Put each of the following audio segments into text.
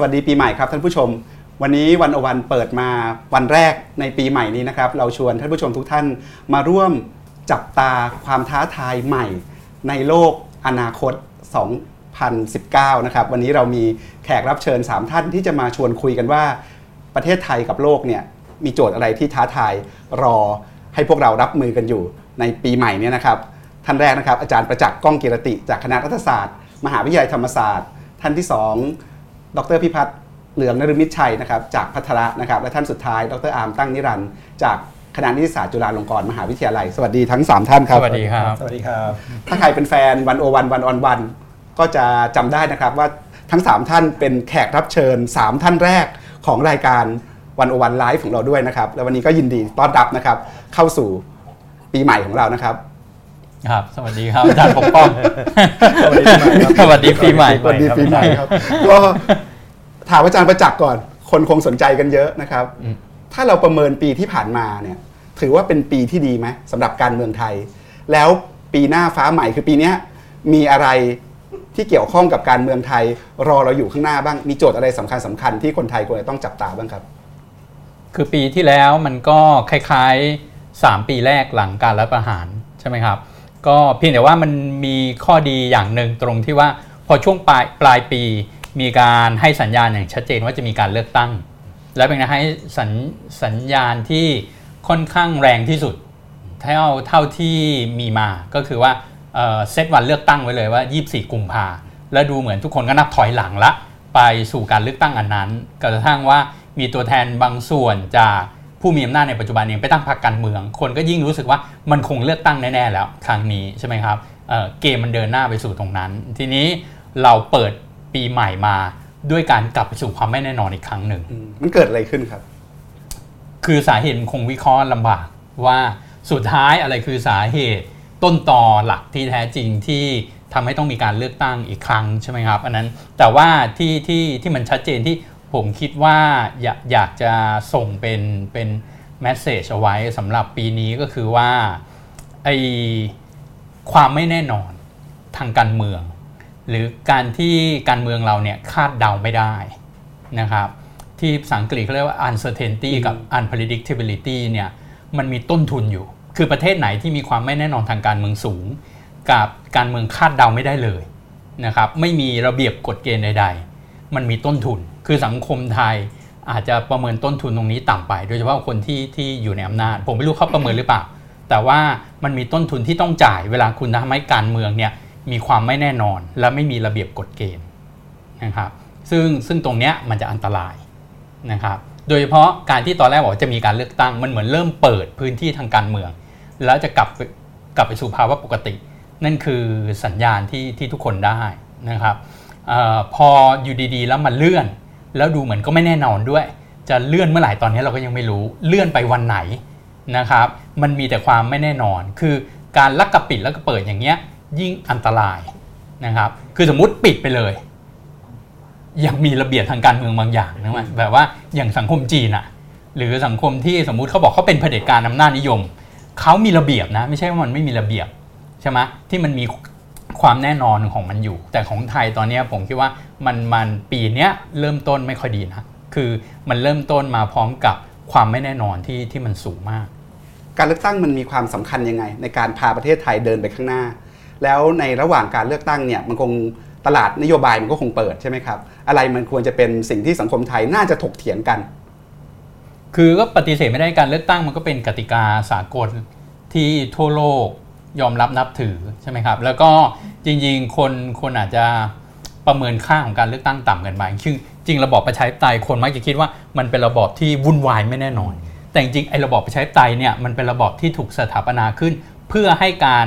สวัสดีปีใหม่ครับท่านผู้ชม วันนี้วันอวันเปิดมาวันแรกในปีใหม่นี้นะครับ เราชวนท่านผู้ชมทุกท่านมาร่วมจับตาความท้าทายใหม่ในโลกอนาคต 2019 นะครับ วันนี้เรามีแขกรับเชิญ 3 ท่านที่จะมาชวนคุยกันว่า ประเทศไทยกับโลกเนี่ยมีโจทย์อะไรที่ท้าทายรอให้พวกเรารับมือกันอยู่ในปีใหม่นี้นะครับท่านแรกนะครับอาจารย์ประจักษ์ก้องกิรติ จากคณะรัฐศาสตร์ มหาวิทยาลัยธรรมศาสตร์ ท่านที่ 2 ดรพิพัฒน์เหลืองนฤมิตชัยนะครับจากภัทรนะครับและท่านสุดท้าย ดรอาร์มตั้งนิรันดร์จากคณะนิติศาสตร์จุฬาลงกรณ์มหาวิทยาลัย สวัสดีทั้ง 3 ท่านครับสวัสดีครับ สวัสดีครับ ถ้าใครเป็นแฟน One-O-One One-on-One ก็จะจำได้นะครับว่าทั้ง 3 ท่านเป็นแขกรับเชิญ 3 ท่านแรกของรายการ One-O-One Live ของเราด้วยนะครับ และวันนี้ก็ยินดีต้อนรับนะครับเข้าสู่ปีใหม่ของเรานะครับ ครับ สวัสดีครับอาจารย์ปกป้องสวัสดีปีใหม่ครับสวัสดีปีใหม่ สวัสดีปีใหม่ครับ ก็ถามอาจารย์ประจักษ์ก่อน คนคงสนใจกันเยอะนะครับอืมถ้าเราประเมินปีที่ผ่านมาเนี่ย ถือว่าเป็นปีที่ดีไหมสำหรับการเมืองไทย แล้วปีหน้าฟ้าใหม่คือปีเนี้ยมีอะไรที่เกี่ยวข้องกับการเมืองไทย รอเราอยู่ข้างหน้าบ้าง มีโจทย์อะไรสำคัญสำคัญๆที่คนไทยควรจะต้องจับตาบ้างครับ คือปีที่แล้วมันก็คล้ายๆ 3 ปีแรกหลังการรัฐประหารใช่ไหมครับ ก็เพียงแต่ว่ามันมีข้อดีอย่างหนึ่งตรงที่ว่าพอช่วงปลายปลายปีมีการให้สัญญาณอย่างชัดเจนว่าจะมีการเลือกตั้ง และเป็นการให้สัญสัญญาณที่ค่อนข้างแรงที่สุด เท่าเท่าที่มีมาก็คือว่าเซตวันเลือกตั้งไว้เลยว่า 24 กุมภาแล้วดูเหมือนทุกคนก็นับถอยหลังละ ไปสู่การเลือกตั้งอันนั้นกระทั่งว่ามีตัวแทนบางส่วนจาก ผู้มีอำนาจในปัจจุบันเองไปตั้งพรรคการเมือง คนก็ยิ่งรู้สึกว่ามันคงเลือกตั้งแน่ๆแล้วครั้งนี้ใช่ไหมครับเอ่อเกมมันเดินหน้าไปสู่ตรงนั้น ทีนี้เราเปิดปีใหม่มาด้วยการกลับไปสู่ความไม่แน่นอนอีกครั้งหนึ่งมันเกิดอะไรขึ้นครับ คือสาเหตุมันคงวิเคราะห์ลำบากว่าสุดท้ายอะไรคือสาเหตุต้นตอหลักที่แท้จริงที่ทำให้ต้องมีการเลือกตั้งอีกครั้งใช่ไหมครับ อันนั้นแต่ว่าที่ที่ที่มันชัดเจนที่ ผมคิดว่าอยากอยากจะส่งเป็นเป็นแมสเซจเอาไว้สำหรับปีนี้ก็คือว่าไอความไม่แน่นอนทางการเมือง หรือการที่การเมืองเราเนี่ยคาดเดาไม่ได้นะครับที่ภาษาอังกฤษเขาเรียกว่า uncertainty กับ unpredictability เนี่ยมันมีต้นทุนอยู่ คือประเทศไหนที่มีความไม่แน่นอนทางการเมืองสูง กับการเมืองคาดเดาไม่ได้เลยนะครับไม่มีระเบียบกฎเกณฑ์ใด ๆ มันมีต้นทุน คือสังคมไทยอาจจะประเมินต้นทุนตรงนี้ต่ำไป โดยเฉพาะคนที่ที่อยู่ในอำนาจ ผมไม่รู้เขาประเมินหรือเปล่า แต่ว่ามันมีต้นทุนที่ต้องจ่าย เวลาคุณทำให้การเมืองเนี่ยมีความไม่แน่นอน และไม่มีระเบียบกฎเกณฑ์นะครับซึ่งซึ่งตรงเนี้ยมันจะอันตรายนะครับโดยเฉพาะการที่ตอนแรกบอกจะมีการเลือกตั้งมันเหมือนเริ่มเปิดพื้นที่ทางการเมือง แล้วจะกลับกลับไปสู่ภาวะปกติ นั่นคือสัญญาณที่ที่ทุกคนได้นะครับออพออยู่ดีๆ แล้วมันเลื่อน แล้วดูเหมือนก็ไม่แน่นอนด้วย จะเลื่อนเมื่อไหร่ตอนนี้เราก็ยังไม่รู้เลื่อนไปวันไหนนะครับ มันมีแต่ความไม่แน่นอน คือการลักกระปิดแล้วก็เปิดอย่างเงี้ยยิ่งอันตรายนะครับ คือสมมุติปิดไปเลย ยังมีระเบียบทางการเมืองบางอย่างนะมันแบบว่าอย่างสังคมจีนอะหรือสังคมที่สมมุติเขาบอกเขาเป็นเผด็จการอำนาจนิยมเขามีระเบียบนะ ไม่ใช่ว่ามันไม่มีระเบียบใช่ไหมที่มันมี ความแน่นอนของมันอยู่ แต่ของไทยตอนเนี้ยผมคิดว่ามันมันปีเนี้ยเริ่มต้นไม่ค่อยดีนะคือมันเริ่มต้นมาพร้อมกับความไม่แน่นอนที่ที่มันสูงมาก การเลือกตั้งมันมีความสำคัญยังไง ในการพาประเทศไทยเดินไปข้างหน้า แล้วในระหว่างการเลือกตั้งเนี่ยมันคงตลาดนโยบายมันก็คงเปิดใช่ไหมครับ อะไรมันควรจะเป็นสิ่งที่สังคมไทยน่าจะถกเถียงกัน คือก็ปฏิเสธไม่ได้การเลือกตั้งมันก็เป็นกติกาสากลที่ทั่วโลก ยอมรับนับถือใช่ไหมครับ แล้วก็จริงๆ คนคนอาจจะประเมินค่าของการเลือกตั้งต่ำกันไปคือจริงระบอบประชาธิปไตยคนมักจะคิดว่ามันเป็นระบอบที่วุ่นวายไม่แน่นอน แต่จริงไอ้ระบอบประชาธิปไตยเนี่ยมันเป็นระบอบที่ถูกสถาปนาขึ้น เพื่อให้การ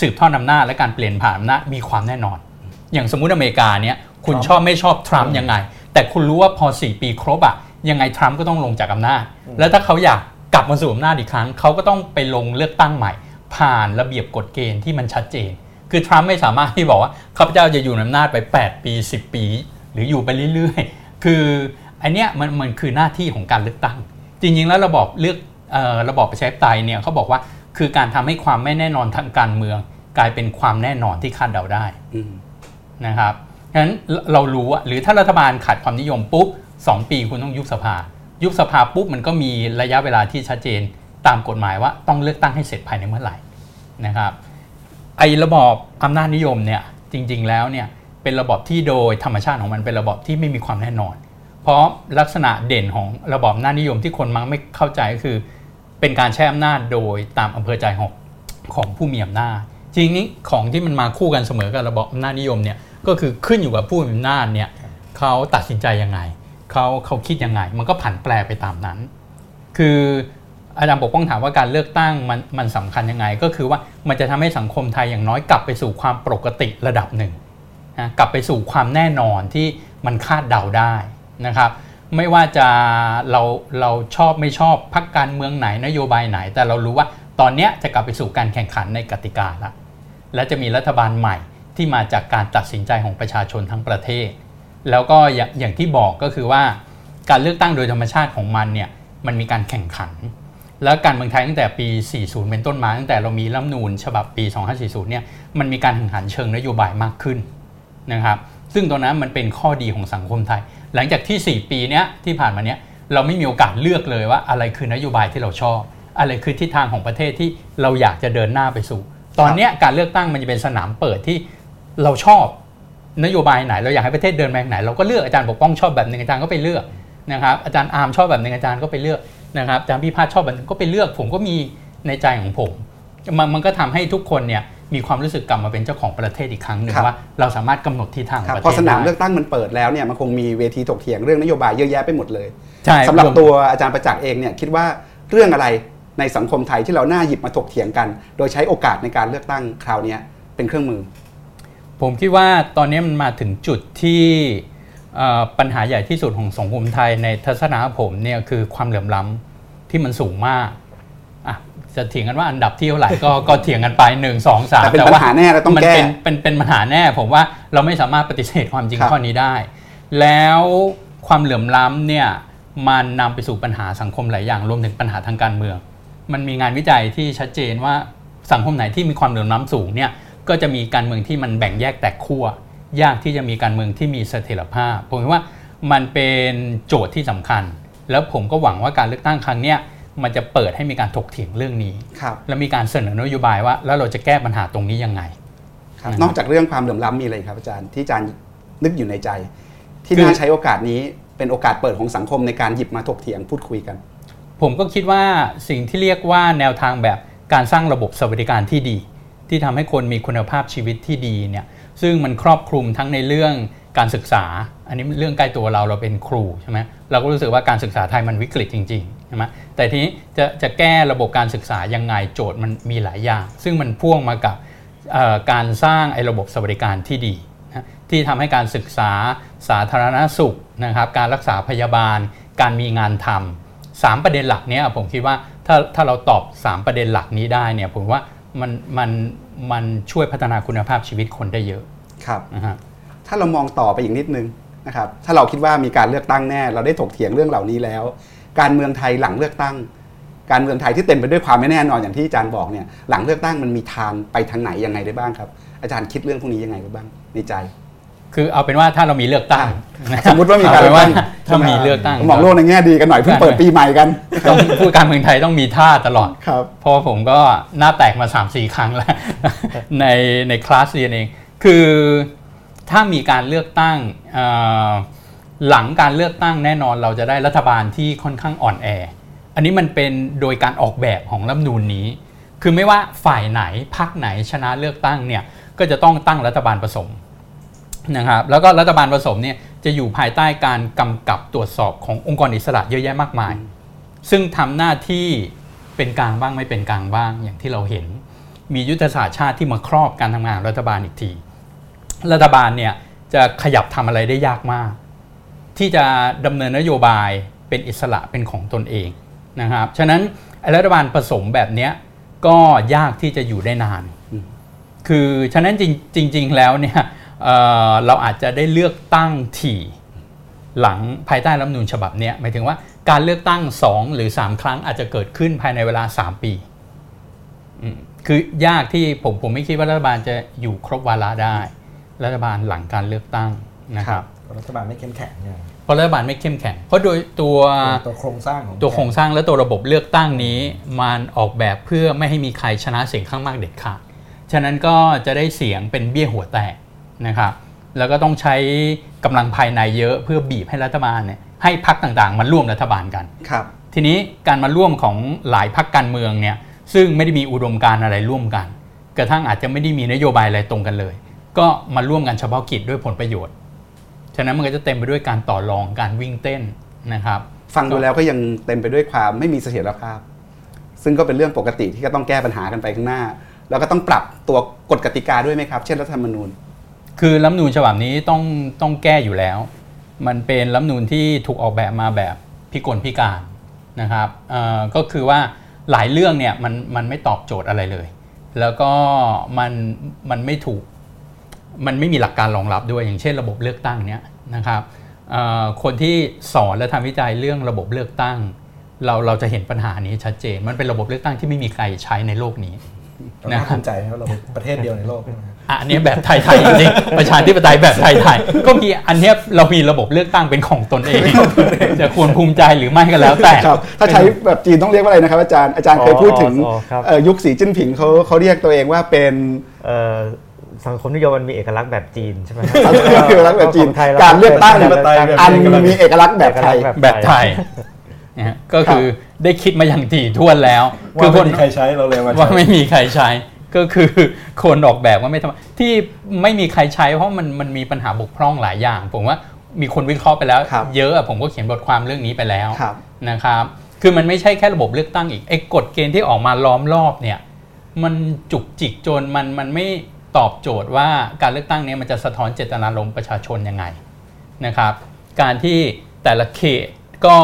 สืบทอดอำนาจและการเปลี่ยนผ่านอำนาจมีความแน่นอน อย่างสมมุติอเมริกาเนี่ยคุณชอบไม่ชอบทรัมป์ยังไง แต่คุณรู้ว่าพอ 4 ปีครบอะยังไงทรัมป์ก็ต้องลงจากอำนาจ แล้วถ้าเขาอยากกลับมาสู่อำนาจอีกครั้งเขาก็ต้องไปลงเลือกตั้งใหม่ ผ่านระเบียบกฎเกณฑ์ที่มันชัดเจน คือทรัมป์ไม่สามารถที่บอกว่าข้าพเจ้าจะอยู่ในอำนาจไป 8 ปี 10 ปี หรืออยู่ไปเรื่อยๆ คืออันเนี้ยมันมันคือหน้าที่ของการเลือกตั้ง จริงๆแล้วระบอบเลือกออระบอบประชาธิปไตยเนี่ยเขาบอกว่าคือการทำให้ความไม่แน่นอนทางการเมือง กลายเป็นความแน่นอนที่คาดเดาได้นะครับฉะนั้นเรารู้หรือถ้ารัฐบาลขาดความนิยมปุ๊บสองปีคุณต้องยุบสภา ยุบสภาปุ๊บมันก็มีระยะเวลาที่ชัดเจน ตามกฎหมายว่าต้องเลือกตั้งให้เสร็จภายในเมื่อไหร่นะครับไอ้ระบอบอำนาจนิยมเนี่ยจริงๆแล้วเนี่ยเป็นระบอบที่โดยธรรมชาติของมันเป็นระบอบที่ไม่มีความแน่นอน เพราะลักษณะเด่นของระบอบอำนาจนิยมที่คนมักไม่เข้าใจก็คือ เป็นการใช้อำนาจโดยตามอำเภอใจของของผู้มีอำนาจจริงนี้ของที่มันมาคู่กันเสมอกับระบอบอำนาจนิยมเนี่ยก็คือขึ้นอยู่กับผู้มีอำนาจเนี่ยเขาตัดสินใจยังไงเขาเขาคิดยังไง มันก็ผันแปรไปตามนั้น คือ อาจารย์ปกป้องถามว่าการเลือกตั้งมันมันสำคัญยังไง ก็คือว่ามันจะทำให้สังคมไทยอย่างน้อยกลับไปสู่ความปกติระดับหนึ่งนะกลับไปสู่ความแน่นอนที่มันคาดเดาได้นะครับ ไม่ว่าจะเราเราชอบไม่ชอบพักการเมืองไหนนโยบายไหน แต่เรารู้ว่าตอนนี้จะกลับไปสู่การแข่งขันในกติกาละและจะมีรัฐบาลใหม่ที่มาจากการตัดสินใจของประชาชนทั้งประเทศ แล้วก็อย่างที่บอกก็คือว่าการเลือกตั้งโดยธรรมชาติของมันเนี่ยมันมีการแข่งขัน แล้วการเมืองไทยตั้งแต่ปี 40 เป็นต้นมา ตั้งแต่เรามีรัฐนูญฉบับปี 2540 เนี่ยมันมีการแข่งขันเชิงนโยบายมากขึ้นนะครับซึ่งตรงนั้นมันเป็นข้อดีของสังคมไทย หลังจากที่ 4 ปีเนี้ยที่ผ่านมาเนี้ยเราไม่มีโอกาสเลือกเลยว่าอะไรคือนโยบายที่เราชอบ อะไรคือทิศทางของประเทศที่เราอยากจะเดินหน้าไปสู่ ตอนนี้การเลือกตั้งมันจะเป็นสนามเปิดที่เราชอบนโยบายไหน เราอยากให้ประเทศเดินไปทางไหน เราก็เลือกอาจารย์ปกป้องชอบแบบหนึงอาจารย์ก็ไปเลือกนะครับอาจารย์อาร์มชอบแบบหนึงอาจารย์ก็ไปเลือก นะครับอาจารย์พิพาทชอบแบบหนึงก็ไปเลือกผมก็มีในใจของผม มันมันก็ทำให้ทุกคนเนี่ยมีความรู้สึกกลับมาเป็นเจ้าของประเทศอีกครั้งหนึ่งครับว่าเราสามารถกำหนดทิศทางขคอรับงประพอเทศสนามได้เลือกตั้งมันเปิดแล้วเนี่ยมันคงมีเวทีถกเถียงเรื่องนโยบายเยอะแยะไปหมดเลยใช่สำหรับรวมตัวอาจารย์ประจักษ์เองเนี่ยคิดว่าเรื่องอะไรในสังคมไทยที่เราน่าหยิบมาถกเถียงกัน โดยใช้โอกาสในการเลือกตั้งคราวเนี้ยเป็นเครื่องมือ ผมคิดว่าตอนนี้มันมาถึงจุดที่เอ่อ ปัญหาใหญ่ที่สุดของสังคมไทยในทัศนะผมเนี่ยคือความเหลื่อมล้ำที่มันสูงมากอะจะเถียงกันว่าอันดับที่เท่าไหร่ก็ก็เถียงกันไป1 2 3แต่เป็นปัญหาแน่เราต้องมันแก้เป็นเป็นเป็นปัญหาแน่ ผมว่าเราไม่สามารถปฏิเสธความจริงครับข้อนี้ได้ แล้วความเหลื่อมล้ำเนี่ยมันนำไปสู่ปัญหาสังคมหลายอย่างรวมถึงปัญหาทางการเมือง มันมีงานวิจัยที่ชัดเจนว่าสังคมไหนที่มีความเหลื่อมล้ำสูงเนี่ยก็จะมีการเมืองที่มันแบ่งแยกแตกขั้ว ยากที่จะมีการเมืองที่มีเสถียรภาพ ผมคิดว่ามันเป็นโจทย์ที่สำคัญ แล้วผมก็หวังว่าการเลือกตั้งครั้งเนี้ยมันจะเปิดให้มีการถกเถียงเรื่องนี้ครับและมีการเสนอนโยบายว่า แล้วเราจะแก้ปัญหาตรงนี้ยังไงครับอืมนอกจากเรื่องความเหลื่อมล้ำมีอะไรอีกครับอาจารย์ที่อาจารย์นึกอยู่ในใจ ที่คือน่าใช้โอกาสนี้เป็นโอกาสเปิดของสังคมในการหยิบมาถกเถียงพูดคุยกัน ผมก็คิดว่าสิ่งที่เรียกว่าแนวทางแบบการสร้างระบบสวัสดิการที่ดี ที่ทำให้คนมีคุณภาพชีวิตที่ดีเนี่ย ซึ่งมันครอบคลุมทั้งในเรื่องการศึกษา อันนี้เรื่องใกล้ตัวเราเราเป็นครูใช่ไหมเราก็รู้สึกว่าการศึกษาไทยมันวิกฤตจริงๆใช่ไหมแต่ทีนี้จะจะแก้ระบบการศึกษายังไงโจทย์มันมีหลายอย่าง ซึ่งมันพ่วงมากับการสร้างไอ้ระบบสวัสดิการที่ดีนะที่ทำให้การศึกษาสาธารณสุขนะครับ การรักษาพยาบาล การมีงานทำสามประเด็นหลักนี้ผมคิดว่าถ้าถ้าเราตอบ 3 ประเด็นหลักนี้ได้เนี่ยผมว่ามันมัน มันช่วยพัฒนาคุณภาพชีวิตคนได้เยอะครับนะฮะถ้าเรามองต่อไปอีกนิดนึงนะครับถ้าเราคิดว่ามีการเลือกตั้งแน่ เราได้ถกเถียงเรื่องเหล่านี้แล้ว การเมืองไทยหลังเลือกตั้ง การเมืองไทยที่เต็มไปด้วยความไม่แน่นอนอย่างที่อาจารย์บอกเนี่ยหลังเลือกตั้งมันมีทางไปทางไหนยังไงได้บ้างครับ อาจารย์คิดเรื่องพวกนี้ยังไงได้บ้างในใจ คือเอาเป็นว่าถ้าเรามีเลือกตั้งนะสมมุติว่ามีการเอเป็นว่าเลือกตั้งถ้ามีเลือกตั้งมองโลกในแง่ดีกันหน่อยเพิ่งเปิดปีใหม่กันต้องพูดการเมืองไทยต้องมีท่าตลอดครับเพราะว่าผมก็หน้าแตกมา3 4ครั้งแล้ว ในในคลาสเรียนเอง คือถ้ามีการเลือกตั้งเอ่อหลังการเลือกตั้งแน่นอนเราจะได้รัฐบาลที่ค่อนข้างอ่อนแอ อันนี้มันเป็นโดยการออกแบบของรัฐธรรมนูญนี้ คือไม่ว่าฝ่ายไหนพรรคไหนชนะเลือกตั้งเนี่ยก็จะต้องตั้งรัฐบาลผสม นะครับแล้วก็รัฐบาลผสมเนี่ยจะอยู่ภายใต้การกำกับตรวจสอบขององค์กรอิสระเยอะแยะมากมาย ซึ่งทำหน้าที่เป็นกลางบ้างไม่เป็นกลางบ้างอย่างที่เราเห็น มียุทธศาสตร์ชาติที่มาครอบการทำงานของรัฐบาลอีกที รัฐบาลเนี่ยจะขยับทำอะไรได้ยากมาก ที่จะดำเนินนโยบายเป็นอิสระเป็นของตนเองนะครับฉะนั้นไอ้รัฐบาลผสมแบบเนี้ยก็ยากที่จะอยู่ได้นานอืมคือฉะนั้นจริงจริงๆแล้วเนี่ย เอ่อเราอาจจะได้เลือกตั้งถี่หลังภายใต้รัฐธรรมนูญฉบับเนี้ยหมายถึงว่าการเลือกตั้ง 2 หรือ 3 ครั้งอาจจะเกิดขึ้นภายในเวลา 3 ปีอืมคือยากที่ผมผมไม่คิดว่ารัฐบาลจะอยู่ครบวาระได้ รัฐบาลหลังการเลือกตั้งนะครับรัฐบาลไม่เข้มแข็งเนี่ยเพราะรัฐบาลไม่เข้มแข็ง เพราะโดยตัวตัวโครงสร้างของตัวโครงสร้างและตัวระบบเลือกตั้งนี้ มันออกแบบเพื่อไม่ให้มีใครชนะเสียงข้างมากเด็ดขาดฉะนั้นก็จะได้เสียงเป็นเบี้ยหัวแตก นะครับแล้วก็ต้องใช้กำลังภายในเยอะเพื่อบีบให้รัฐบาลเนี่ยให้พักต่างๆมาร่วมรัฐบาลกันครับทีนี้การมาร่วมของหลายพักการเมืองเนี่ยซึ่งไม่ได้มีอุดมการณ์อะไรร่วมกัน กระทั่งอาจจะไม่ได้มีนโยบายอะไรตรงกันเลย ก็มาร่วมกันเฉพาะกิจด้วยผลประโยชน์ ฉะนั้นมันก็จะเต็มไปด้วยการต่อรองการวิ่งเต้นนะครับ ฟังดูแล้วก็ยังเต็มไปด้วยความไม่มีเสถียรภาพ ซึ่งก็เป็นเรื่องปกติที่ก็ต้องแก้ปัญหากันไปข้างหน้า แล้วก็ต้องปรับตัวกฎกติกาด้วยไหมครับ เช่นรัฐธรรมนูญ คือรัฐธรรมนูญฉบับนี้ต้องต้องแก้อยู่แล้ว มันเป็นรัฐธรรมนูญที่ถูกออกแบบมาแบบพิกลพิการนะครับก็คือว่าหลายเรื่องเนี่ยมันมันไม่ตอบโจทย์อะไรเลย แล้วก็มันมันไม่ถูกมันไม่มีหลักการรองรับด้วยอย่างเช่นระบบเลือกตั้งเนี้ยนะครับคนที่สอนและทำวิจัยเรื่องระบบเลือกตั้ง เราเราจะเห็นปัญหานี้ชัดเจน มันเป็นระบบเลือกตั้งที่ไม่มีใครใช้ในโลกนี้น่าภูมิใจนะครับเราประเทศเดียวในโลก อะอันเนี้ยแบบไทยๆจริงๆประชาธิปไตยแบบไทยๆก็มีอันเนี้ยเรามีระบบเลือกตั้งเป็นของตนเองจะควรภูมิใจหรือไม่ก็แล้วแต่ครับถ้าใช้แบบจีนต้องเรียกว่าอะไรนะครับ อาจารย์อาจารย์เคยพูดถึงอ๋อครับเอ่อยุคสีจิ้นผิงเขาเขาเรียกตัวเองว่าเป็นเอ่อสังคมนิยมมันมีเอกลักษณ์แบบจีนใช่ไหมเอกลักษณ์แบบจีนของไทยการเลือกตั้งเป็นแบบอันมีเอกลักษณ์แบบไทยแบบไทยนะฮะก็คือได้คิดมาอย่างถี่ถ้วนแล้ว คืว่าอคไม่นมีใครใช้เราเลยมาว่าใช้ไม่มีใครใช้ ก็คือคนออกแบบว่าไม่ทำที่ไม่มีใครใช้เพราะมันมันมีปัญหาบกพร่องหลายอย่าง ผมว่ามีคนวิเคราะห์ไปแล้วครับเยอะอะผมก็เขียนบทความเรื่องนี้ไปแล้วครับนะครับ คือมันไม่ใช่แค่ระบบเลือกตั้งอีกไอ้กฎเกณฑ์ที่ออกมาล้อมรอบเนี่ย มันจุกจิกจนมันมันไม่ตอบโจทย์ว่าการเลือกตั้งเนี้มันจะสะท้อนเจตนารมณ์ประชาชนยังไงนะครับ การที่แต่ละเขตก็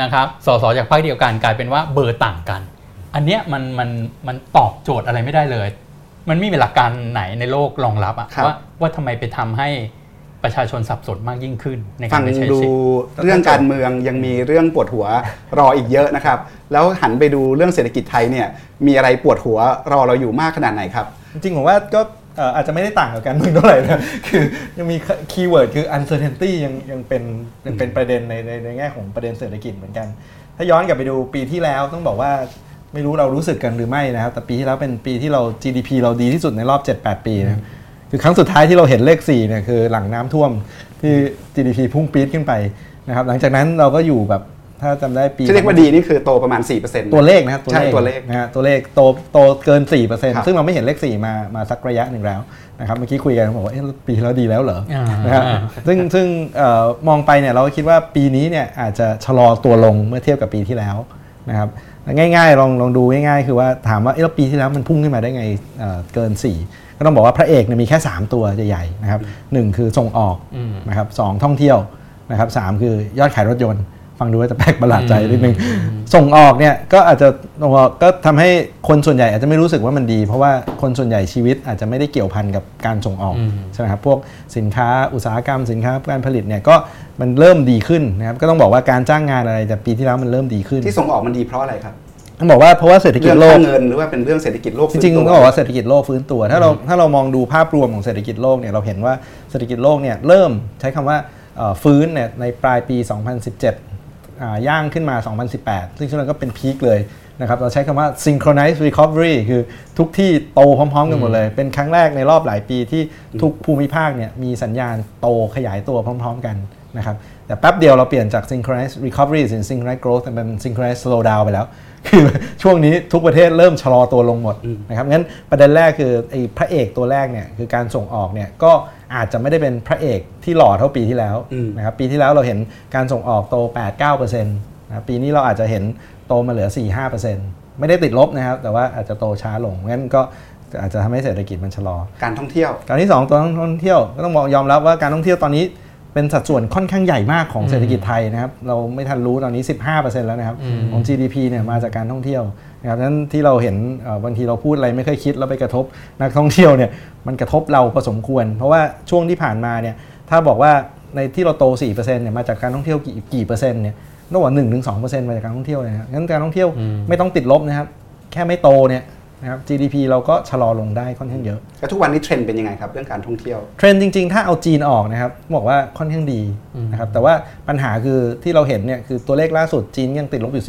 นะครับสสจากพรรคเดียวกันกลายเป็นว่าเบอร์ต่างกัน อันเนี้ยมันมันมันตอบโจทย์อะไรไม่ได้เลย มันไม่มีหลักการไหนในโลกรองรับอะครับว่าว่าทำไมไปทำให้ประชาชนสับสนมากยิ่งขึ้นในกาฟัรงไปใช้ดูสิทธิ์เรื่องการเมืองยังมีเรื่องปวดหัวรออีกเยอะนะครับ แล้วหันไปดูเรื่องเศรษฐกิจไทยเนี่ยมีอะไรปวดหัวรอเราอยู่มากขนาดไหนครับ จริงๆผมว่าก็เอ่ออาจจะไม่ได้ต่างกับการเมืองเท่าไหร่นะคือยังมีคีย์เวิร์ดคือ uncertainty ยังยังเป็นยังเป็นประเด็นในในในแง่ของประเด็นเศรษฐกิจเหมือนกัน ถ้าย้อนกลับไปดูปีที่แล้วต้องบอกว่า ไม่รู้เรารู้สึกกันหรือไม่นะครับ แต่ปีที่แล้วเป็นปีที่เรา GDP เราดีที่สุดในรอบ 7-8 ปีนะคือครั้งสุดท้ายที่เราเห็นเลข4เนี่ยคือหลังน้ำท่วมที่ GDP พุ่งปี๊ดขึ้นไปนะครับ หลังจากนั้นเราก็อยู่แบบถ้าจำได้ปีที่เรียกว่าดีนี่คือโตประมาณ 4%ตัวเลขนะครับใช่ตัวเลขนะฮะตัวเลขโตโตเกินครับ4%ซึ่งเราไม่เห็นเลข 4 มามาสักระยะหนึ่งแล้วนะครับเมื่อกี้คุยกันบอกว่าเอ๊ะปีที่แล้วดีแล้วเหรออ่านนะฮะซึ่งซึ่งเอ่อมองไปเนี่ยเราก็คิดว่าปีนี้เนี่ยอาจจะชะลอตัวลงเมื่อเทียบกับปีที่แล้วนะครับ ง่ายๆลองลองดูง่ายๆ คือว่าถามว่าเอ๊ะแล้วปีที่แล้วมันพุ่งขึ้นมาได้ไงเอ่อเกิน 4 ก็ต้องบอกว่าพระเอกเนี่ยมีแค่ 3 ตัวใหญ่ๆนะครับหนึ่งคือส่งออกอืมนะครับสองท่องเที่ยวนะครับสามคือ ยอดขายรถยนต์ ฟังดูว่าจะแปลกประหลาดใจนิดนึง ส่งออกเนี่ยก็อาจจะก็ทำให้คนส่วนใหญ่อาจจะไม่รู้สึกว่ามันดี เพราะว่าคนส่วนใหญ่ชีวิตอาจจะไม่ได้เกี่ยวพันกับการส่งออกอืมใช่ไหมครับพวกสินค้าอุตสาหกรรมสินค้าการผลิตเนี่ยก็มันเริ่มดีขึ้นนะครับก็ต้องบอกว่าการจ้างงานอะไรจากปีที่แล้วมันเริ่มดีขึ้น ที่ส่งออกมันดีเพราะอะไรครับต้องบอกว่าเพราะว่าเศรษฐกิจเรื่องโลกค่าเงินหรือว่าเป็นเรื่องเศรษฐกิจโลกจริงฟื้นๆตัวก็บอกว่าเศรษฐกิจโลกฟื้นตัว ถ้าเราถ้าเรามองดูภาพรวมของเศรษฐกิจโลกเนี่ยเราเห็นว่าเศรษฐกิจโลกเนี่ยเริ่มใช้คำว่าเอ่อฟื้นเนี่ยในปลายปี 2017อ่า ย่างขึ้นมา 2018 ซึ่งช่วงนั้นก็เป็นพีคเลยนะครับเราใช้คำว่า synchronized recovery คือทุกที่โตพร้อม ๆ กันหมดเลย เป็นครั้งแรกในรอบหลายปีที่ทุกภูมิภาคเนี่ยมีสัญญาณโตขยายตัวพร้อม ๆ กันนะครับแต่แป๊บเดียวเราเปลี่ยนจาก synchronized recovery เป็น synchronized growth เป็น synchronized slow down ไปแล้ว คือช่วงนี้ทุกประเทศเริ่มชะลอตัวลงหมดนะครับงั้นประเด็นแรกคือไอ้พระเอกตัวแรกเนี่ยคือการส่งออกเนี่ยก็ อาจจะไม่ได้เป็นพระเอกที่หล่อเท่าปีที่แล้วอืมนะครับปีที่แล้วเราเห็นการส่งออกโต 8-9%นะครับปีนี้เราอาจจะเห็นโตมาเหลือ 4-5%ไม่ได้ติดลบนะครับ แต่ว่าอาจจะโตช้าลงงั้นก็อาจจะทำให้เศรษฐกิจมันชะลอ การท่องเที่ยว การที่ 2 ตัวท่องเที่ยวก็ต้องบอกยอมรับว่าการท่องเที่ยวตอนนี้เป็นสัดส่วนค่อนข้างใหญ่มากของเศรษฐกิจไทยนะครับ เราไม่ทันรู้ตอนนี้ 15%แล้วนะครับอืมของ GDP เนี่ยมาจากการท่องเที่ยว นะครับนั้นที่เราเห็นเอ่อบางทีเราพูดอะไรไม่เคยคิดแล้วไปกระทบนักท่องเที่ยวเนี่ยมันกระทบเราพอสมควร เพราะว่าช่วงที่ผ่านมาเนี่ยถ้าบอกว่าในที่เราโต 4%เนี่ยมาจากการท่องเที่ยวกี่กี่เปอร์เซ็นต์เนี่ยต้องบอกหนึ่งถึงสองเปอร์เซ็นต์มาจากการท่องเที่ยวนะครับงั้นการท่องเที่ยวอืมไม่ต้องติดลบนะครับแค่ไม่โตเนี่ย นะครับ GDP เราก็ชะลอลงได้ค่อนข้างเยอะแล้วทุกวันนี้เทรนด์เป็นยังไงครับเรื่องการท่องเที่ยวเทรนด์จริง ๆ ถ้าเอาจีนออกนะครับบอกว่าค่อนข้างดีนะครับแต่ว่าปัญหาคือที่เราเห็นเนี่ยคือตัวเลขล่าสุดจีนยังติดลบอยู่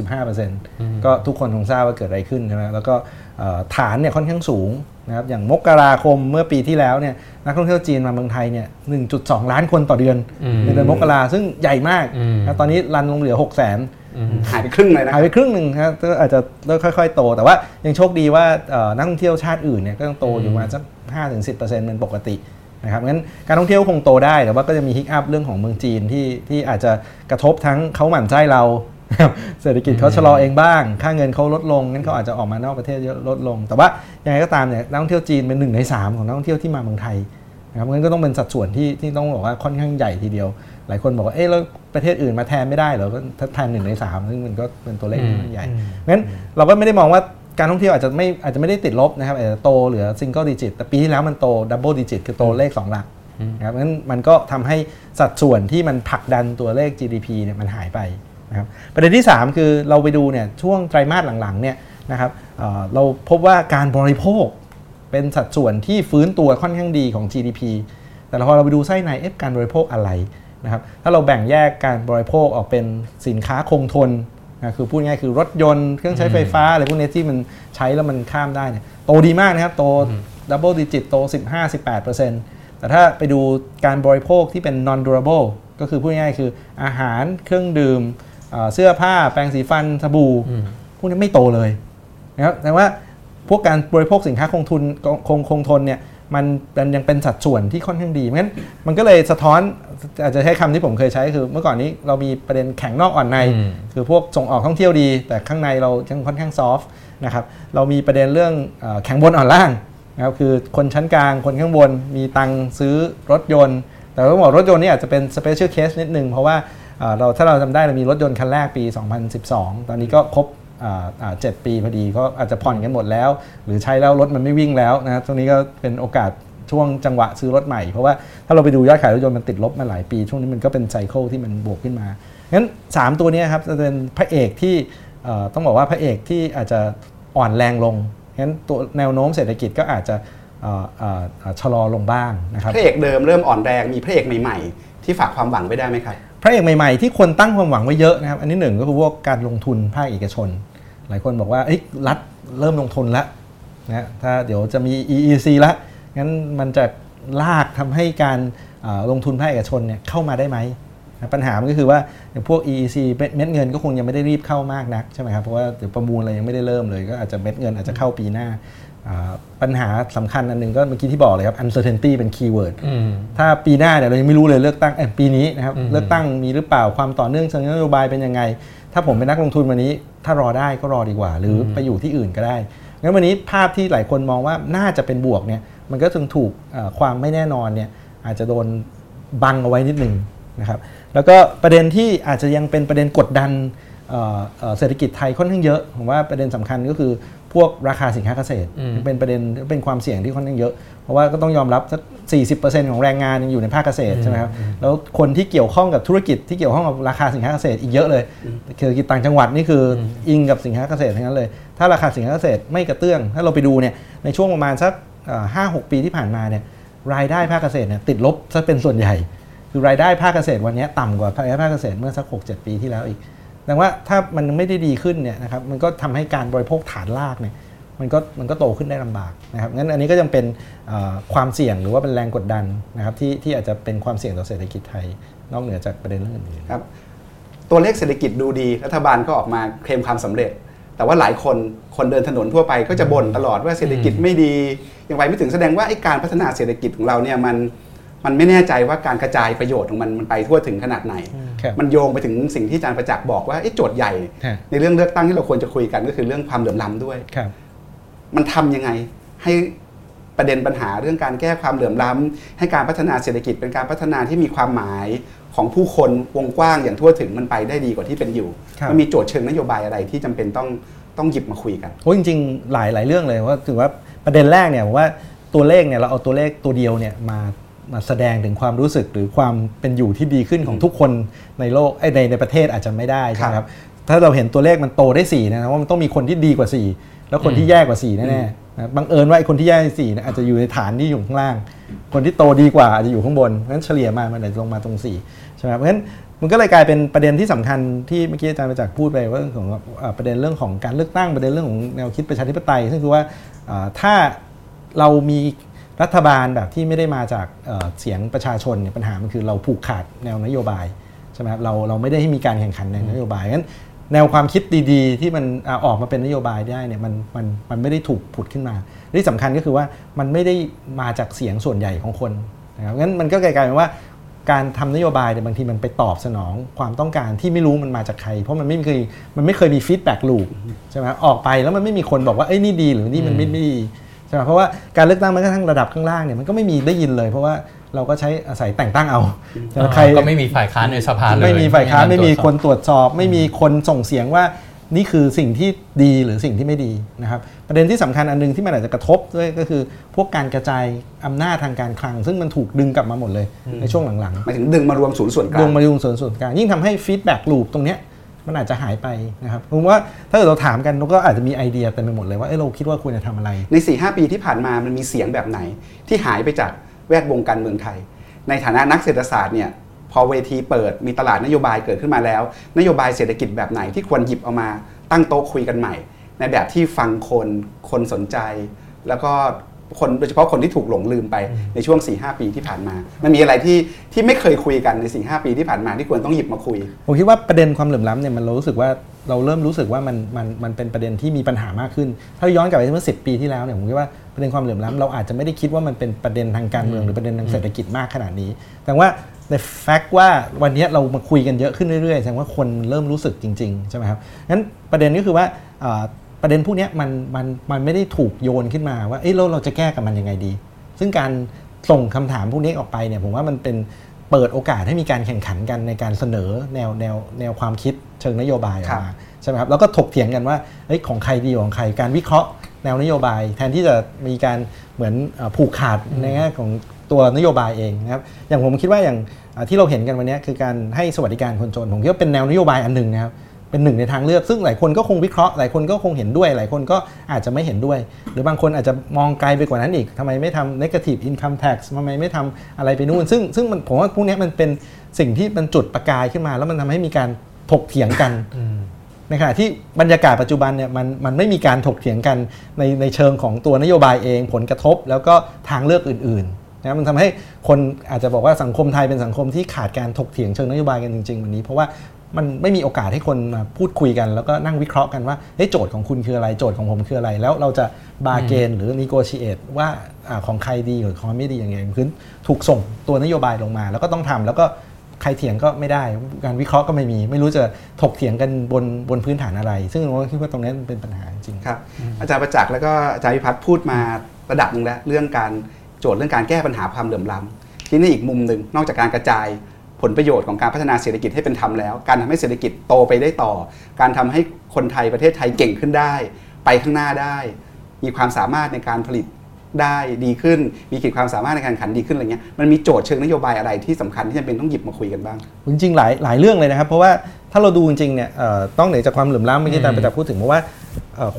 15%ก็ทุกคนคงทราบว่าเกิดอะไรขึ้นใช่ไหมแล้วก็เอ่อฐานเนี่ยค่อนข้างสูงนะครับอย่างมกราคมเมื่อปีที่แล้วเนี่ยนักท่องเที่ยวจีนมาเมืองไทยเนี่ย 1.2 ล้านคนต่อเดือนอืมในเดือนมกราซึ่งใหญ่มากอืมนะตอนนี้รันลงเหลือ 6 0 0 0 0น หายไปครึ่งเลยนะหายไปครึ่งหนึ่งครับก็อาจจะเริ่มค่อยๆ โต แต่ว่ายังโชคดีว่าเอ่อนักท่องเที่ยวชาติอื่นเนี่ยก็ยังโตอยู่ประมาณสัก5-10%เป็นปกตินะครับงั้นการท่องเที่ยวคงโตได้แต่ว่าก็จะมีฮิกอัพเรื่องของเมืองจีนที่ที่อาจจะกระทบทั้งเขาหมั่นไส้เรานะครับเศรษฐกิจเขาชะลอเองบ้าง ค่าเงินเขาลดลง งั้นเขาอาจจะออกมานอกประเทศเยอะลดลง แต่ว่ายังไงก็ตามเนี่ยนักท่องเที่ยวจีนเป็นหนึ่งในสามของนักท่องเที่ยวที่มาเมืองไทยนะครับงั้นก็ต้องเป็นสัดส่วนที่ที่ต้องบอกว่าค่อนข้างใหญ่ทีเดียว หลายคนบอกว่าเอ๊ะแล้วประเทศอื่นมาแทนไม่ได้เหรอก็ถ้าแทนหนึ่งในสามซึ่งมันก็เป็นตัวเลขที่ค่อนข้างใหญ่งั้นเราก็ไม่ได้มองว่าการท่องเที่ยวอาจจะไม่อาจจะไม่ได้ติดลบนะครับอาจจะโตเหลือ single digit แต่ปีที่แล้วมันโต double digit คือโตเลข 2 หลักนะครับงั้นมันก็ทำให้สัดส่วนที่มันผลักดันตัวเลข GDP เนี่ยมันหายไปนะครับประเด็นที่ 3 คือเราไปดูเนี่ยช่วงไตรมาสหลังๆเนี่ยนะครับเอ่อเราพบว่าการบริโภคเป็นสัดส่วนที่ฟื้นตัวค่อนข้างดีของ GDP แต่พอเราไปดูไส้ในเอ๊ะการบริโภคอะไร นะครับถ้าเราแบ่งแยกการบริโภคออกเป็นสินค้าคงทนนะคือพูดง่ายๆคือรถยนต์เครื่องใช้ไฟฟ้าอะไรพวกนี้ที่มันใช้แล้วมันข้ามได้เนี่ยโตดีมากนะครับโต double digit โต 15-18%แต่ถ้าไปดูการบริโภคที่เป็น non durable ก็คือพูดง่ายๆคืออาหารเครื่องดื่มเอ่อเสื้อผ้าแปรงสีฟันสบู่พวกนี้ไม่โตเลยนะครับแต่ว่าพวกการบริโภคสินค้าคงทุนคงคงทนเนี่ย มันมันยังเป็นสัดส่วนที่ค่อนข้างดีงั้นมันก็เลยสะท้อนอาจจะใช้คำที่ผมเคยใช้คือ เมื่อก่อนนี้เรามีประเด็นแข็งนอกอ่อนในอืมคือพวกส่งออกท่องเที่ยวดี แต่ข้างในเรายังค่อนข้าง soft นะครับเรามีประเด็นเรื่องเอ่อแข็งบนอ่อนล่างนะครับคือคนชั้นกลางคนข้างบนมีตังค์ซื้อรถยนต์ แต่ต้องบอกรถยนต์นี่อาจจะเป็น special case นิดนึง เพราะว่าเอ่อเราถ้าเราจำได้เรามีรถยนต์คันแรกปี 2012 ตอนนี้ก็ครบอ่าอ่า เจ็ดปีพอดีก็อาจจะผ่อนกันหมดแล้ว หรือใช้แล้วรถมันไม่วิ่งแล้วนะครับตรงนี้ก็เป็นโอกาสช่วงจังหวะซื้อรถใหม่ เพราะว่าถ้าเราไปดูยอดขายรถยนต์มันติดลบมาหลายปี ช่วงนี้มันก็เป็นไซเคิลที่มันบวกขึ้นมางั้น 3 ตัวเนี้ยครับจะเป็นพระเอกที่เอ่อต้องบอกว่าพระเอกที่อาจจะอ่อนแรงลงงั้นตัวแนวโน้มเศรษฐกิจก็อาจจะเอ่อเอ่อเอ่อชะลอลงบ้างนะครับพระเอกเดิมเริ่มอ่อนแรงมีพระเอกใหม่ๆ ที่ฝากความหวังไว้ได้ไหมครับพระเอกใหม่ๆที่คนตั้งความหวังไว้เยอะนะครับอันนี้หนึ่งก็คือพวกการลงทุนภาคเอกชน หลายคนบอกว่าเอ้ยรัฐเริ่มลงทุนแล้วนะถ้าเดี๋ยวจะมี EEC แล้วงั้นมันจะลากทำให้การเอ่อลงทุนภาคเอกชนเนี่ยเข้ามาได้ไหมนะปัญหามันก็คือว่าอย่างพวก EEC เม็ดเม็ดเงินก็คงยังไม่ได้รีบเข้ามากนักใช่ไหมครับเพราะว่าเดี๋ยวประมูลอะไรยังไม่ได้เริ่มเลย ก็อาจจะเม็ดเงินอาจจะเข้าปีหน้าอ่าปัญหาสำคัญอันหนึ่งก็เมื่อกี้ที่บอกเลยครับ uncertainty เป็น keyword อืมถ้าปีหน้าเนี่ยเรายังไม่รู้เลยเลือกตั้งเอ้ยปีนี้นะครับอืมเลือกตั้งมีหรือเปล่าความต่อเนื่องเชิงนโยบายเป็นยังไง ถ้าผมเป็นนักลงทุนวันนี้ ถ้ารอได้ก็รอดีกว่า หรืออไปอยู่ที่อื่นก็ได้ งั้นวันนี้ภาพที่หลายคนมองว่าน่าจะเป็นบวกเนี่ย มันก็จึงถูกเอ่อความไม่แน่นอนเนี่ยอาจจะโดนบังเอาไว้นิดหนึ่งนะครับ แล้วก็ประเด็นที่อาจจะยังเป็นประเด็นกดดันเอ่อเอ่อเศรษฐกิจไทยค่อนข้างเยอะ ผมว่าประเด็นสำคัญก็คือ พวกราคาสินค้าเกษตรอืมเป็นประเด็นเป็นความเสี่ยงที่ค่อนข้างเยอะ เพราะว่าก็ต้องยอมรับสัก 40%ของแรงงานยังอยู่ในภาคเกษตรใช่ไหมครับแล้วคนที่เกี่ยวข้องกับธุรกิจที่เกี่ยวข้องกับราคาสินค้าเกษตรอีกเยอะเลยเศรษฐกิจต่างจังหวัดนี่คือออิงกับสินค้าเกษตรทั้งนั้นเลย ถ้าราคาสินค้าเกษตรไม่กระเตื้อง ถ้าเราไปดูเนี่ยในช่วงประมาณสักห้าหกปีที่ผ่านมาเนี่ยรายได้ภาคเกษตรเนี่ยติดลบซะเป็นส่วนใหญ่ คือรายได้ภาคเกษตรวันนี้ต่ำกว่ารายได้ภาคเกษตรเมื่อสัก 6-7 ปีที่แล้วอีก แต่ว่าถ้ามันไม่ได้ดีขึ้นเนี่ยนะครับมันก็ทำให้การบริโภคฐานรากเนี่ยมันก็มันก็โตขึ้นได้ลำบากนะครับงั้นอันนี้ก็ยังเป็นความเสี่ยงหรือว่าเป็นแรงกดดันนะครับที่ที่อาจจะเป็นความเสี่ยงต่อเศรษฐกิจไทย นอกเหนือจากประเด็นเรื่องอื่นครับตัวเลขเศรษฐกิจดูดีรัฐบาลก็ออกมาเคลมความสำเร็จ แต่ว่าหลายคนคนเดินถนนทั่วไปก็จะบ่นตลอดว่าเศรษฐกิจไม่ดียังไปไม่ถึงแสดงว่าไอ้การพัฒนาเศรษฐกิจของเราเนี่ยมัน มันไม่แน่ใจว่าการกระจายประโยชน์ของมันมันไปทั่วถึงขนาดไหนครับมันโยงไปถึงสิ่งที่อาจารย์ประจักษ์บอกว่าไอ้โจทย์ใหญ่ฮะในเรื่องเลือกตั้งที่เราควรจะคุยกันก็คือเรื่องความเหลื่อมล้ำด้วยครับมันทำยังไงให้ประเด็นปัญหาเรื่องการแก้ความเหลื่อมล้ำให้การพัฒนาเศรษฐกิจเป็นการพัฒนาที่มีความหมายของผู้คนวงกว้างอย่างทั่วถึงมันไปได้ดีกว่าที่เป็นอยู่ครับมันมีโจทย์เชิงนโยบายอะไรที่จำเป็นต้องต้องหยิบมาคุยกันโอ้จริงๆ หลายหลายเรื่องเลยว่าถือว่าประเด็นแรกเนี่ยผมว่าตัวเลขเนี่ยเราเอาตัวเลขตัวเดียวเนี่ยมา มาแสดงถึงความรู้สึกหรือความเป็นอยู่ที่ดีขึ้นของทุกคนในโลกไอ้ยในในประเทศอาจจะไม่ได้ใช่ไหมครับ ถ้าเราเห็นตัวเลขมันโตได้4นะครับว่ามันต้องมีคนที่ดีกว่า 4 แล้วคนที่แย่กว่า4แน่ๆนะบังเอิญว่าไอ้คนที่แย่สี่เนี่ยอาจจะอยู่ในฐานที่อยู่ข้างล่าง คนที่โตดีกว่าอาจจะอยู่ข้างบนเพราะฉะนั้นเฉลี่ยมามันอาจจะลงมาตรง4ใช่ไหมครับเพราะฉะนั้นมันก็เลยกลายเป็นประเด็นที่สำคัญที่เมื่อกี้อาจารย์ประจักษ์พูดไปว่าเรื่องของเอ่อประเด็นเรื่องของการเลือกตั้งประเด็นเรื่องของแนวคิดประชาธิปไตยซึ่งคือว่าเอ่อถ้าเรามี รัฐบาลแบบที่ไม่ได้มาจากเสียงประชาชนเนี่ยปัญหามันคือเราผูกขาดแนวนโยบายใช่ไหมครับเราเราไม่ได้ให้มีการแข่งขันในนโยบายงั้นแนวความคิดดีๆ ที่มันออกมาเป็นนโยบายได้เนี่ยมันมันมันไม่ได้ถูกผุดขึ้นมาที่สำคัญก็คือว่ามันไม่ได้มาจากเสียงส่วนใหญ่ของคนนะครับงั้นมันก็กลายเป็นว่าการทำนโยบายเนี่ยบางทีมันไปตอบสนองความต้องการที่ไม่รู้มันมาจากใคร เพราะมันไม่เคยมันไม่เคยมี feedback loopใช่ไหมออกไปแล้วมันไม่มีคนบอกว่าเอ้ยนี่ดีหรือนี่มันไม่ไม่ดี ใช่ไหมเพราะว่าการเลือกตั้งแม้กระทั่งระดับข้างล่างเนี่ยมันก็ไม่มีได้ยินเลย เพราะว่าเราก็ใช้อาศัยแต่งตั้งเอาใช่ไหมใครก็ไม่มีฝ่ายค้านในสภาเลยไม่มีฝ่ายค้านไม่มีคนตรวจสอบตรวจสอบ ไม่มีคนส่งเสียงว่านี่คือสิ่งที่ดีหรือสิ่งที่ไม่ดีนะครับ ประเด็นที่สำคัญอันหนึ่งที่มันอาจจะกระทบด้วยก็คือ พวกการกระจายอำนาจทางการคลัง ซึ่งมันถูกดึงกลับมาหมดเลยในช่วงหลังๆหมายถึงดึงมารวมศูนย์ส่วนกรลาวงมมาดูส่วนส่วนกลางยิ่งทำให้ feedback loop ตรงเนี้ย มันอาจจะหายไปนะครับผมว่าถ้าเกิดเราถามกันเราก็อาจจะมีไอเดียเต็มไปหมดเลยว่าเอ้ยเราคิดว่าควรจะทำอะไร ใน4ีหปีที่ผ่านมามันมีเสียงแบบไหน ที่หายไปจากแวดวงการเมืองไทย ในฐานะนักเศรษฐศาสตร์เนี่ยพอเวทีเปิดมีตลาดนโยบายเกิดขึ้นมาแล้ว นโยบายเศรษฐกิจแบบไหนที่ควรหยิบเอามาตั้งโต๊ะคุยกันใหม่ ในแบบที่ฟังคนคนสนใจ แล้วก็ คนโดยเฉพาะคนที่ถูกหลงลืมไปในช่วง4-5ปีที่ผ่านมา มันมีอะไรที่ที่ไม่เคยคุยกันใน4-5ปีที่ผ่านมาที่ควรต้องหยิบมาคุย ผมคิดว่าประเด็นความเหลื่อมล้ำเนี่ยมันเรารู้สึกว่าเราเริ่มรู้สึกว่ามันมันมันเป็นประเด็นที่มีปัญหามากขึ้น ถ้าย้อนกลับไปเมื่อสิปีที่แล้วเนี่ยผมคิดว่าประเด็นความเหลื่อมล้ำเราอาจจะไม่ได้คิดว่ามันเป็นประเด็นทางการเมืองหรือประเด็นทางเศรษฐกิจมากขนาดนี้ แต่ว่าในแฟกต์ว่าวันนี้เรามาคุยกันเยอะขึ้นเรื่อยๆแสดงว่าคนเริ่มรู้สึกจริงๆใช่ไหมครับงั้นประเด็นก็คือว่าเอ่อ ประเด็นพวกเนี้ยมันมันมันไม่ได้ถูกโยนขึ้นมาว่าเอ้ยเราเราจะแก้กับมันยังไงดี ซึ่งการส่งคำถามพวกนี้ออกไปเนี่ยผมว่ามันเป็นเปิดโอกาสให้มีการแข่งขันกันในการเสนอแนวแนวแนวความคิดเชิงนโยบายออกมาใช่ไหมครับแล้วก็ถกเถียงกันว่าเฮ้ยของใครดีกว่าของใครการวิเคราะห์แนวนโยบาย แทนที่จะมีการเหมือนเอ่อผูกขาดในแง่ของตัวนโยบายเองนะครับอย่างผมคิดว่าอย่างอ่าที่เราเห็นกันวันนี้คือการให้สวัสดิการคนจนผมคิดว่าเป็นแนวนโยบายอันหนึ่งนะครับ เป็นหนึ่งในทางเลือก ซึ่งหลายคนก็คงวิเคราะห์หลายคนก็คงเห็นด้วย หลายคนก็อาจจะไม่เห็นด้วย หรือบางคนอาจจะมองไกลไปกว่านั้นอีกทำไมไม่ทำ negative income tax ทำไมไม่ทำอะไรไปนู่น ซึ่งซึ่งมันผมว่าพวกเนี้ยมันเป็นสิ่งที่มันจุดประกายขึ้นมา แล้วมันทำให้มีการถกเถียงกันในขณะที่บรรยากาศปัจจุบันเนี่ยมันมันไม่มีการถกเถียงกันในในเชิงของตัวนโยบายเอง ผลกระทบแล้วก็ทางเลือกอื่นๆนะมันทำให้คนอาจจะบอกว่าสังคมไทยเป็นสังคมที่ขาดการถกเถียงเชิงนโยบายกันจริงๆวันนี้ เพราะว่า มันไม่มีโอกาสให้คนมาพูดคุยกัน แล้วก็นั่งวิเคราะห์กันว่าเฮ้ยโจทย์ของคุณคืออะไรโจทย์ของผมคืออะไร แล้วเราจะบาเกนหรือนิโกชิเอตว่าอาของใครดีหรือของไม่ดีอย่างไงคือถูกส่งตัวนโยบายลงมา แล้วก็ต้องทำแล้วก็ใครเถียงก็ไม่ได้ การวิเคราะห์ก็ไม่มี ไม่รู้จะถกเถียงกันบนบนพื้นฐานอะไร ซึ่งผมก็คิดว่าตรงนี้เป็นปัญหาจริงครับ อาจารย์ประจักษ์แล้วก็อาจารย์พิพัฒน์พูดมาระดับหนึ่งแล้วเรื่องการโจทย์เรื่องการแก้ปัญหาความเหลื่อมล้ำที่นี่อีกมุมหนึ่งนอกจากการกระจาย ผลประโยชน์ของการพัฒนาเศรษฐกิจให้เป็นธรรมแล้ว การทำให้เศรษฐกิจโตไปได้ต่อ การทำให้คนไทยประเทศไทยเก่งขึ้นได้ ไปข้างหน้าได้ มีความสามารถในการผลิตได้ดีขึ้น มีขีดความสามารถในการแข่งขันดีขึ้นอะไรเงี้ย มันมีโจทย์เชิงนโยบายอะไรที่สำคัญที่จำเป็นต้องหยิบมาคุยกันบ้าง จริงๆหลายหลายเรื่องเลยนะครับ เพราะว่าถ้าเราดูจริงๆเนี่ยต้องเหนือจากความเหลื่อมล้ำเมื่อกี้อาจารย์ประจักพูดถึงเพราะว่า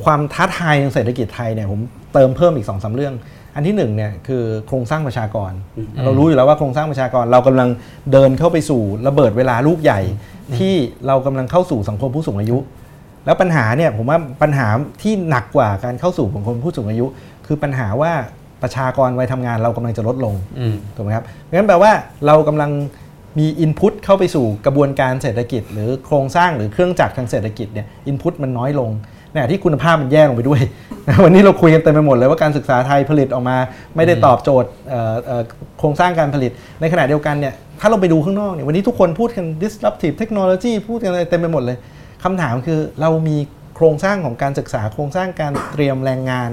ความท้าทายทางเศรษฐกิจไทยเนี่ยผมเติมเพิ่มอีก2อสาเรื่อง อันที่หนึ่งเนี่ยคือโครงสร้างประชากร เรารู้อยู่แล้วว่าโครงสร้างประชากรเรากำลังเดินเข้าไปสู่ระเบิดเวลาลูกใหญ่ ที่เรากำลังเข้าสู่สังคมผู้สูงอายุ แล้วปัญหาเนี่ยผมว่าปัญหาที่หนักกว่าการเข้าสู่สังคมผู้สูงอายุ คือปัญหาว่าประชากรวัยทำงานเรากำลังจะลดลงอืมถูกไหมครับงั้นแปลว่าเรากำลังมีอินพุตเข้าไปสู่กระบวนการเศรษฐกิจ หรือโครงสร้างหรือเครื่องจักรทางเศรษฐกิจเนี่ยอินพุตมันน้อยลง ในขณะที่คุณภาพมันแย่ลงไปด้วย วันนี้เราคุยกันเต็มไปหมดเลยว่าการศึกษาไทยผลิตออกมา ไม่ได้ตอบโจทย์โครงสร้างการผลิต ในขณะเดียวกันเนี่ยถ้าเราไปดูข้างนอกเนี่ยวันนี้ทุกคนพูดกัน disruptive technology พูดกันอะไรเต็มไปหมดเลยคำถามคือเรามีโครงสร้างของการศึกษาโครงสร้างการเตรียมแรงงาน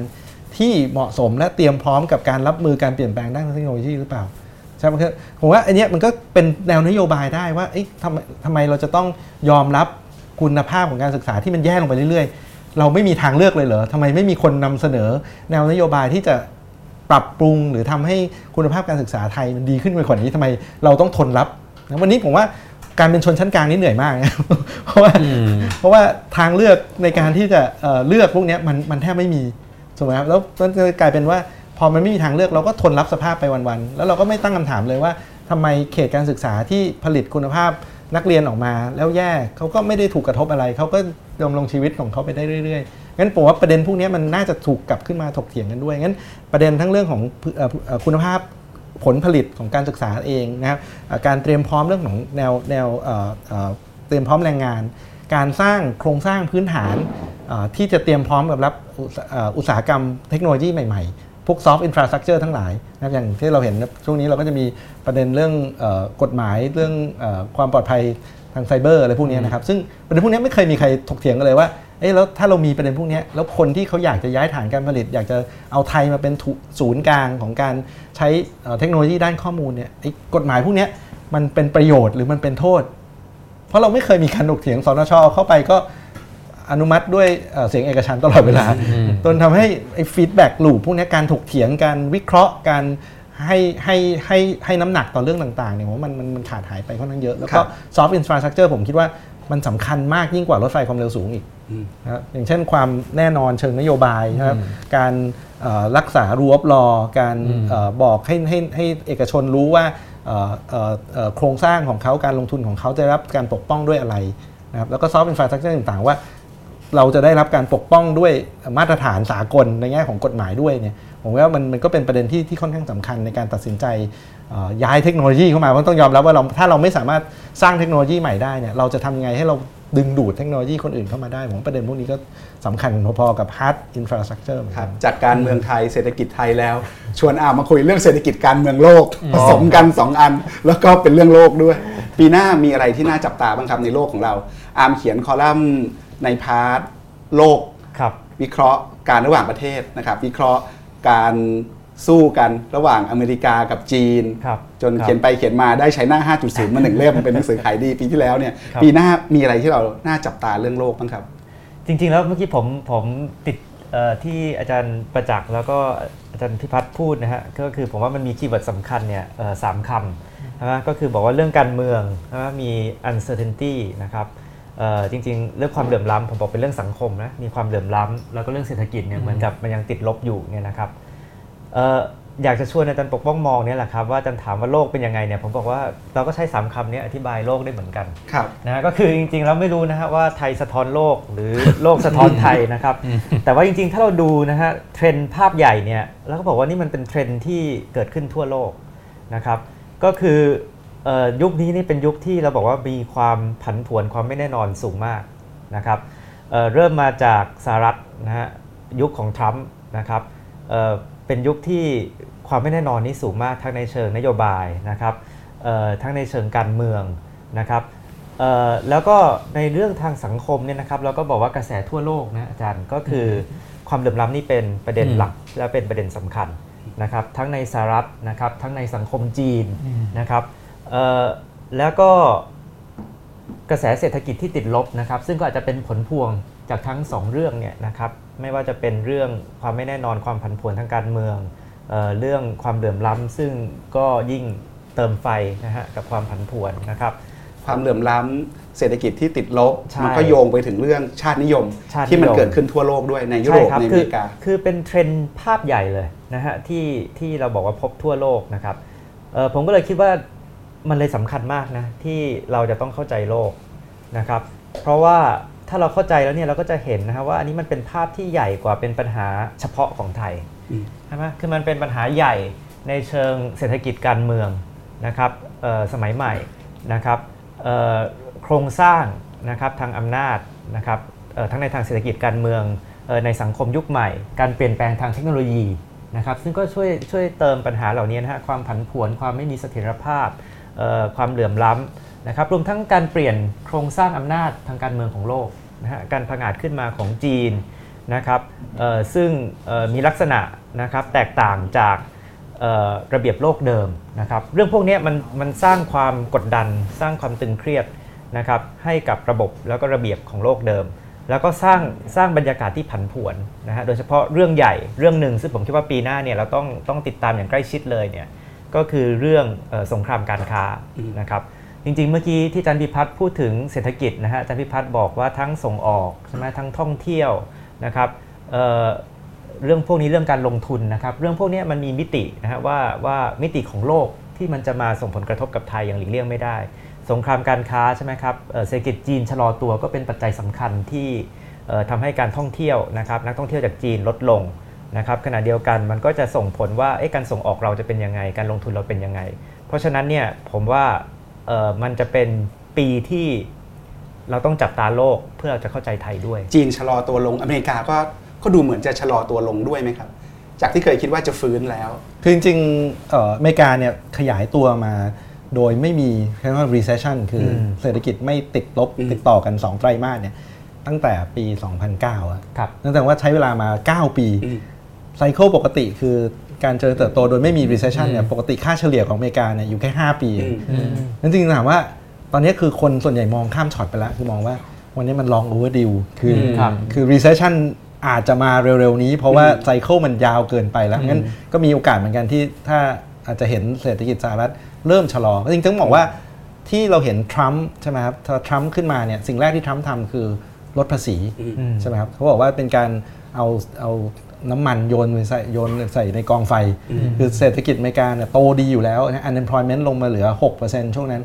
ที่เหมาะสมและเตรียมพร้อมกับการรับมือการเปลี่ยนแปลงด้านเทคโนโลยีหรือเปล่าใช่ไหมครับผมว่าอันนี้มันก็เป็นแนวนโยบายได้ว่าทำไมทำไมเราจะต้องยอมรับคุณภาพของการศึกษาที่มันแย่ลงไปเรื่อย เราไม่มีทางเลือกเลยเหรอทำไมไม่มีคนนำเสนอ แนวนโยบายที่จะปรับปรุงหรือทำให้คุณภาพการศึกษาไทยมันดีขึ้นไปกว่านี้ทำไมเราต้องทนรับนะวันนี้ผมว่าการเป็นชนชั้นกลางนี่เหนื่อยมากนะเพราะว่าอืมเพราะว่าทางเลือกในการที่จะเอ่อเลือกพวกเนี้ยมันมันแทบไม่มีถูกไหมครับแล้วมันก็กลายเป็นว่าพอมันไม่มีทางเลือกเราก็ทนรับสภาพไปวันๆแล้วเราก็ไม่ตั้งคำถามเลยว่าทำไมเขตการศึกษาที่ผลิตคุณภาพ นักเรียนออกมาแล้วแย่เขาก็ไม่ได้ถูกกระทบอะไร เขาก็ดำรงชีวิตของเขาไปได้เรื่อยๆ งั้นผมว่าประเด็นพวกนี้มันน่าจะถูกกลับขึ้นมาถกเถียงกันด้วย งั้นประเด็นทั้งเรื่องของออคุณภาพผลผลิตของการศึกษาเองนะครับการเตรียมพร้อมเรื่องของแนวแนวเตรียมพร้อมแรงงาน การสร้างโครงสร้างพื้นฐานที่จะเตรียมพร้อมกับรับอุตสาหกรรมเทคโนโลยีใหม่ ๆ พวก soft infrastructure ทั้งหลายนะครับอย่างที่เราเห็นนะช่วงนี้เราก็จะมีประเด็นเรื่องเออกฎหมายเรื่องเออความปลอดภัยทางไซเบอร์อะไรพวกนี้นะครับซึ่งประเด็นพวกนี้ไม่เคยมีใครถกเถียงกันเลยว่าเอ๊ะแล้วถ้าเรามีประเด็นพวกนี้แล้วคนที่เขาอยากจะย้ายฐานการผลิต อยากจะเอาไทยมาเป็นถุศูนย์กลางของการใช้เอ่อเทคโนโลยีด้านข้อมูลเนี่ยไอ้กฎหมายพวกเนี้ยมันเป็นประโยชน์หรือมันเป็นโทษ เพราะเราไม่เคยมีการถกเถียงสนชเข้าไปก็ อนุมัติด้วยเอ่อเสียงเอกฉันท์ตลอดเวลาจนทำให้ไอ้ฟีดแบ็กลูปพวกเนี้ยการถกเถียงการวิเคราะห์การให้ให้ให้ให้น้ำหนักต่อเรื่องต่างๆเนี่ยผมว่ามันมันมันขาดหายไปค่อนข้างเยอะ แล้วก็รับ soft infrastructure ผมคิดว่ามันสำคัญมากยิ่งกว่ารถไฟความเร็วสูงอีกอืมนะครับอย่างเช่นความแน่นอนเชิงนโยบายนะครับการเอ่อรักษารูปรอ การเอ่อบอกให้ให้ให้เอกชนรู้ว่าเอ่อเอ่อเอ่อโครงสร้างของเขาการลงทุนของเขาจะได้รับการปกป้องด้วยอะไรนะครับแล้วก็ soft infrastructure ต่างๆว่า เราจะได้รับการปกป้องด้วยมาตรฐานสากลในแง่ของกฎหมายด้วยเนี่ยผมว่ามันมันก็เป็นประเด็นที่ที่ค่อนข้างสำคัญในการตัดสินใจเอ่อย้ายเทคโนโลยีเข้ามาเพราะต้องยอมรับว่าเราถ้าเราไม่สามารถสร้างเทคโนโลยีใหม่ได้เนี่ยเราจะทำยังไงให้เราดึงดูดเทคโนโลยีคนอื่นเข้ามาได้ ผมว่าประเด็นพวกนี้ก็สำคัญพอๆกับ hard infrastructure เหมือนคกัรับนจากการเมืองไทยเศรษฐกิจไทยแล้ว ชวนอามาคุยเรื่องเศรษฐกิจการเมืองโลก ผสมกัน 2 อัน แล้วก็เป็นเรื่องโลกด้วย ปีหน้ามีอะไรที่น่าจับตาบ้างครับในโลกของเรา อาร์มเขียนคอลัมน์ ใน part โลกครับวิเคราะห์การระหว่างประเทศนะครับ วิเคราะห์การสู้กันระหว่างอเมริกากับจีนครับจนครับเขียนไปเขียนมาได้ China 5.0 มาหนึ่งเล่มเป็นหนังสือขายดีปีที่แล้วเนี่ยครับปีหน้ามีอะไรที่เราน่าจับตาเรื่องโลกบ้างครับ จริง ๆ แล้วเมื่อกี้ผมผมติดเอ่อที่อาจารย์ประจักษ์แล้วก็อาจารย์พิพัฒน์พูดนะฮะก็คือผมว่ามันมี keyword สำคัญเนี่ยเอ่อสามคำนะก็คือบอกว่าเรื่องการเมืองนะมี uncertainty นะครับเอ่อ จริงๆ เรื่องความเหลื่อมล้ำผมบอกเป็นเรื่องสังคมนะมีความเหลื่อมล้ำแล้วก็เรื่องเศรษฐกิจเนี่ยเหมือนกับมันยังติดลบอยู่เนี่ยนะครับเอ่ออยากจะชวนอาจารย์ปกป้องมองเนี่ยแหละครับว่าอาจารย์ถามว่าโลกเป็นยังไงเนี่ยผมบอกว่าเราก็ใช้สามคำนี้อธิบายโลกได้เหมือนกันครับนะฮะก็คือจริงๆแล้วไม่รู้นะฮะว่าไทยสะท้อนโลกหรือโลกสะท้อนไทยนะครับแต่ว่าจริงๆ ถ้าเราดูนะฮะเทรนด์ภาพใหญ่เนี่ยแล้วก็บอกว่านี่มันเป็นเทรนด์ที่เกิดขึ้นทั่วโลกนะครับก็คือเอ่อ ยุคนี้นี่เป็นยุคที่เราบอกว่ามีความผันผวนความไม่แน่นอนสูงมากนะครับเเริ่มมาจากสหรัฐนะฮะยุคของทรัมป์นะครับเเป็นยุคที่ความไม่แน่นอนนี่สูงมากทั้งในเชิงนโยบายนะครับทั้งในเชิงการเมืองนะครับแล้วก็ในเรื่องทางสังคมเนี่ยนะครับเราก็บอกว่ากระแสทั่วโลกนะอาจารย์ก็คือความเหลื่อมล้ำนี่เป็นประเด็นหลักและเป็นประเด็นสำคัญนะครับทั้งในสหรัฐนะครับทั้งในสังคมจีนนะครับ แล้วก็กระแสเศรษฐกิจที่ติดลบนะครับ ซึ่งก็อาจจะเป็นผลพวงจากทั้งสองเรื่องเนี่ยนะครับไม่ว่าจะเป็นเรื่องความไม่แน่นอนความผันผวนทางการเมืองเอ่อเรื่องความเหลื่อมล้ำซึ่งก็ยิ่งเติมไฟนะฮะกับความผันผวนนะครับ ความเหลื่อมล้ำเศรษฐกิจที่ติดลบใช่มันก็โยงไปถึงเรื่องชาตินิยมชาตินิยม ที่มันเกิดขึ้นทั่วโลกด้วยในยุโรปใช่ครับในอคืเมริกาคือเป็นเทรนด์ภาพใหญ่เลยนะฮะที่ที่เราบอกว่าพบทั่วโลกนะครับเอ่อผมก็เลยคิดว่า มันเลยสำคัญมากนะที่เราจะต้องเข้าใจโลกนะครับ เพราะว่าถ้าเราเข้าใจแล้วเนี่ยเราก็จะเห็นนะฮะว่าอันนี้มันเป็นภาพที่ใหญ่กว่าเป็นปัญหาเฉพาะของไทยอืมใช่ไหมคือมันเป็นปัญหาใหญ่ในเชิงเศรษฐกิจการเมืองนะครับเอ่อสมัยใหม่นะครับเอ่อโครงสร้างนะครับทางอำนาจนะครับเอ่อทั้งในทางเศรษฐกิจการเมืองเอ่อในสังคมยุคใหม่ การเปลี่ยนแปลงทางเทคโนโลยีนะครับซึ่งก็ช่วยช่วยเติมปัญหาเหล่านี้นะฮะความผันผวนความไม่มีเสถียรภาพเอ่อ ความเหลื่อมล้ำนะครับรวมทั้งการเปลี่ยนโครงสร้างอำนาจทางการเมืองของโลกนะฮะการผงาดขึ้นมาของจีนนะครับซึ่งมีลักษณะนะครับแตกต่างจากระเบียบโลกเดิมนะครับเรื่องพวกนี้มันมันสร้างความกดดัน สร้างความตึงเครียดนะครับให้กับระบบแล้วก็ระเบียบของโลกเดิม แล้วก็สร้างสร้างบรรยากาศที่ผันผวนนะฮะโดยเฉพาะเรื่องใหญ่เรื่องหนึ่งซึ่งผมคิดว่าปีหน้าเนี่ยเราต้องต้องติดตามอย่างใกล้ชิดเลยเนี่ย ก็คือเรื่องเออสงครามการค้านะครับจริงๆ เมื่อกี้ที่อาจารย์พิพัฒน์พูดถึงเศรษฐกิจนะฮะอาจารย์พิพัฒน์บอกว่าทั้งส่งออกใช่ไหมทั้งท่องเที่ยวนะครับเอ่อเรื่องพวกนี้เรื่องการลงทุนนะครับ เรื่องพวกนี้มันมีมิตินะฮะว่าว่ามิติของโลกที่มันจะมาส่งผลกระทบกับไทยอย่างหลีกเลี่ยงไม่ได้ สงครามการค้าใช่ไหมครับเอ่อเศรษฐกิจจีนชะลอตัวก็เป็นปัจจัยสำคัญที่เอ่อทำให้การท่องเที่ยวนะครับนักท่องเที่ยวจากจีนลดลง นะครับขณะเดียวกันมันก็จะส่งผลว่าเอ๊ะการส่งออกเราจะเป็นยังไง การลงทุนเราเป็นยังไง เพราะฉะนั้นเนี่ยผมว่าเอ่อมันจะเป็นปีที่เราต้องจับตาโลกเพื่อเราจะเข้าใจไทยด้วย จีนชะลอตัวลงอเมริกาก็ก็ดูเหมือนจะชะลอตัวลงด้วยไหมครับ จากที่เคยคิดว่าจะฟื้นแล้ว คือจริงๆเอ่ออเมริกาเนี่ยขยายตัวมาโดยไม่มีเรียกว่า recession คืออมเศรษฐกิจไม่ติดลบอืมติดต่อกัน 2 ไตรมาสเนี่ยตั้งแต่ปี 2009อะครับนั่นแสดงว่าใช้เวลามา 9 ปีอืม ไซเคิลปกติคือการเจริญเติบโตโดยไม่มี recession เนี่ยปกติค่าเฉลี่ยของอเมริกาเนี่ยอยู่แค่ 5 ปีอืมนั่นจริงๆถามว่า ตอนนี้คือคนส่วนใหญ่มองข้ามช็อตไปแล้ว คือมองว่าวันนี้มัน long overdue คือครับคือ recession อาจจะมาเร็ว ๆ นี้ เพราะว่า cycle มันยาวเกินไปแล้วงั้นก็มีโอกาสเหมือนกันที่ถ้าอาจจะเห็นเศรษฐกิจสหรัฐเริ่มชะลอจริงๆต้องบอกว่าที่เราเห็นทรัมป์ใช่ไหมครับถ้าทรัมป์ขึ้นมาเนี่ยสิ่งแรกที่ทรัมป์ทำคือลดภาษีอืมใช่ไหมครับเขาบอกว่าเป็นการเอาเอา น้ำมันโยนไปใส่โยนใส่ในกองไฟ คือเศรษฐกิจอเมริกาเนี่ยโตดีอยู่แล้วนะ unemployment ลงมาเหลือ 6%ช่วงนั้น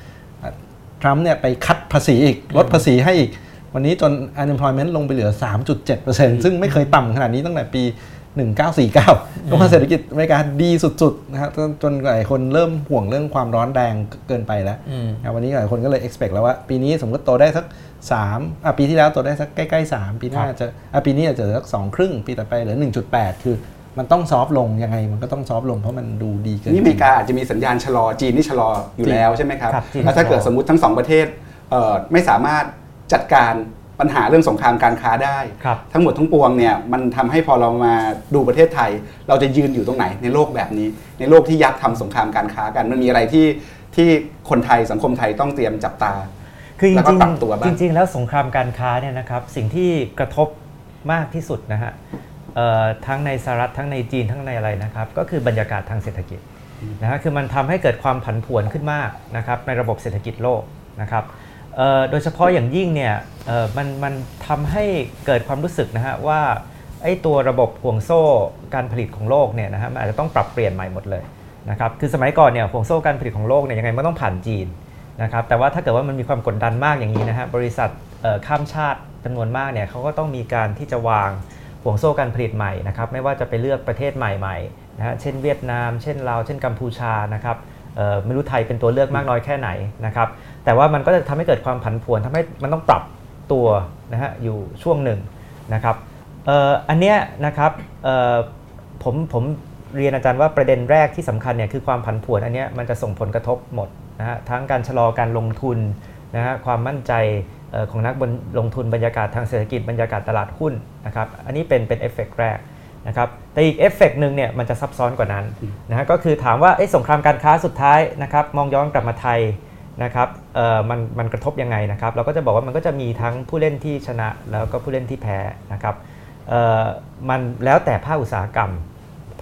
5-6%ทรัมป์เนี่ยไปคัดภาษีอีก ลดภาษีให้อีก วันนี้จน unemployment ลงไปเหลือ 3.7%ซึ่งไม่เคยต่ำขนาดนี้ตั้งแต่ปี 1949ลงมาเศรษฐกิจอเมริกาดีสุดๆนะครับจนจนหลายคนเริ่มห่วงเรื่องความร้อนแรงเกินไปแล้วอืมนะวันนี้หลายคนก็เลย expect แล้วว่า ปีนี้สมมติโตได้สัก3อะปีที่แล้วโตได้สักใกล้ๆ 3 ปีหน้าจะอะปีนี้อาจจะเหลือสักสองครึ่งปีต่อไปเหลือ 1.8 คือมันต้องซอฟต์ลงยังไงมันก็ต้องซอฟต์ลงเพราะมันดูดีเกินนี่อเมริกาอาจจะมีสัญญาณชะลอจีนนี่ชะลออยู่แล้วใช่ไหมครับครับจีนแล้วถ้าชะลอเกิดสมมติทั้งสองประเทศเอ่อไม่สามารถจัดการ ปัญหาเรื่องสงครามการค้าได้ครับทั้งหมดทั้งปวงเนี่ยมันทำให้พอเรามาดูประเทศไทย เราจะยืนอยู่ตรงไหนในโลกแบบนี้ ในโลกที่ยักษ์ทำสงครามการค้ากัน มันมีอะไรที่ที่คนไทยสังคมไทยต้องเตรียมจับตาคือจแล้วก็ริงปรับตัวบ้างๆจริง ๆ แล้วสงครามการค้าเนี่ยนะครับสิ่งที่กระทบมากที่สุดนะฮะเอ่อทั้งในสหรัฐทั้งในจีนทั้งในอะไรนะครับ ก็คือบรรยากาศทางเศรษฐกิจนะฮะคือมันทำให้เกิดความผันผวนขึ้นมากนะครับในระบบเศรษฐกิจโลกนะครับเอ่อ โดยเฉพาะอย่างยิ่งเนี่ยมันมันทำให้เกิดความรู้สึกนะฮะว่าไอ้ตัวระบบห่วงโซ่การผลิตของโลกเนี่ยนะฮะมันอาจจะต้องปรับเปลี่ยนใหม่หมดเลยนะครับคือสมัยก่อนเนี่ยห่วงโซ่การผลิตของโลกเนี่ยยังไงมันต้องผ่านจีนนะครับแต่ว่าถ้าเกิดว่ามันมีความกดดันมากอย่างนี้นะฮะบริษัทข้ามชาติจำนวนมากเนี่ยเขาก็ต้องมีการที่จะวางห่วงโซ่การผลิตใหม่นะครับไม่ว่าจะไปเลือกประเทศใหม่ๆนะฮะเช่นเวียดนาม เช่นลาวเช่นกัมพูชานะครับไม่รู้ไทยเป็นตัวเลือกมากน้อยแค่ไหนนะครับ แต่ว่ามันก็จะทำให้เกิดความผันผวนทำให้มันต้องปรับตัวนะฮะอยู่ช่วงหนึ่งนะครับอันเนี้ยนะครับผมผมเรียนอาจารย์ว่าประเด็นแรกที่สำคัญเนี่ยคือความผันผวนอันเนี้ยมันจะส่งผลกระทบหมดนะฮะทั้งการชะลอการลงทุนนะฮะความมั่นใจของนักลงทุนบรรยากาศทางเศรษฐกิจบรรยากาศตลาดหุ้นนะครับอันนี้เป็นเป็นเอฟเฟกต์แรกนะครับแต่อีกเอฟเฟกต์หนึ่งเนี่ยมันจะซับซ้อนกว่านั้นนะฮะก็คือถามว่าเอ๊ะสงครามการค้าสุดท้ายนะครับมองย้อนกลับมาไทย นะครับเอ่อมันมันกระทบยังไงนะครับเราก็จะบอกว่ามันก็จะมีทั้งผู้เล่นที่ชนะแล้วก็ผู้เล่นที่แพ้นะครับเอ่อมันแล้วแต่ภาคอุตสาหกรรม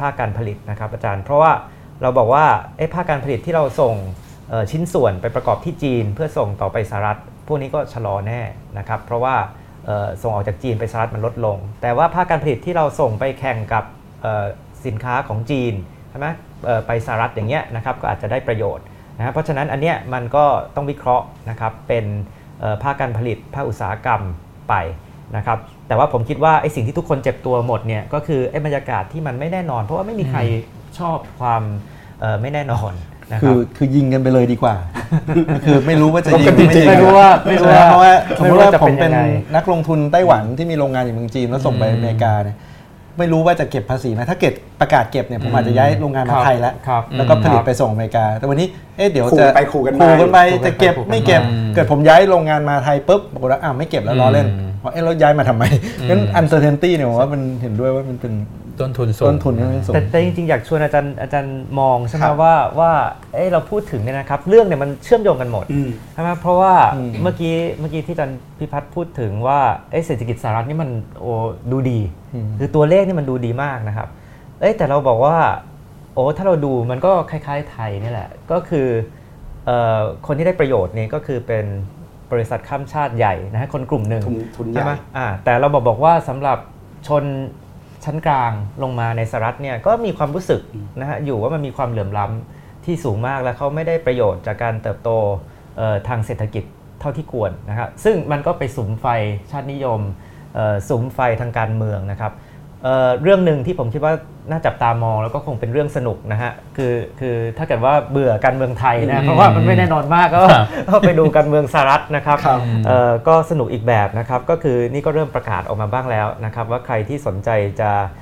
ภาคการผลิตนะครับอาจารย์เพราะว่าเราบอกว่าเอ๊ะภาคการผลิตที่เราส่งชิ้นส่วนไปประกอบที่จีน เพื่อส่งต่อไปสหรัฐ พวกนี้ก็ชะลอแน่นะครับเพราะว่าส่งออกจากจีนไปสหรัฐมันลดลง แต่ว่าภาคการผลิตที่เราส่งไปแข่งกับสินค้าของจีนใช่ไหมไปสหรัฐอย่างเงี้ยนะครับก็อาจจะได้ประโยชน์ นะฮะเพราะฉะนั้นอันเนี้ยมันก็ต้องวิเคราะห์นะครับเป็นเอ่อภาคการผลิตภาคอุตสาหกรรมไปนะครับแต่ว่าผมคิดว่าไอ้สิ่งที่ทุกคนเจ็บตัวหมดเนี่ยก็คือไอ้บรรยากาศที่มันไม่แน่นอน เพราะว่าไม่มีใครชอบความเอ่อไม่แน่นอนนะคคืรับอคือยิงกันไปเลยดีกว่า คือไม่รู้ว่าจะยิงก็จริงๆไม่ไม่รู้ว่าไม่รู้ว่าเพราะว่าสมมติว่าไม่รู้ว่าจะผเป็มนเป็นยังไงนักลงทุนไต้หวันที่มีโรงงานอยู่เมืองจีนแล้วส่งไปอเมริกาเนี่ย ไม่รู้ว่าจะเก็บภาษีไหมถ้าเกิดประกาศเก็บเนี่ยผมอาจจะย้ายโรงงานมาไทยแล้วครับแล้วก็ผลิตครับไปส่งอเมริกา แต่วันนี้เอ๊ะเดี๋ยวขู่จะไปขู่กันมาขู่กันไปขู่กันไปจะเก็บขู่กันไม่เก็บมาเกิดผมย้ายโรงงานมาไทยปุ๊บบอกว่าอ้าวไม่เก็บแล้วล้อเล่นอืมเพราะเอ๊ะเราย้ายมาทำไมงั้น uncertainty เนี่ยผมว่ามันเห็นด้วยว่ามันเป็น ต้นทุนสูงต้นทุนที่มันสูงแต่แต่จริงๆ อยากชวนอาจารย์อาจารย์มองใช่ไหมครับว่าว่าเอ้เราพูดถึงเนี่ยนะครับเรื่องเนี่ยมันเชื่อมโยงกันหมดอืมใช่ไหมเพราะว่าอืมเมื่อกี้เมื่อกี้ที่อาจารย์พิพัฒน์พูดถึงว่าเอ้เศรษฐกิจสหรัฐนี่มันโอ้ดูดี คือตัวเลขนี่มันดูดีมากนะครับเอ้ยแต่เราบอกว่าโอ้ถ้าเราดูมันก็คล้าย ๆ ไทยนี่แหละก็คือเอ่อคนที่ได้ประโยชน์เนี่ยก็คือเป็นบริษัทข้ามชาติใหญ่นะฮะคนกลุ่มหนึ่งทุนทุนใหใช่ญ่ไหมอ่าแต่เราบอกบอกว่าสำหรับชน ชั้นกลางลงมาในสหรัฐเนี่ยก็มีความรู้สึกนะฮะอยู่ว่ามันมีความเหลื่อมล้ำที่สูงมากและเขาไม่ได้ประโยชน์จากการเติบโตเอ่อทางเศรษฐกิจเท่าที่ควรนะครับซึ่งมันก็ไปสุมไฟชาตินิยมเอ่อสุมไฟทางการเมืองนะครับ เอ่อเรื่องหนึ่งที่ผมคิดว่าน่าจับตามองแล้วก็คงเป็นเรื่องสนุกนะฮะคือคือถ้าเกิดว่าเบื่อการเมืองไทยนะเพราะว่ามันไม่แน่นอนมากก็ครับก็ไปดูการเมืองสหรัฐนะครับครับเอ่อก็สนุกอีกแบบนะครับก็คือนี่ก็เริ่มประกาศออกมาบ้างแล้วนะครับว่าใครที่สนใจจะเอ่อ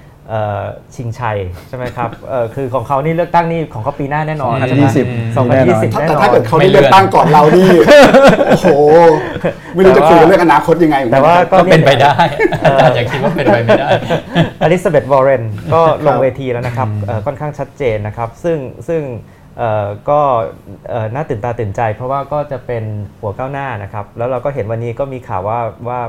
ชิงชัยใช่ไหมครับเอ่อคือของเขานี่เลือกตั้งนี่ของเขาปีหน้าแน่นอนใช่ไหม2020 2020ถ้าแน่แต่นอถ้านเกิดเขาได้เลือกตั้งก่อนเรานี่โอ้โห ไม่รู้จะคุยกันเรื่องอนาคตยังไงเหมือนแต่กันว่าก็เป็นไปได้อาจารย์อย่าคิดว่าเป็นไปไม่ได้อลิซาเบธวอร์เรนก็ลงครับเวทีแล้วนะครับเอ่อค่อนข้างชัดเจนนะครับ ซึ่งซึ่งเอ่อก็เอ่อน่าตื่นตาตื่นใจ เพราะว่าก็จะเป็นหัวก้าวหน้านะครับ แล้วเราก็เห็นวันนี้ก็มีข่าวว่าว่า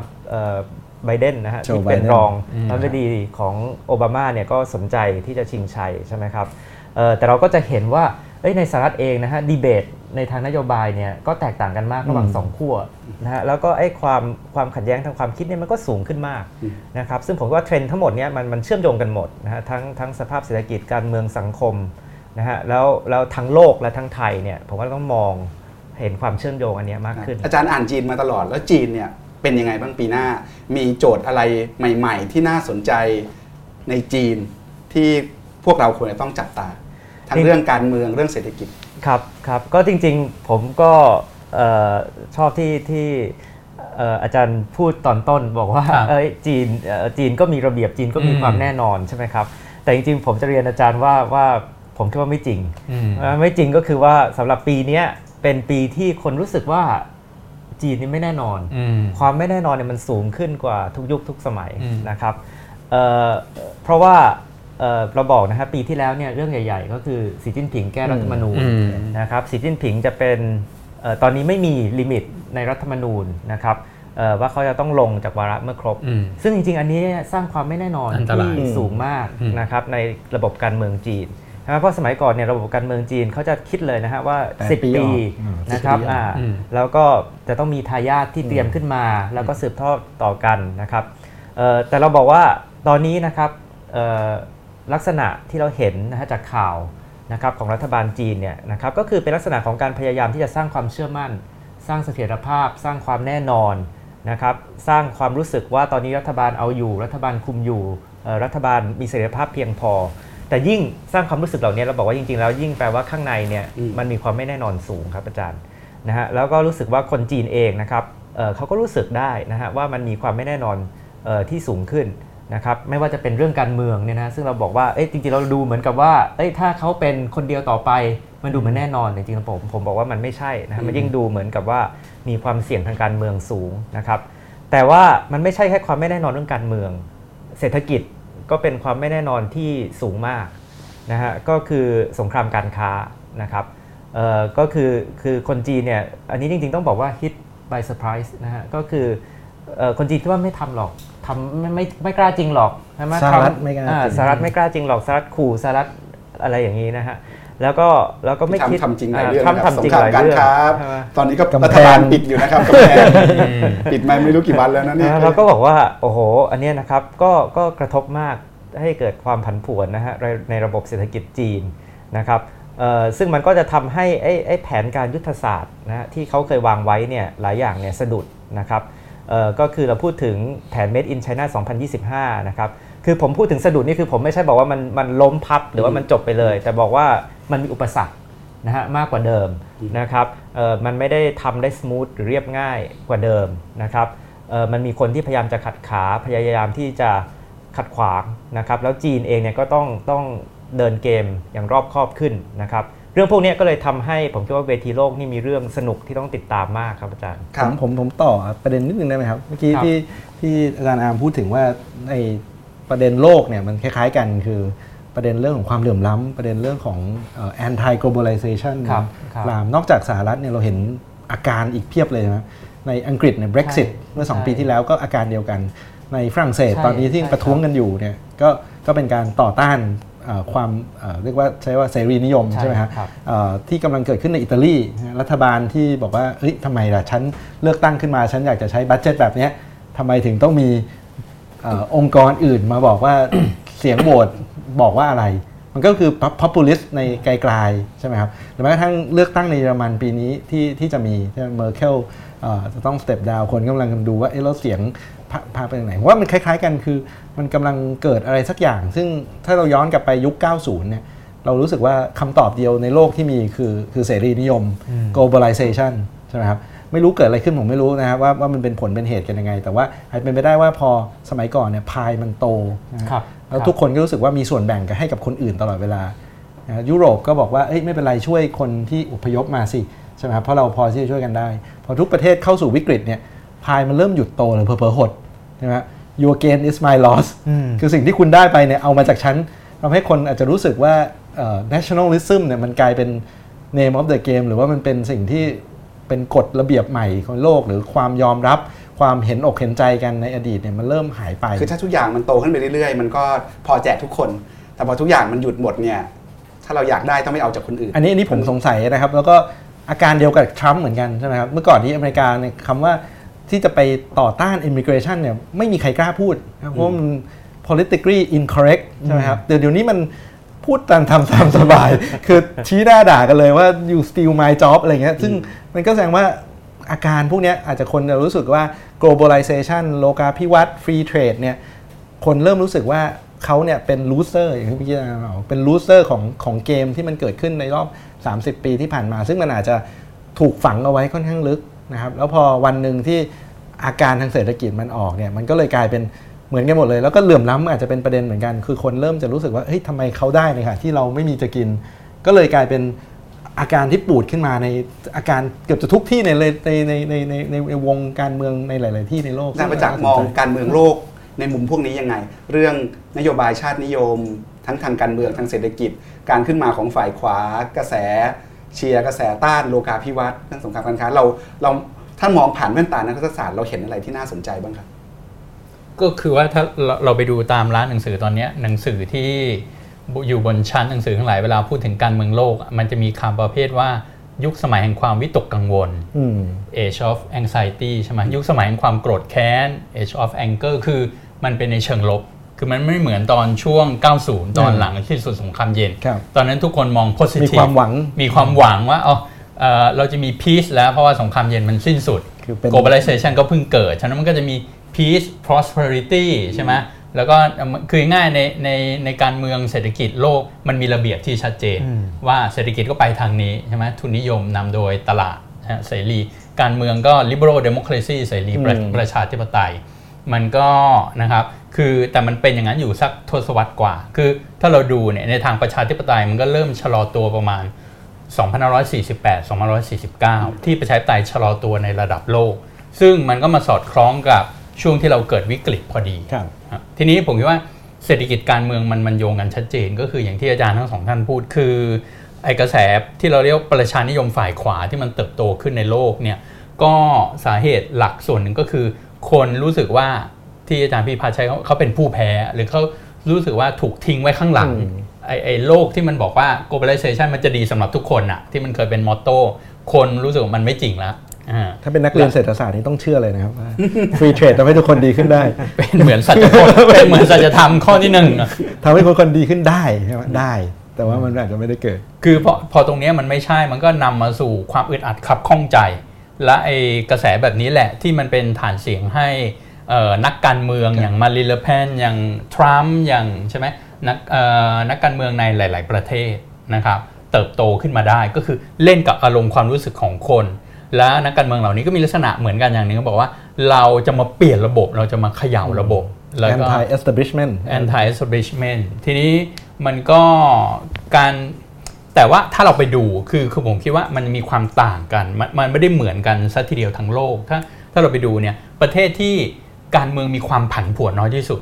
ไบเดนนะฮะ Joe ที่เป็น Biden รองอืมรัฐมนตรีของโอบามาเนี่ยก็สนใจที่จะชิงชัยใช่ไหมครับเอ่อแต่เราก็จะเห็นว่าเอ้ยในสหรัฐเองนะฮะดีเบตในทางนโยบายเนี่ยก็แตกต่างกันมากระหว่างสองขั้วนะฮะแล้วก็ไอ้ความความขัดแย้งทางความคิดเนี่ยมันก็สูงขึ้นมากนะครับซึ่งผมว่าเทรนด์ทั้งหมดเนี้ยมันมันเชื่อมโยงกันหมดนะฮะทั้งทั้งสภาพเศรษฐกิจการเมืองสังคมนะฮะแล้วแล้วทั้งโลกและทั้งไทยเนี่ยผมว่าต้องมองเห็นความเชื่อมโยงอันเนี้ยมากขึ้น อาจารย์อ่านจีนมาตลอดแล้วจีนเนี่ย เป็นยังไงบ้างปีหน้า มีโจทย์อะไรใหม่ ๆ ที่น่าสนใจในจีนที่พวกเราควรจะต้องจับตา ทั้งจริงเรื่องการเมืองเรื่องเศรษฐกิจครับครับก็จริงๆผมก็เอ่อชอบที่ที่เอ่ออาจารย์พูดตอนต้นบอกว่าครับเอ้ยจีนเอ่อจีนก็มีระเบียบจีนก็มีอืมความแน่นอนใช่ไหมครับ แต่จริงๆ ผมจะเรียนอาจารย์ว่าว่าผมคิดว่าไม่จริงอืมเอ่อไม่จริงก็คือว่าสำหรับปีเนี้ยเป็นปีที่คนรู้สึกว่า จีนนี่ไม่แน่นอนอืมความไม่แน่นอนเนี่ยมันสูงขึ้นกว่าทุกยุคทุกสมัยอืมนะครับเอ่อเพราะว่าเอ่อเราบอกนะครับปีที่แล้วเนี่ยเรื่องใหญ่ ๆ ก็คือสีจิ้นผิงแก้รัฐธรรมนูญอืมนะครับสีจิ้นผิงจะเป็นเอ่อตอนนี้ไม่มีลิมิตในรัฐธรรมนูญนะครับเอ่อว่าเขาจะต้องลงจากวาระเมื่อครบอืมซึ่งจริงๆ อันนี้สร้างความไม่แน่นอนอันตรายที่สูงมากอืมนะครับในระบบการเมืองจีน นะครับเพราะสมัยก่อนเนี่ยระบบการเมืองจีนเขาจะคิดเลยนะฮะว่าแปด10 ปีปีออกอืมนะครับ10ปีออกอ่าอืมแล้วก็จะต้องมีทายาทที่เตรียมขึ้นมา แล้วก็สืบทอดต่อกันนะครับเอ่อแต่เราบอกว่าตอนนี้นะครับเอ่อลักษณะที่เราเห็นนะฮะจากข่าวนะครับของรัฐบาลจีนเนี่ยนะครับก็คือเป็นลักษณะของการพยายามที่จะสร้างความเชื่อมั่น สร้างเสถียรภาพ สร้างความแน่นอนนะครับสร้างความรู้สึกว่าตอนนี้รัฐบาลเอาอยู่ รัฐบาลคุมอยู่เอ่อรัฐบาลมีเสถียรภาพเพียงพอ แต่ยิ่งสร้างความรู้สึกเหล่านี้เราบอกว่าจริงๆแล้วยิ่งแปลว่าข้างในเนี่ยอืมมันมีความไม่แน่นอนสูงครับอาจารย์นะฮะแล้วก็รู้สึกว่าคนจีนเองนะครับเอ่อเขาก็รู้สึกได้นะฮะว่ามันมีความไม่แน่นอนเออที่สูงขึ้นนะครับไม่ว่าจะเป็นเรื่องการเมืองเนี่ยนะซึ่งเราบอกว่าเอ้ยจริงๆเราดูเหมือนกับว่าเอ้ยถ้าเขาเป็นคนเดียวต่อไปมันดูเหมือนแน่นอนแต่จริงๆผมผมบอกว่ามันไม่ใช่นะฮะมันยิ่งดูเหมือนกับว่ามีความเสี่ยงทางการเมืองสูงนะครับแต่ว่ามันไม่ใช่แค่ความไม่แน่นอนเรื่องการเมือง เศรษฐกิจ ก็เป็นความไม่แน่นอนที่สูงมากนะฮะก็คือสงครามการค้านะครับเอ่อก็คือคือคนจีนเนี่ยอันนี้จริงๆต้องบอกว่า hit by surprise นะฮะก็คือเอ่อคนจีนคิดว่าไม่ทำหรอกทำไม่ไม่ไม่กล้าจริงหรอกใช่ไหมสหรัฐทำไม่กล้าอ่จริงสหรัฐไม่กล้าจริงหรอกสหรัฐขู่สหรัฐอะไรอย่างนี้นะฮะ แล้วก็แล้วก็ไม่คิดทำทำจริงหลายเรื่องทำทำจริงหลายสคมการเรื่องค้าใช่ไหมตอนนี้ก็กำแพงรัฐบาลปิดอยู่นะครับกำแพงปิดมาไม่รู้กี่วันแล้วนะเนี่ยนะเราก็บอกว่าโอ้โห อันเนี้ยนะครับก็ก็กระทบมากให้เกิดความผันผวนนะฮะในในระบบเศรษฐกิจจีนนะครับเอ่อซึ่งมันก็จะทำให้ไอ้ไอ้แผนการยุทธศาสตร์นะฮะที่เขาเคยวางไว้เนี่ยหลายอย่างเนี่ยสะดุดนะครับเอ่อก็คือเราพูดถึงแผน Made in China 2025 นะครับ คือผมพูดถึงสะดุดนี่คือผมไม่ใช่บอกว่ามันมันล้มพับหรือว่ามันจบไปเลย แต่บอกว่า มันมีอุปสรรคนะฮะมากกว่าเดิมนะครับเอ่อมันไม่ได้ทำได้ส o t h หรือเรียบง่ายกว่าเดิมนะครับเอ่อมันมีคนที่พยายามจะขัดขาพยายามที่จะขัดขวางนะครับแล้วจีนเองเนี่ยก็ต้องต้องเดินเกมอย่างรอบคอบขึ้นนะครับเรื่องพวกเนี้ยก็เลยทำให้ผมคิดว่าเวทีโลกนี่มีเรื่องสนุกที่ต้องติดตามมากครับอาจารย์ครับผมผมผมต่อประเด็นนิดนึงได้ไหมครับเมื่อกี้ครับที่ที่อาจารย์อาร์มพูดถึงว่าในประเด็นโลกเนี่ยมันคล้าย ๆ กันคือ ประเด็นเรื่องของความเหลื่อมล้ำประเด็นเรื่องของเอ่อ anti globalization ครับครับลามนอกจากสหรัฐเนี่ยเราเห็นอาการอีกเพียบเลยนะในอังกฤษเนี่ย Brexit ใช่เมื่อ2ใช่ปีที่แล้วก็อาการเดียวกัน ในฝรั่งเศสใช่ตอนนี้ที่ใช่ประท้วงกันอยู่เนี่ยก็ก็เป็นการต่อต้านเอ่อความเอ่อเรียกว่าใช้ว่าเสรีนิยมใช่ใช่ไหมฮะครับเอ่อที่กำลังเกิดขึ้นในอิตาลีนะฮะรัฐบาลที่บอกว่าเฮ้ยทำไมล่ะฉันเลือกตั้งขึ้นมาฉันอยากจะใช้บัตเจ็ตแบบเนี้ยทำไมถึงต้องมีเออองค์กรอื่นมาบอกว่าเสียงโหวต บอกว่าอะไร มันก็คือ populist ในไกลๆ ใช่ไหมครับหรือแม้กระทั่งเลือกตั้งในเยอรมันปีนี้ที่ที่จะมีที่เมอร์เคิลจะต้องสเต็ปดาวคนกำลังดูว่าเอ๊ะแล้วเสียงพาพาไปทางไหนผมว่ามันคล้ายๆกันคือ มันกำลังเกิดอะไรสักอย่าง ซึ่งถ้าเราย้อนกลับไปยุค 90 เนี่ยเรารู้สึกว่าคำตอบเดียวในโลกที่มีคือคือเสรีนิยม globalization ใช่ไหมครับไม่รู้เกิดอะไรขึ้นผมไม่รู้นะครับว่าว่ามันเป็นผลเป็นเหตุกันยังไง แต่ว่าอาจเป็นไปได้ว่าพอสมัยก่อนเนี่ยพายมันโตนะฮะครับ แล้วครับทุกคนก็รู้สึกว่ามีส่วนแบ่งกันให้กับคนอื่นตลอดเวลานะฮะยุโรปก็บอกว่าเอ้ยไม่เป็นไรช่วยคนที่อพยพมาสิใช่ไหมครับเพราะเราพอที่จะช่วยกันได้ พอทุกประเทศเข้าสู่วิกฤตเนี่ยพายมันเริ่มหยุดโตเลยเพอเพอๆหดใช่ไหม your gain is my loss อืมคือสิ่งที่คุณได้ไปเนี่ยเอามาจากฉันทำให้คนอาจจะรู้สึกว่าเอ่อ nationalism เนี่ยมันกลายเป็น name of the game หรือว่ามันเป็นสิ่งที่เป็นกฎระเบียบใหม่ของโลกหรือความยอมรับ ความเห็นอกเห็นใจกันในอดีตเนี่ยมันเริ่มหายไป คือถ้าทุกอย่างมันโตขึ้นไปเรื่อยๆ มันก็พอแจกทุกคน แต่พอทุกอย่างมันหยุดหมดเนี่ยถ้าเราอยากได้ต้องไม่เอาจากคนอื่น อันนี้อันนี้ผมสงสัยนะครับ แล้วก็อาการเดียวกับทรัมป์เหมือนกันใช่ไหมครับเมื่อก่อนที่อเมริกาเนี่ยคำว่าที่จะไปต่อต้าน immigration เนี่ยไม่มีใครกล้าพูดนะครับเพราะว่ามัน politically incorrect ใช่ไหมครับเดี๋ยวเดี๋ยวนี้มันพูดตามทำตามสบาย คือชี้หน้าด่ากันเลยว่า you steal my job อะไรเงี้ยซึ่งมันก็แสดงว่า อาการพวกนี้อาจจะคนจะรู้สึกว่า globalization โลกาภิวัตน์ free trade เนี่ยคนเริ่มรู้สึกว่าเขาเนี่ยเป็น loser อย่างที่เมื่อกี้อาจารย์บอกเป็น loser ของของเกมที่มันเกิดขึ้นในรอบ 30 ปีที่ผ่านมา ซึ่งมันอาจจะถูกฝังเอาไว้ค่อนข้างลึกนะครับ แล้วพอวันหนึ่งที่อาการทางเศรษฐกิจมันออกเนี่ยมันก็เลยกลายเป็นเหมือนกันหมดเลยแล้วก็เหลื่อมล้ำอาจจะเป็นประเด็นเหมือนกัน คือคนเริ่มจะรู้สึกว่าเฮ้ยทำไมเขาได้เนี่ยค่ะที่เราไม่มีจะกิน ก็เลยกลายเป็น อาการที่ปูดขึ้นมาในอาการเกือบจะทุกที่ในในในในในในในวงการเมืองในหลาย ๆ ที่ในโลกอาจารย์ประจักษ์มองการเมืองโลกในมุมพวกนี้ยังไง เรื่องนโยบายชาตินิยม ทั้งทางการเมืองทางเศรษฐกิจ การขึ้นมาของฝ่ายขวากระแส เชียร์กระแสต้านโลกาภิวัตน์เรื่องสงครามการค้าเราเราถ้ามองผ่านแว่นตานักศาสตร์เราเห็นอะไรที่น่าสนใจบ้างครับก็คือว่าถ้าเราเราไปดูตามร้านหนังสือตอนนี้หนังสือที่ อยู่บนชั้นหนังสือทั้งหลายเวลาพูดถึงการเมืองโลกอะมันจะมีคำประเภทว่ายุคสมัยแห่งความวิตกกังวลอืม Age of Anxiety ใช่ไหมยุคสมัยแห่งความโกรธแค้น Age of Anger คือมันเป็นในเชิงลบ คือมันไม่เหมือนตอนช่วง 90 ตอนหลังที่สุดสงครามเย็นครับตอนนั้นทุกคนมอง positive มีความหวัง มีความหวังว่าอ๋อเอ่อเราจะมี peace แล้วเพราะว่าสงครามเย็นมันสิ้นสุดคือเป็น globalization ก็เพิ่งเกิด ฉะนั้นมันก็จะมี peace prosperity ใช่ไหม แล้วก็คือง่ายๆในในในการเมืองเศรษฐกิจโลกมันมีระเบียบที่ชัดเจนอืมว่าเศรษฐกิจก็ไปทางนี้ใช่ไหมทุนนิยมนำโดยตลาดนะฮะเสรีการเมืองก็ liberal democracy เสรีประอืมประชาธิปไตย มันก็นะครับคือแต่มันเป็นอย่างนั้นอยู่สักทศวรรษกว่า คือถ้าเราดูเนี่ยในทางประชาธิปไตยมันก็เริ่มชะลอตัวประมาณ 2548 2549 ที่ประชาธิปไตยชะลอตัวในระดับโลก ซึ่งมันก็มาสอดคล้องกับ ช่วงที่เราเกิดวิกฤตพอดีครับครับทีนี้ผมคิดว่าเศรษฐกิจการเมืองมันมันโยงกันชัดเจน ก็คืออย่างที่อาจารย์ทั้งสองท่านพูดคือไอกระแสที่เราเรียกว่าประชานิยมฝ่ายขวาที่มันเติบโตขึ้นในโลกเนี่ยก็สาเหตุหลักส่วนหนึ่งก็คือ คนรู้สึกว่าที่อาจารย์พี่พาชัยเขาเขาเป็นผู้แพ้ หรือเขารู้สึกว่าถูกทิ้งไว้ข้างหลังอืมไอไอโลกที่มันบอกว่า globalization มันจะดีสำหรับทุกคนอะที่มันเคยเป็นมอตโต้คนรู้สึกว่ามันไม่จริงแล้วอ่า ถ้าเป็นนักเรียนเศรษฐศาสตร์นี่ต้องเชื่อเลยนะครับว่าฟรีเทรดทำให้ทุกคนดีขึ้นได้ เป็นเหมือนสัจธรรมเป็นเหมือนสัจธรรมข้อที่หนึ่งอะทำให้คนคนดีขึ้นได้ใช่ไหมได้ แต่ว่ามันอาจจะไม่ได้เกิด คือพอพอตรงเนี้ยมันไม่ใช่มันก็นำมาสู่ความอึดอัดขับข้องใจ และไอ้กระแสแบบนี้แหละที่มันเป็นฐานเสียงให้เอ่อนักการเมืองอย่างมาริเลเพนอย่างทรัมป์อย่างใช่ไหมนักเอ่อนักการเมืองในหลาย ๆ ประเทศนะครับเติบโตขึ้นมาได้ก็คือเล่นกับอารมณ์ความรู้สึกของคน และนักการเมืองเหล่านี้ก็มีลักษณะเหมือนกันอย่างหนึงก็บอกว่าเราจะมาเปลี่ยนระบบเราจะมาเขย่าระบบแล้วก็ anti establishment anti establishment ทีนี้มันก็การแต่ว่าถ้าเราไปดูคือคือผมคิดว่ามันมีความต่างกัน มันมันไม่ได้เหมือนกันสัทีเดียวทั้งโลก ถ้าถ้าเราไปดูเนี่ยประเทศที่การเมืองมีความผันผวนน้อยที่สุด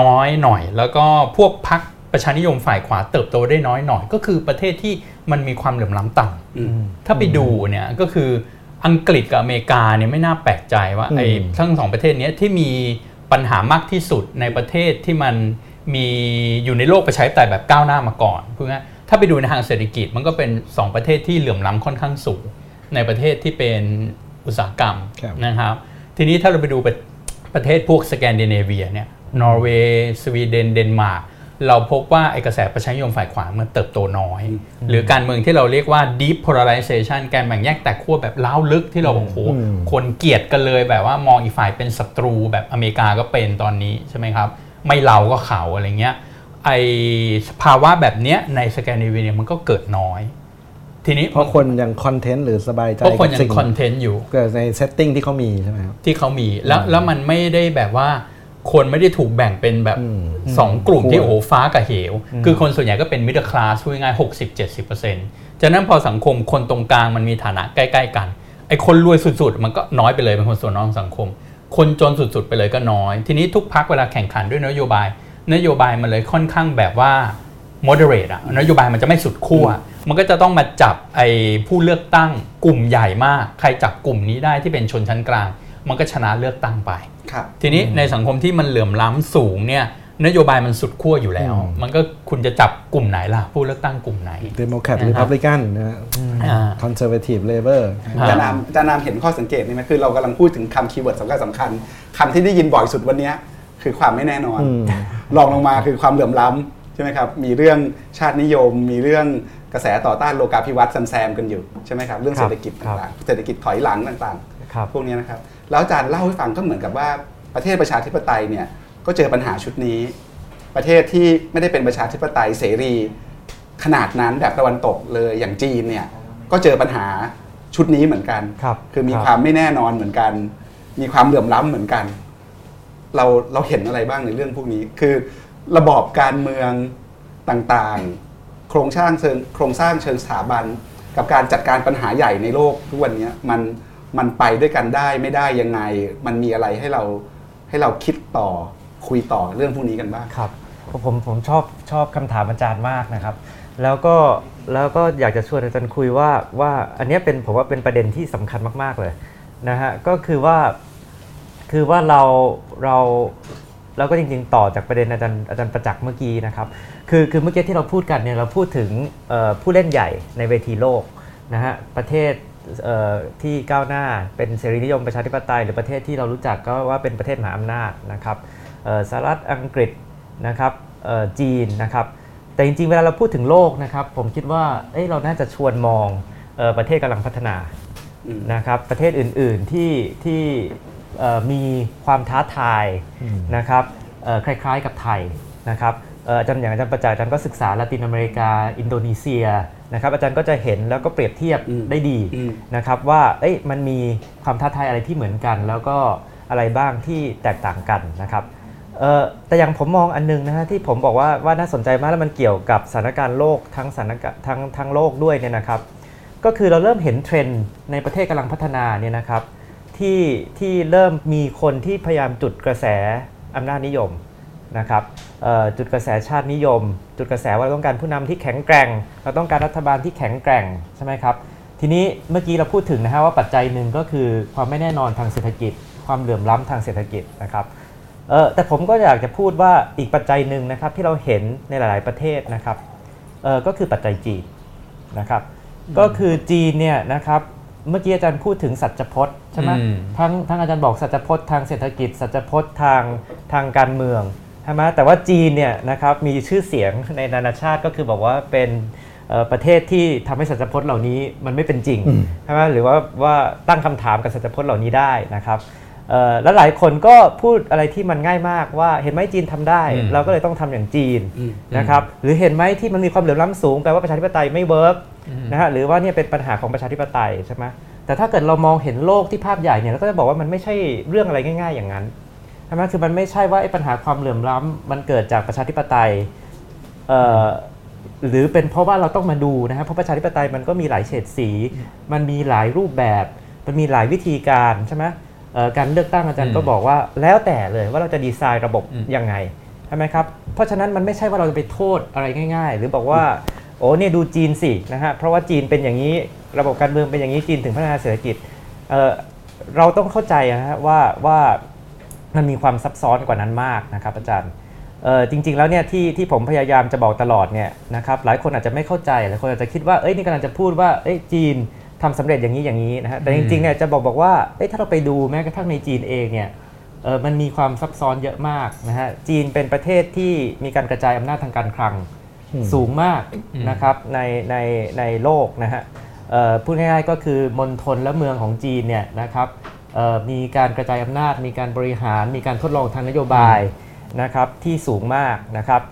น้อยหน่อย แล้วก็พวกพรรค ประชานิยมฝ่ายขวาเติบโตได้น้อยหน่อย ก็คือประเทศที่มันมีความเหลื่อมล้ำต่ำอืมถ้าไปดูเนี่ยก็คืออังกฤษกับอเมริกาเนี่ยไม่น่าแปลกใจว่าอืมไอ้ทั้งสองประเทศเนี้ยที่มีปัญหามากที่สุดในประเทศที่มันมีอยู่ในโลกประชาธิปไตยแบบก้าวหน้ามาก่อนพูดง่ายๆถ้าไปดูในทางเศรษฐกิจมันก็เป็น 2 ประเทศที่เหลื่อมล้ำค่อนข้างสูง ในประเทศที่เป็นอุตสาหกรรมครับนะครับ ทีนี้ถ้าเราไปดูประประเทศพวกสแกนดิเนเวียเนี่ยนอร์เวย์สวีเดนเดนมาร์ก เราพบว่าไอกระแสประชานิยมฝ่ายขวามันเติบโตน้อย หรือการเมืองที่เราเรียกว่า deep polarization การแบ่งแยกแตกขั้วแบบร้าวลึกที่เราบอกโอ้โหอืมคนเกลียดกันเลยแบบว่ามองอีกฝ่ายเป็นศัตรูแบบอเมริกาก็เป็นตอนนี้ใช่ไหมครับ ไม่เราก็เขาอะไรเงี้ยไอสภาวะแบบเนี้ยในสแกนดิเนเวียมันก็เกิดน้อย ทีนี้เพราะคนยัง content หรือสบายใจเพราะคนยักับสิ่ง content อยู่เกิดใน setting ที่เขามีใช่ไหมครับที่เขามีแล้วแล้วมันไม่ได้แบบว่า คนไม่ได้ถูกแบ่งเป็นแบบอืมสองกลุ่มที่ขั้วโอ้โหฟ้ากับเหว คือคนส่วนใหญ่ก็เป็นมิดเดิลคลาสพูดง่ายหกสิบเจ็ดสิบเปอร์เซ็นต์จากนั้นพอสังคมคนตรงกลางมันมีฐานะใกล้ๆกันไอ้คนรวยสุดๆ มันก็น้อยไปเลยเป็นคนส่วนน้อยของสังคม คนจนสุดๆ ไปเลยก็น้อย ทีนี้ทุกพักเวลาแข่งขันด้วยนโยบาย นโยบายมันเลยค่อนข้างแบบว่า moderate อะนโยบายมันจะไม่สุดขั้วมันก็จะต้องมาจับไอ้ผู้เลือกตั้งกลุ่มใหญ่มาก ใครจับกลุ่มนี้ได้ที่เป็นชนชั้นกลาง มันก็ชนะเลือกตั้งไปครับ ทีนี้ในสังคมที่มันเหลื่อมล้ำสูงเนี่ยนโยบายมันสุดขั้วอยู่แล้วอืมมันก็คุณจะจับกลุ่มไหนล่ะ ผู้เลือกตั้งกลุ่มไหนเดโมแครตนะครับรีพับลิกันนะฮะอ่า Conservative Labourอ่าอาจารย์อาร์มอาจารย์อาร์มเห็นข้อสังเกตนี่ไหมคือเรากำลังพูดถึงคำ keyword สำคัญสำคัญคำที่ได้ยินบ่อยสุดวันเนี้ยคือความไม่แน่นอนอืมรองลงมาคือความเหลื่อมล้ำใช่ไหมครับ มีเรื่องชาตินิยม มีเรื่องกระแสต่อต้านโลกาภิวัตน์แซมๆกันอยู่ใช่ไหมครับเรื่องครับเศรษฐกิจครับต่างๆเศรษฐกิจถอยหลังต่างครับๆพวกนี้นะครับ แล้วอาจารย์เล่าให้ฟังก็เหมือนกับว่าประเทศประชาธิปไตยเนี่ยก็เจอปัญหาชุดนี้ ประเทศที่ไม่ได้เป็นประชาธิปไตยเสรี ขนาดนั้นแบบตะวันตกเลยอย่างจีนเนี่ยก็เจอปัญหาชุดนี้เหมือนกันครับคือมีความไม่แน่นอนเหมือนกัน มีความเหลื่อมล้ำเหมือนกัน เราเราเห็นอะไรบ้างในเรื่องพวกนี้ คือระบอบการเมืองต่างๆ โครงสร้างเชิงโครงสร้างเชิงสถาบัน กับการจัดการปัญหาใหญ่ในโลกทุกวันนี้มัน มันไปด้วยกันได้ไม่ได้ยังไง มันมีอะไรให้เราให้เราคิดต่อคุยต่อเรื่องพวกนี้กันบ้างครับผมผมชอบชอบคำถามอาจารย์มากนะครับ แล้วก็แล้วก็อยากจะชวนอาจารย์คุยว่าว่าอันนี้เป็นผมว่าเป็นประเด็นที่สำคัญมาก ๆเลยนะฮะก็คือว่าคือว่าเราเราเราก็จริงๆ ต่อจากประเด็นอาจารย์อาจารย์ประจักษ์เมื่อกี้นะครับคือคือเมื่อกี้ที่เราพูดกันเนี่ยเราพูดถึงผู้เล่นใหญ่ในเวทีโลกนะฮะประเทศ ที่ก้าวหน้าเป็นเสรีนิยมประชาธิปไตย หรือประเทศที่เรารู้จักก็ว่าเป็นประเทศมหาอำนาจนะครับสหรัฐอังกฤษนะครับจีนนะครับแต่จริงๆ เวลาเราพูดถึงโลกนะครับ ผมคิดว่าเเราน่าจะชวนมองออประเทศกำลังพัฒนานะครับประเทศอื่นๆที่ที่มีความท้าทายนะครับคล้ายๆกับไทยนะครับเอ่ออาจารย์อย่างอาจารย์ประจักษ์อาจารย์ก็ศึกษาละตินอเมริกา อินโดนีเซีย นะครับอาจารย์ก็จะเห็นแล้วก็เปรียบเทียบอืมได้ดีอืมนะครับว่าเอ้ยมันมีความท้าทายอะไรที่เหมือนกัน แล้วก็อะไรบ้างที่แตกต่างกันนะครับเอ่อแต่อย่างผมมองอันนึงนะฮะที่ผมบอกว่าว่าน่าสนใจมากแล้วมันเกี่ยวกับสถานการณ์โลกทั้งสถานการณ์ทั้งทั้งโลกด้วยเนี่ยนะครับ ก็คือเราเริ่มเห็นเทรนด์ในประเทศกำลังพัฒนาเนี่ยนะครับที่ที่เริ่มมีคนที่พยายามจุดกระแสอำนาจนิยม นะครับเอ่อจุดกระแสชาตินิยม จุดกระแสว่าเราต้องการผู้นำที่แข็งแกร่ง เราต้องการรัฐบาลที่แข็งแกร่งใช่ไหมครับทีนี้เมื่อกี้เราพูดถึงนะฮะว่าปัจจัยหนึ่งก็คือความไม่แน่นอนทางเศรษฐกิจ ความเหลื่อมล้ำทางเศรษฐกิจนะครับเออแต่ผมก็อยากจะพูดว่าอีกปัจจัยหนึ่งนะครับที่เราเห็นในหลาย ๆประเทศนะครับเออก็คือปัจจัยจีนนะครับก็คือจีนเนี่ยนะครับเมื่อกี้อาจารย์พูดถึงสัจพจน์ใช่ไหมอืมทั้งทั้งอาจารย์บอกสัจพจน์ทางเศรษฐกิจ สัจพจน์ทางทางการเมือง ใช่ไหมแต่ว่าจีนเนี่ยนะครับมีชื่อเสียงในนานาชาติก็คือบอกว่าเป็นเอ่อประเทศที่ทำให้สัจพจน์เหล่านี้มันไม่เป็นจริงอืมใช่ไหมหรือว่าว่าตั้งคำถามกับสัจพจน์เหล่านี้ได้นะครับเอ่อแล้วหลายคนก็พูดอะไรที่มันง่ายมากว่าเห็นไหมจีนทำได้อืมเราก็เลยต้องทำอย่างจีนอืมนะครับหรือเห็นไหมที่มันมีความเหลื่อมล้ำสูงแปลว่าประชาธิปไตยไม่เวิร์กนะฮะหรือว่าเนี่ยเป็นปัญหาของประชาธิปไตยใช่ไหมแต่ถ้าเกิดเรามองเห็นโลกที่ภาพใหญ่เนี่ยเราก็จะบอกว่ามันไม่ใช่เรื่องอะไรง่าย ๆ อย่างนั้นใช่ไหมคือมันไม่ใช่ว่าไอ้ปัญหาความเหลื่อมล้ำมันเกิดจากประชาธิปไตยเอ่อหรือเป็นเพราะว่าเราต้องมาดูนะครับเพราะประชาธิปไตยมันก็มีหลายเฉดสี มันมีหลายรูปแบบ มันมีหลายวิธีการใช่ไหมเอ่อการเลือกตั้งอาจารย์ก็บอกว่าแล้วแต่เลยว่าเราจะดีไซน์ระบบอืมยังไงใช่ไหมครับเพราะฉะนั้นมันไม่ใช่ว่าเราจะไปโทษอะไรง่าย ๆ หรือบอกว่าโอ้เนี่ยดูจีนสินะฮะเพราะว่าจีนเป็นอย่างนี้ระบบการเมืองเป็นอย่างนี้จีนถึงพัฒนาเศรษฐกิจเอ่อเราต้องเข้าใจนะฮะว่าว่า มันมีความซับซ้อนกว่านั้นมากนะครับอาจารย์เอ่อจริง ๆ แล้วเนี่ยที่ที่ผมพยายามจะบอกตลอดเนี่ยนะครับหลายคนอาจจะไม่เข้าใจหลายคนอาจจะคิดว่าเอ้ยนี่กำลังจะพูดว่าเอ้ยจีนทำสำเร็จอย่างนี้อย่างนี้นะฮะแต่จริงๆเนี่ยจะบอกบอกว่าเอ้ยถ้าเราไปดูแม้กระทั่งในจีนเองเนี่ยเออมันมีความซับซ้อนเยอะมากนะฮะจีนเป็นประเทศที่มีการกระจายอำนาจทางการคลังสูงมากนะครับในในในโลกนะฮะเอ่อพูดง่ายๆก็คือมณฑลและเมืองของจีนเนี่ยนะครับเอ่อ มีการกระจายอำนาจ มีการบริหาร มีการทดลองทางนโยบายนะครับที่สูงมากนะครับ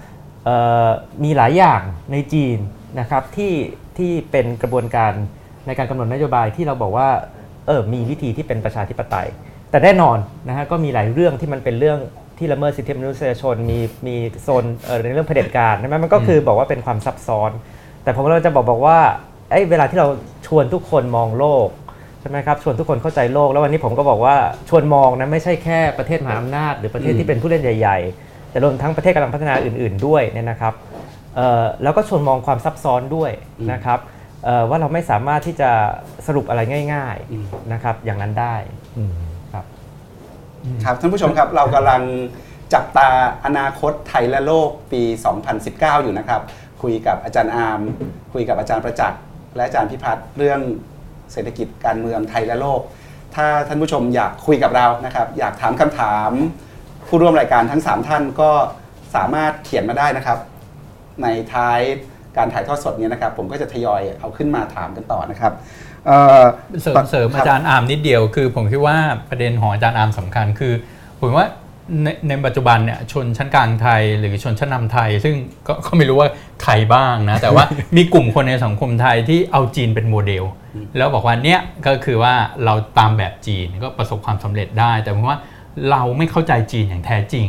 เอ่อมีหลายอย่างในจีนนะครับที่ที่เป็นกระบวนการในการกำหนดนโยบายที่เราบอกว่าเออมีวิธีที่เป็นประชาธิปไตย แต่แน่นอนนะฮะก็มีหลายเรื่องที่มันเป็นเรื่องที่ละเมิดสิทธิมนุษยชน มีมีโซนเอ่อในเรื่องเผด็จการใช่ไหมมันก็คือบอกว่าเป็นความซับซ้อน แต่ผมเราจะบอกบอกว่าไอ้เวลาที่เราชวนทุกคนมองโลก ใช่ไหมครับชวนทุกคนเข้าใจโลกแล้ววันนี้ผมก็บอกว่าชวนมองนะไม่ใช่แค่ประเทศมหาอำนาจ หรือประเทศที่เป็นผู้เล่นใหญ่ ๆ แต่รวมทั้งประเทศกำลังพัฒนาอื่น ๆ ด้วยเนี่ยนะครับเอ่อแล้วก็ชวนมองความซับซ้อนด้วยนะครับเอ่อว่าเราไม่สามารถที่จะสรุปอะไรง่ายอืมๆนะครับอย่างนั้นได้ครับครับท่านผู้ชมครับเรากำลังจับตาอนาคตไทยและโลกปี 2019 อยู่นะครับ คุยกับอาจารย์อาร์มคุยกับอาจารย์ประจักษ์และอาจารย์พิพัฒน์เรื่อง เศรษฐกิจการเมืองไทยและโลก ถ้าท่านผู้ชมอยากคุยกับเรานะครับ อยากถามคำถาม ผู้ร่วมรายการทั้ง 3 ท่านก็สามารถเขียนมาได้นะครับ ในท้ายการถ่ายทอดสดเนี้นะครับ ผมก็จะทยอยเอาขึ้นมาถามกันต่อนะครับเเสริมเสริมอาจารย์อามนิดเดียวคือ ผมคิดว่าประเด็นของอาจารย์อามสำคัญคือ ผมว่า ในในปัจจุบันเนี่ยชนชั้นกลางไทย หรือชนชั้นนำไทย ซึ่งก็ก็ไม่รู้ว่าใครบ้างนะ แต่ว่ามีกลุ่มคนในสังคมไทยที่เอาจีนเป็นโมเดล แล้วบอกว่าเนี่ยก็คือว่าเราตามแบบจีนก็ประสบความสำเร็จได้ แต่ผมว่าเราไม่เข้าใจจีนอย่างแท้จริง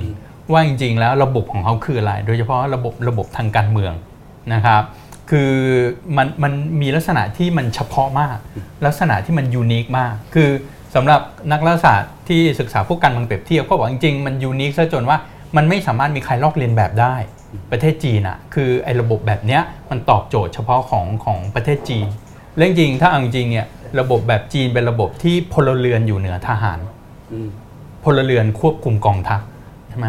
ว่าจริง ๆ แล้วระบบของเขาคืออะไร โดยเฉพาะระบบระบบทางการเมืองนะครับคือมันมันมีลักษณะที่มันเฉพาะมาก ลักษณะที่มันยูนิคมาก คือ สำหรับนักรัฐศาสตร์ที่ศึกษาพวกการเมืองเปรียบเทียบก็บอกจริงๆ มันยูนิคซะจนว่ามันไม่สามารถมีใครลอกเลียนแบบได้ ประเทศจีนอะคือไอ้ระบบแบบเนี้ยมันตอบโจทย์เฉพาะของของประเทศจีนเรื่องจริงถ้าเอาจริงเนี่ยระบบแบบจีนเป็นระบบที่พลเรือนอยู่เหนือทหารพลเรือนควบคุมกองทัพใช่ไหม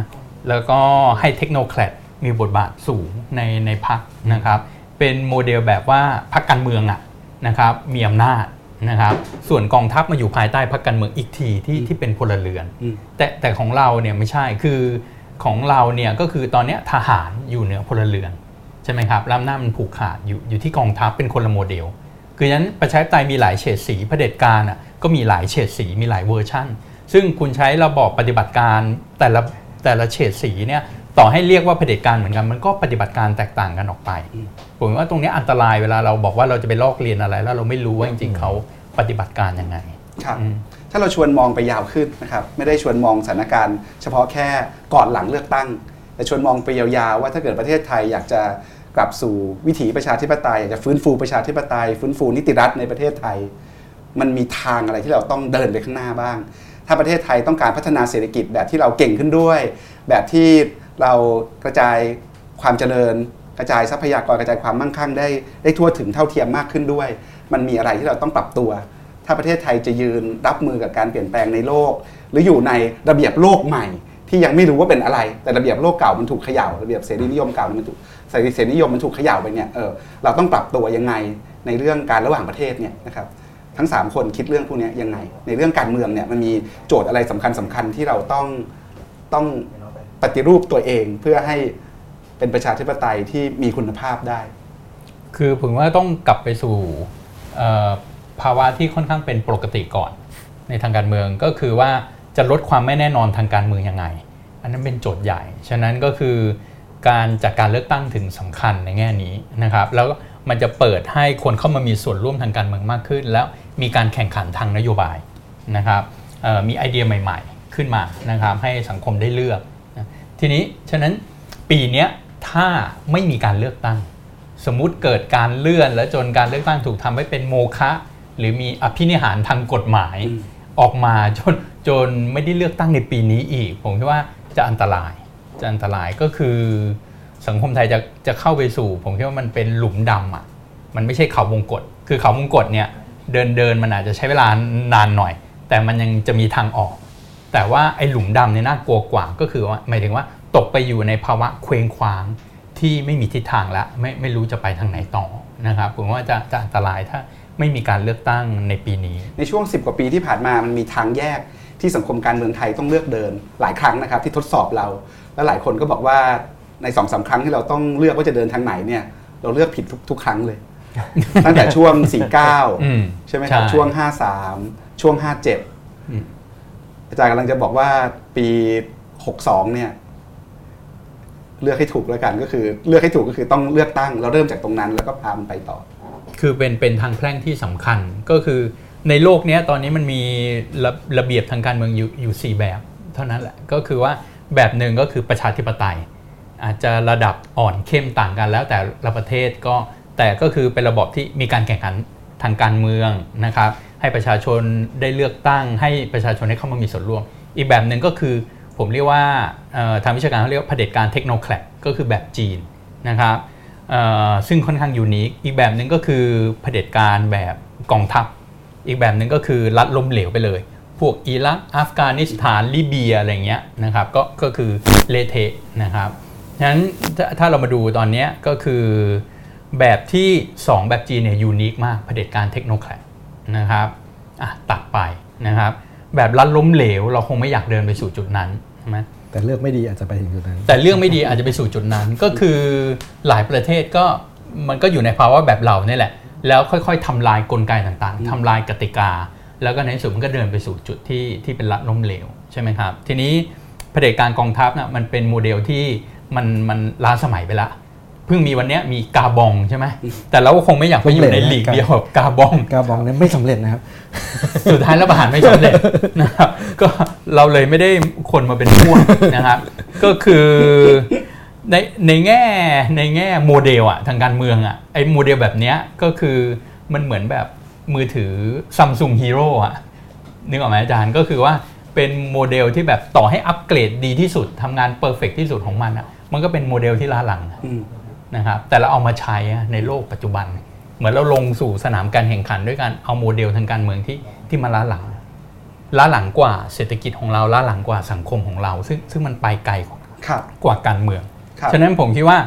แล้วก็ให้ technocrat มีบทบาทสูงในในพรรคนะครับ เป็นโมเดลแบบว่าพรรคการเมืองอะนะครับมีอำนาจ นะครับส่วนกองทัพมาอยู่ภายใต้พรรคการเมืองอีกทีที่ที่เป็นพลเรือนอืมแต่แต่ของเราเนี่ยไม่ใช่คือของเราเนี่ยก็คือตอนเนี้ยทหารอยู่เหนือพลเรือนใช่ไหมครับแล้วอำนาจมันผูกขาดอยู่อยู่ที่กองทัพเป็นคนละโมเดล คือฉะนั้นประชาธิปไตยมีหลายเฉดสีเผด็จการอะก็มีหลายเฉดสีมีหลายเวอร์ชั่น ซึ่งคุณใช้ระบอบปฏิบัติการแต่ละแต่ละเฉดสีเนี่ยต่อให้เรียกว่าเผด็จการเหมือนกันมันก็ปฏิบัติการแตกต่างกันออกไป ผมว่าตรงเนี้ยอันตรายเวลาเราบอกว่าเราจะไปลอกเรียนอะไร แล้วเราไม่รู้ว่าจริงๆเขาปฏิบัติการยังไงครับอืมถ้าเราชวนมองไปยาวขึ้นนะครับไม่ได้ชวนมองสถานการณ์เฉพาะแค่ก่อนหลังเลือกตั้ง แต่ชวนมองไปยาวๆว่าถ้าเกิดประเทศไทยอยากจะกลับสู่วิถีประชาธิปไตยอยากจะฟื้นฟูประชาธิปไตย ฟื้นฟูนิติรัฐในประเทศไทย มันมีทางอะไรที่เราต้องเดินไปข้างหน้าบ้าง ถ้าประเทศไทยต้องการพัฒนาเศรษฐกิจแบบที่เราเก่งขึ้นด้วย แบบที่เรากระจายความเจริญ กระจายทรัพยากรกระจายความมั่งคั่งได้ได้ทั่วถึงเท่าเทียมมากขึ้นด้วย มันมีอะไรที่เราต้องปรับตัว ถ้าประเทศไทยจะยืนรับมือกับการเปลี่ยนแปลงในโลก หรืออยู่ในระเบียบโลกใหม่ ที่ยังไม่รู้ว่าเป็นอะไร แต่ระเบียบโลกเก่ามันถูกเขย่าระเบียบเสรีนิยมเก่ามันถูกเสรีเสรีนิยมมันถูกเขย่าไปเนี่ยเออเราต้องปรับตัวยังไงในเรื่องการระหว่างประเทศเนี่ยนะครับทั้ง 3 คนคิดเรื่องพวกนี้ยังไง ในเรื่องการเมืองเนี่ยมันมีโจทย์อะไรสำคัญสคัญๆที่เราต้องต้องปฏิรูปตัวเองเพื่อให้ เป็นประชาธิปไตยที่มีคุณภาพได้ คือผมว่าต้องกลับไปสู่ภาวะที่ค่อนข้างเป็นปกติก่อน ในทางการเมืองก็คือว่าจะลดความไม่แน่นอนทางการเมืองยังไง อันนั้นเป็นโจทย์ใหญ่ ฉะนั้นก็คือการจัดการเลือกตั้งถึงสำคัญในแง่นี้นะครับ แล้วมันจะเปิดให้คนเข้ามามีส่วนร่วมทางการเมืองมากขึ้น แล้วมีการแข่งขันทางนโยบายนะครับมีไอเดียใหม่ ๆ ขึ้นมานะครับให้สังคมได้เลือก ทีนี้ฉะนั้นปีนี้ ถ้าไม่มีการเลือกตั้ง สมมุติเกิดการเลื่อน และจนการเลือกตั้งถูกทำให้เป็นโมฆะหรือมีอภินิหารทางกฎหมายอืมออกมาจนจนไม่ได้เลือกตั้งในปีนี้อีก ผมคิดว่าจะอันตรายจะอันตรายก็คือสังคมไทยจะจะเข้าไปสู่ ผมคิดว่ามันเป็นหลุมดำอะมันไม่ใช่เขาวงกฏคือเขาวงกฏเนี่ยเดินเดินมันอาจจะใช้เวลานานหน่อย แต่มันยังจะมีทางออก แต่ว่าไอ้หลุมดำเนี่ยน่ากลัวกว่าก็คือว่าหมายถึงว่า ตกไปอยู่ในภาวะเคว้งคว้างที่ไม่มีทิศทางแล้วไม่ไม่รู้จะไปทางไหนต่อนะครับผมว่าจะจะอันตรายถ้าไม่มีการเลือกตั้งในปีนี้ ในช่วง 10 กว่าปีที่ผ่านมามันมีทางแยกที่สังคมการเมืองไทยต้องเลือกเดิน หลายครั้งนะครับที่ทดสอบเรา และหลายคนก็บอกว่าในสองสาครั้งที่เราต้องเลือกว่าจะเดินทางไหนเนี่ยเราเลือกผิดทุกทุกครั้งเลย ตั้งแต่ช่วงอืม49 ใช่ไหมครับใช่ช่วง 53 ช่วงอืม57 อาจารย์กำลังจะบอกว่าปี 62 เนี่ย เลือกให้ถูกแล้วกันก็คือเลือกให้ถูกก็คือต้องเลือกตั้งเราเริ่มจากตรงนั้น แล้วก็พามันไปต่อ คือเป็นเป็นทางแพร่งที่สำคัญก็คือในโลกนี้ตอนนี้มันมีระระเบียบทางการเมืองอยู่อยู่สี่แบบ เท่านั้นแหละก็คือว่าแบบหนึ่งก็คือประชาธิปไตย อาจจะระดับอ่อนเข้มต่างกันแล้วแต่ละประเทศก็แต่ก็คือเป็นระบบที่มีการแข่งขันทางการเมืองนะครับให้ประชาชนได้เลือกตั้ง ให้ประชาชนได้เข้ามามีส่วนร่วม อีกแบบหนึ่งก็คือ ผมเรียกว่าทางวิชาการเขาเรียกว่าเผด็จการ technocrat ก็คือแบบจีนนะครับซึ่งค่อนข้าง unique อีกแบบหนึ่งก็คือเผด็จการแบบกองทัพ อีกแบบหนึ่งก็คือรัฐล้มเหลวไปเลย พวกอิรักอัฟกานิสถานลิเบียอะไรเงี้ยนะครับก็ก็คือเละเทะนะครับฉะนั้นถ้าเรามาดูตอนนี้ก็คือแบบที่ 2 แบบจีนเนี่ย unique มากเผด็จการ technocratนะครับอะตัดไปนะครับแบบรัฐล้มเหลวเราคงไม่อยากเดินไปสู่จุดนั้น ใช่ไหมแต่เลือกไม่ดีอาจจะไปถึงจุดนั้น แต่เรื่องไม่ดีอาจจะไปสู่จุดนั้น ก็คือหลายประเทศก็มันก็อยู่ในภาวะแบบเราเนี่ยแหละ แล้วค่อยๆทำลายกลไกต่างๆทำลายกติกา แล้วก็ในที่สุดมันก็เดินไปสู่จุดที่ที่เป็นรัฐล้มเหลวใช่ไหมครับ ทีนี้เผด็จการกองทัพนะมันเป็นโมเดลที่มันมันล้าสมัยไปละ เพิ่งมีวันเนี้ยมีกาบองใช่ไหมแต่เราก็คงไม่อยากไปอยู่ในลีกเดียวกับกาบองกาบองเนี่ยไม่สำเร็จนะครับ สุดท้ายรัฐประหารไม่สำเร็จนะครับก็เราเลยไม่ได้คนมาเป็นพวกนะครับ ก็คือในในแง่ในแง่โมเดลอะทางการเมืองอะไอ้โมเดลแบบเนี้ยก็คือมันเหมือนแบบมือถือ Samsung Hero อะนึกออกไหมอาจารย์ก็คือว่าเป็นโมเดลที่แบบต่อให้อัปเกรดดีที่สุดทำงาน perfect ที่สุดของมันอะมันก็เป็นโมเดลที่ล้าหลังอืม นะครับแต่เราเอามาใช้อะในโลกปัจจุบัน เหมือนเราลงสู่สนามการแข่งขันด้วยการเอาโมเดลทางการเมืองที่ที่มาล้าหลังล้าหลังกว่าเศรษฐกิจของเราล้าหลังกว่าสังคมของเรา ซึ่งซึ่งมันไปไกลกว่าครับกว่าการเมืองครับฉะนั้นผมคิดว่า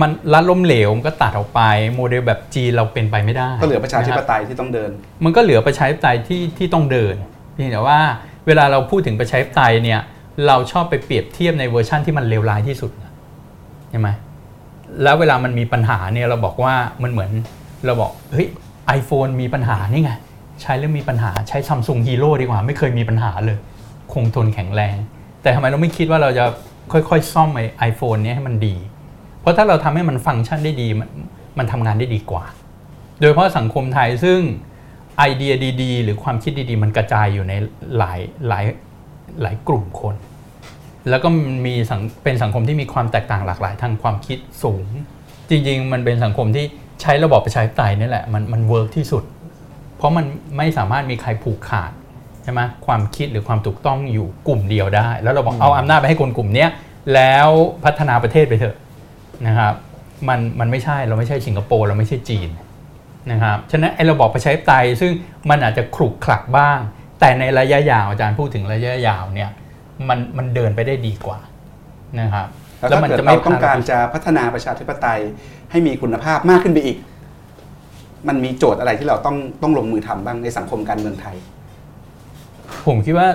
มันล้าล้มเหลวมันก็ตัดออกไปโมเดลแบบจีนเราเป็นไปไม่ได้ ก็เหลือประชาธิปนคบไตยที่ต้องเดิน มันก็เหลือประชาธิปไตยที่ที่ต้องเดินเพียงแต่ว่าเวลาเราพูดถึงประชาธิปไตยเนี่ยเราชอบไปเปรียบเทียบในเวอร์ชั่นที่มันเลวร้ายที่สุดใช่ไหม แล้วเวลามันมีปัญหาเนี่ยเราบอกว่ามันเหมือนเราบอกเฮ้ย iPhone มีปัญหานี่ไงใช้แล้วมีปัญหาใช้ Samsung Hero ดีกว่า ไม่เคยมีปัญหาเลย คงทนแข็งแรง แต่ทำไมเราไม่คิดว่าเราจะค่อยๆ ซ่อมไอ iPhone เนี้ยให้มันดี เพราะถ้าเราทำให้มันฟังก์ชันได้ดีมันมันทำงานได้ดีกว่า โดยเฉพาะสังคมไทยซึ่งไอเดียดี ๆ หรือความคิดดีๆ มันกระจายอยู่ในหลายหลายหลายกลุ่มคน แล้วก็มีเป็นสังคมที่มีความแตกต่างหลากหลายทางความคิดสูง จริง ๆ มันเป็นสังคมที่ใช้ระบอบประชาธิปไตยนี่แหละมันมันเวิร์กที่สุด เพราะมันไม่สามารถมีใครผูกขาดใช่ไหมความคิดหรือความถูกต้องอยู่กลุ่มเดียวได้ แล้วเราบอกเอาอำนาจไปให้คนกลุ่มนี้แล้วพัฒนาประเทศไปเถอะนะครับมันมันไม่ใช่เราไม่ใช่สิงคโปร์เราไม่ใช่จีนนะครับฉะนั้นไอ้ระบอบประชาธิปไตยซึ่งมันอาจจะขลุกขลักบ้าง แต่ในระยะยาวอาจารย์พูดถึงระยะยาวเนี่ย มันมันเดินไปได้ดีกว่านะครับแล้วถ้ามัเกิดจะไม่เราต้องการพลดจะพัฒนาประชาธิปไตยให้มีคุณภาพมากขึ้นไปอีก มันมีโจทย์อะไรที่เราต้องต้องลงมือทำบ้างในสังคมการเมืองไทย ผมคิดว่า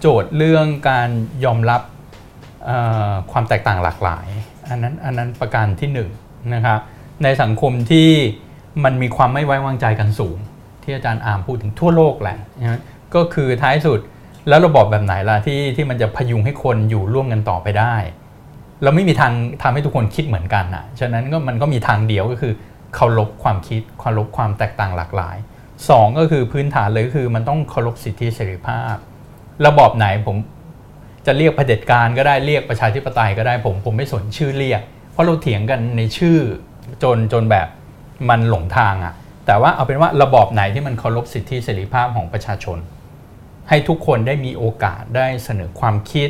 โจทย์เรื่องการยอมรับเอ่อความแตกต่างหลากหลาย อันนั้นอันนั้นประการที่หนึ่งนะครับในสังคมที่มันมีความไม่ไว้วางใจกันสูง ที่อาจารย์อามพูดถึงทั่วโลกแหละนะฮะก็คือท้ายสุด แล้วระบอบแบบไหนล่ะที่ที่มันจะพยุงให้คนอยู่ร่วมกันต่อไปได้ เราไม่มีทางทำให้ทุกคนคิดเหมือนกันอะฉะนั้นก็มันก็มีทางเดียวก็คือเคารพความคิดเคารพความแตกต่างหลากหลายสองก็คือพื้นฐานเลยก็คือมันต้องเคารพสิทธิเสรีภาพ ระบอบไหนผมจะเรียกเผด็จการก็ได้เรียกประชาธิปไตยก็ได้ผมผมไม่สนชื่อเรียก เพราะเราเถียงกันในชื่อจนจนแบบมันหลงทางอะ่ะแต่ว่าเอาเป็นว่าระบอบไหนที่มันเคารพสิทธิเสรีภาพของประชาชน ให้ทุกคนได้มีโอกาสได้เสนอความคิด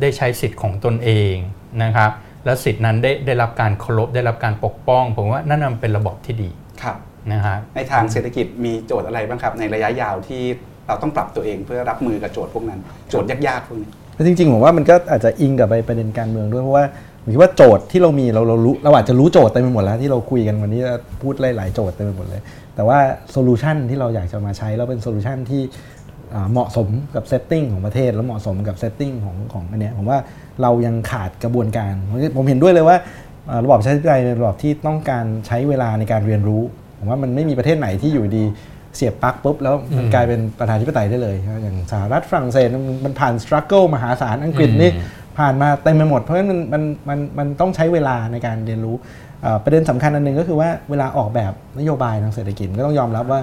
ได้ใช้สิทธิ์ของตนเองนะครับ และสิทธินั้นได้ได้รับการเคารพได้รับการปกป้อง ผมว่านั่นนะเป็นระบอบที่ดีครับนะครับในทางเศรษฐกิจมีโจทย์อะไรบ้างครับ ในระยะยาวที่เราต้องปรับตัวเองเพื่อรับมือกับโจทย์พวกนั้น โจทย์ยากๆพวกนี้จริงๆผมว่ามันก็อาจจะอิงกับไปประเด็นการเมืองด้วยเพราะว่าผมคิดว่าโจทย์ที่เรามีเราเรารู้เราอาจจะรู้โจทย์เต็มไปหมดแล้วที่เราคุยกันวันนี้พูดหลายๆโจทย์เต็มไปหมดเลย แต่ว่า solution ที่เราอยากจะมาใช้แล้วเป็น solution ที่อ่า เหมาะสมกับ setting ของประเทศ แล้วเหมาะสมกับ setting ของของอันเนี้ยผมว่าเรายังขาดกระบวนการ ผมเห็นด้วยเลยว่าระบอบประชาธิปไตยเป็นระบอบที่ต้องการใช้เวลาในการเรียนรู้ ผมว่ามันไม่มีประเทศไหนที่อยู่ดีเสียบปลั๊กปุ๊บแล้วมันกลายเป็นประธานาธิปไตยได้เลย อย่างสหรัฐฝรั่งเศสมันผ่านสครัลเกิลมหาศาลอังกฤษนี่ผ่านมาเต็มไปหมด เพราะฉะนั้นมันมันมันมันต้องใช้เวลาในการเรียนรู้ประเด็นสำคัญอันหนึ่งก็คือว่าเวลาออกแบบนโยบายทางเศรษฐกิจก็ต้องยอมรับว่า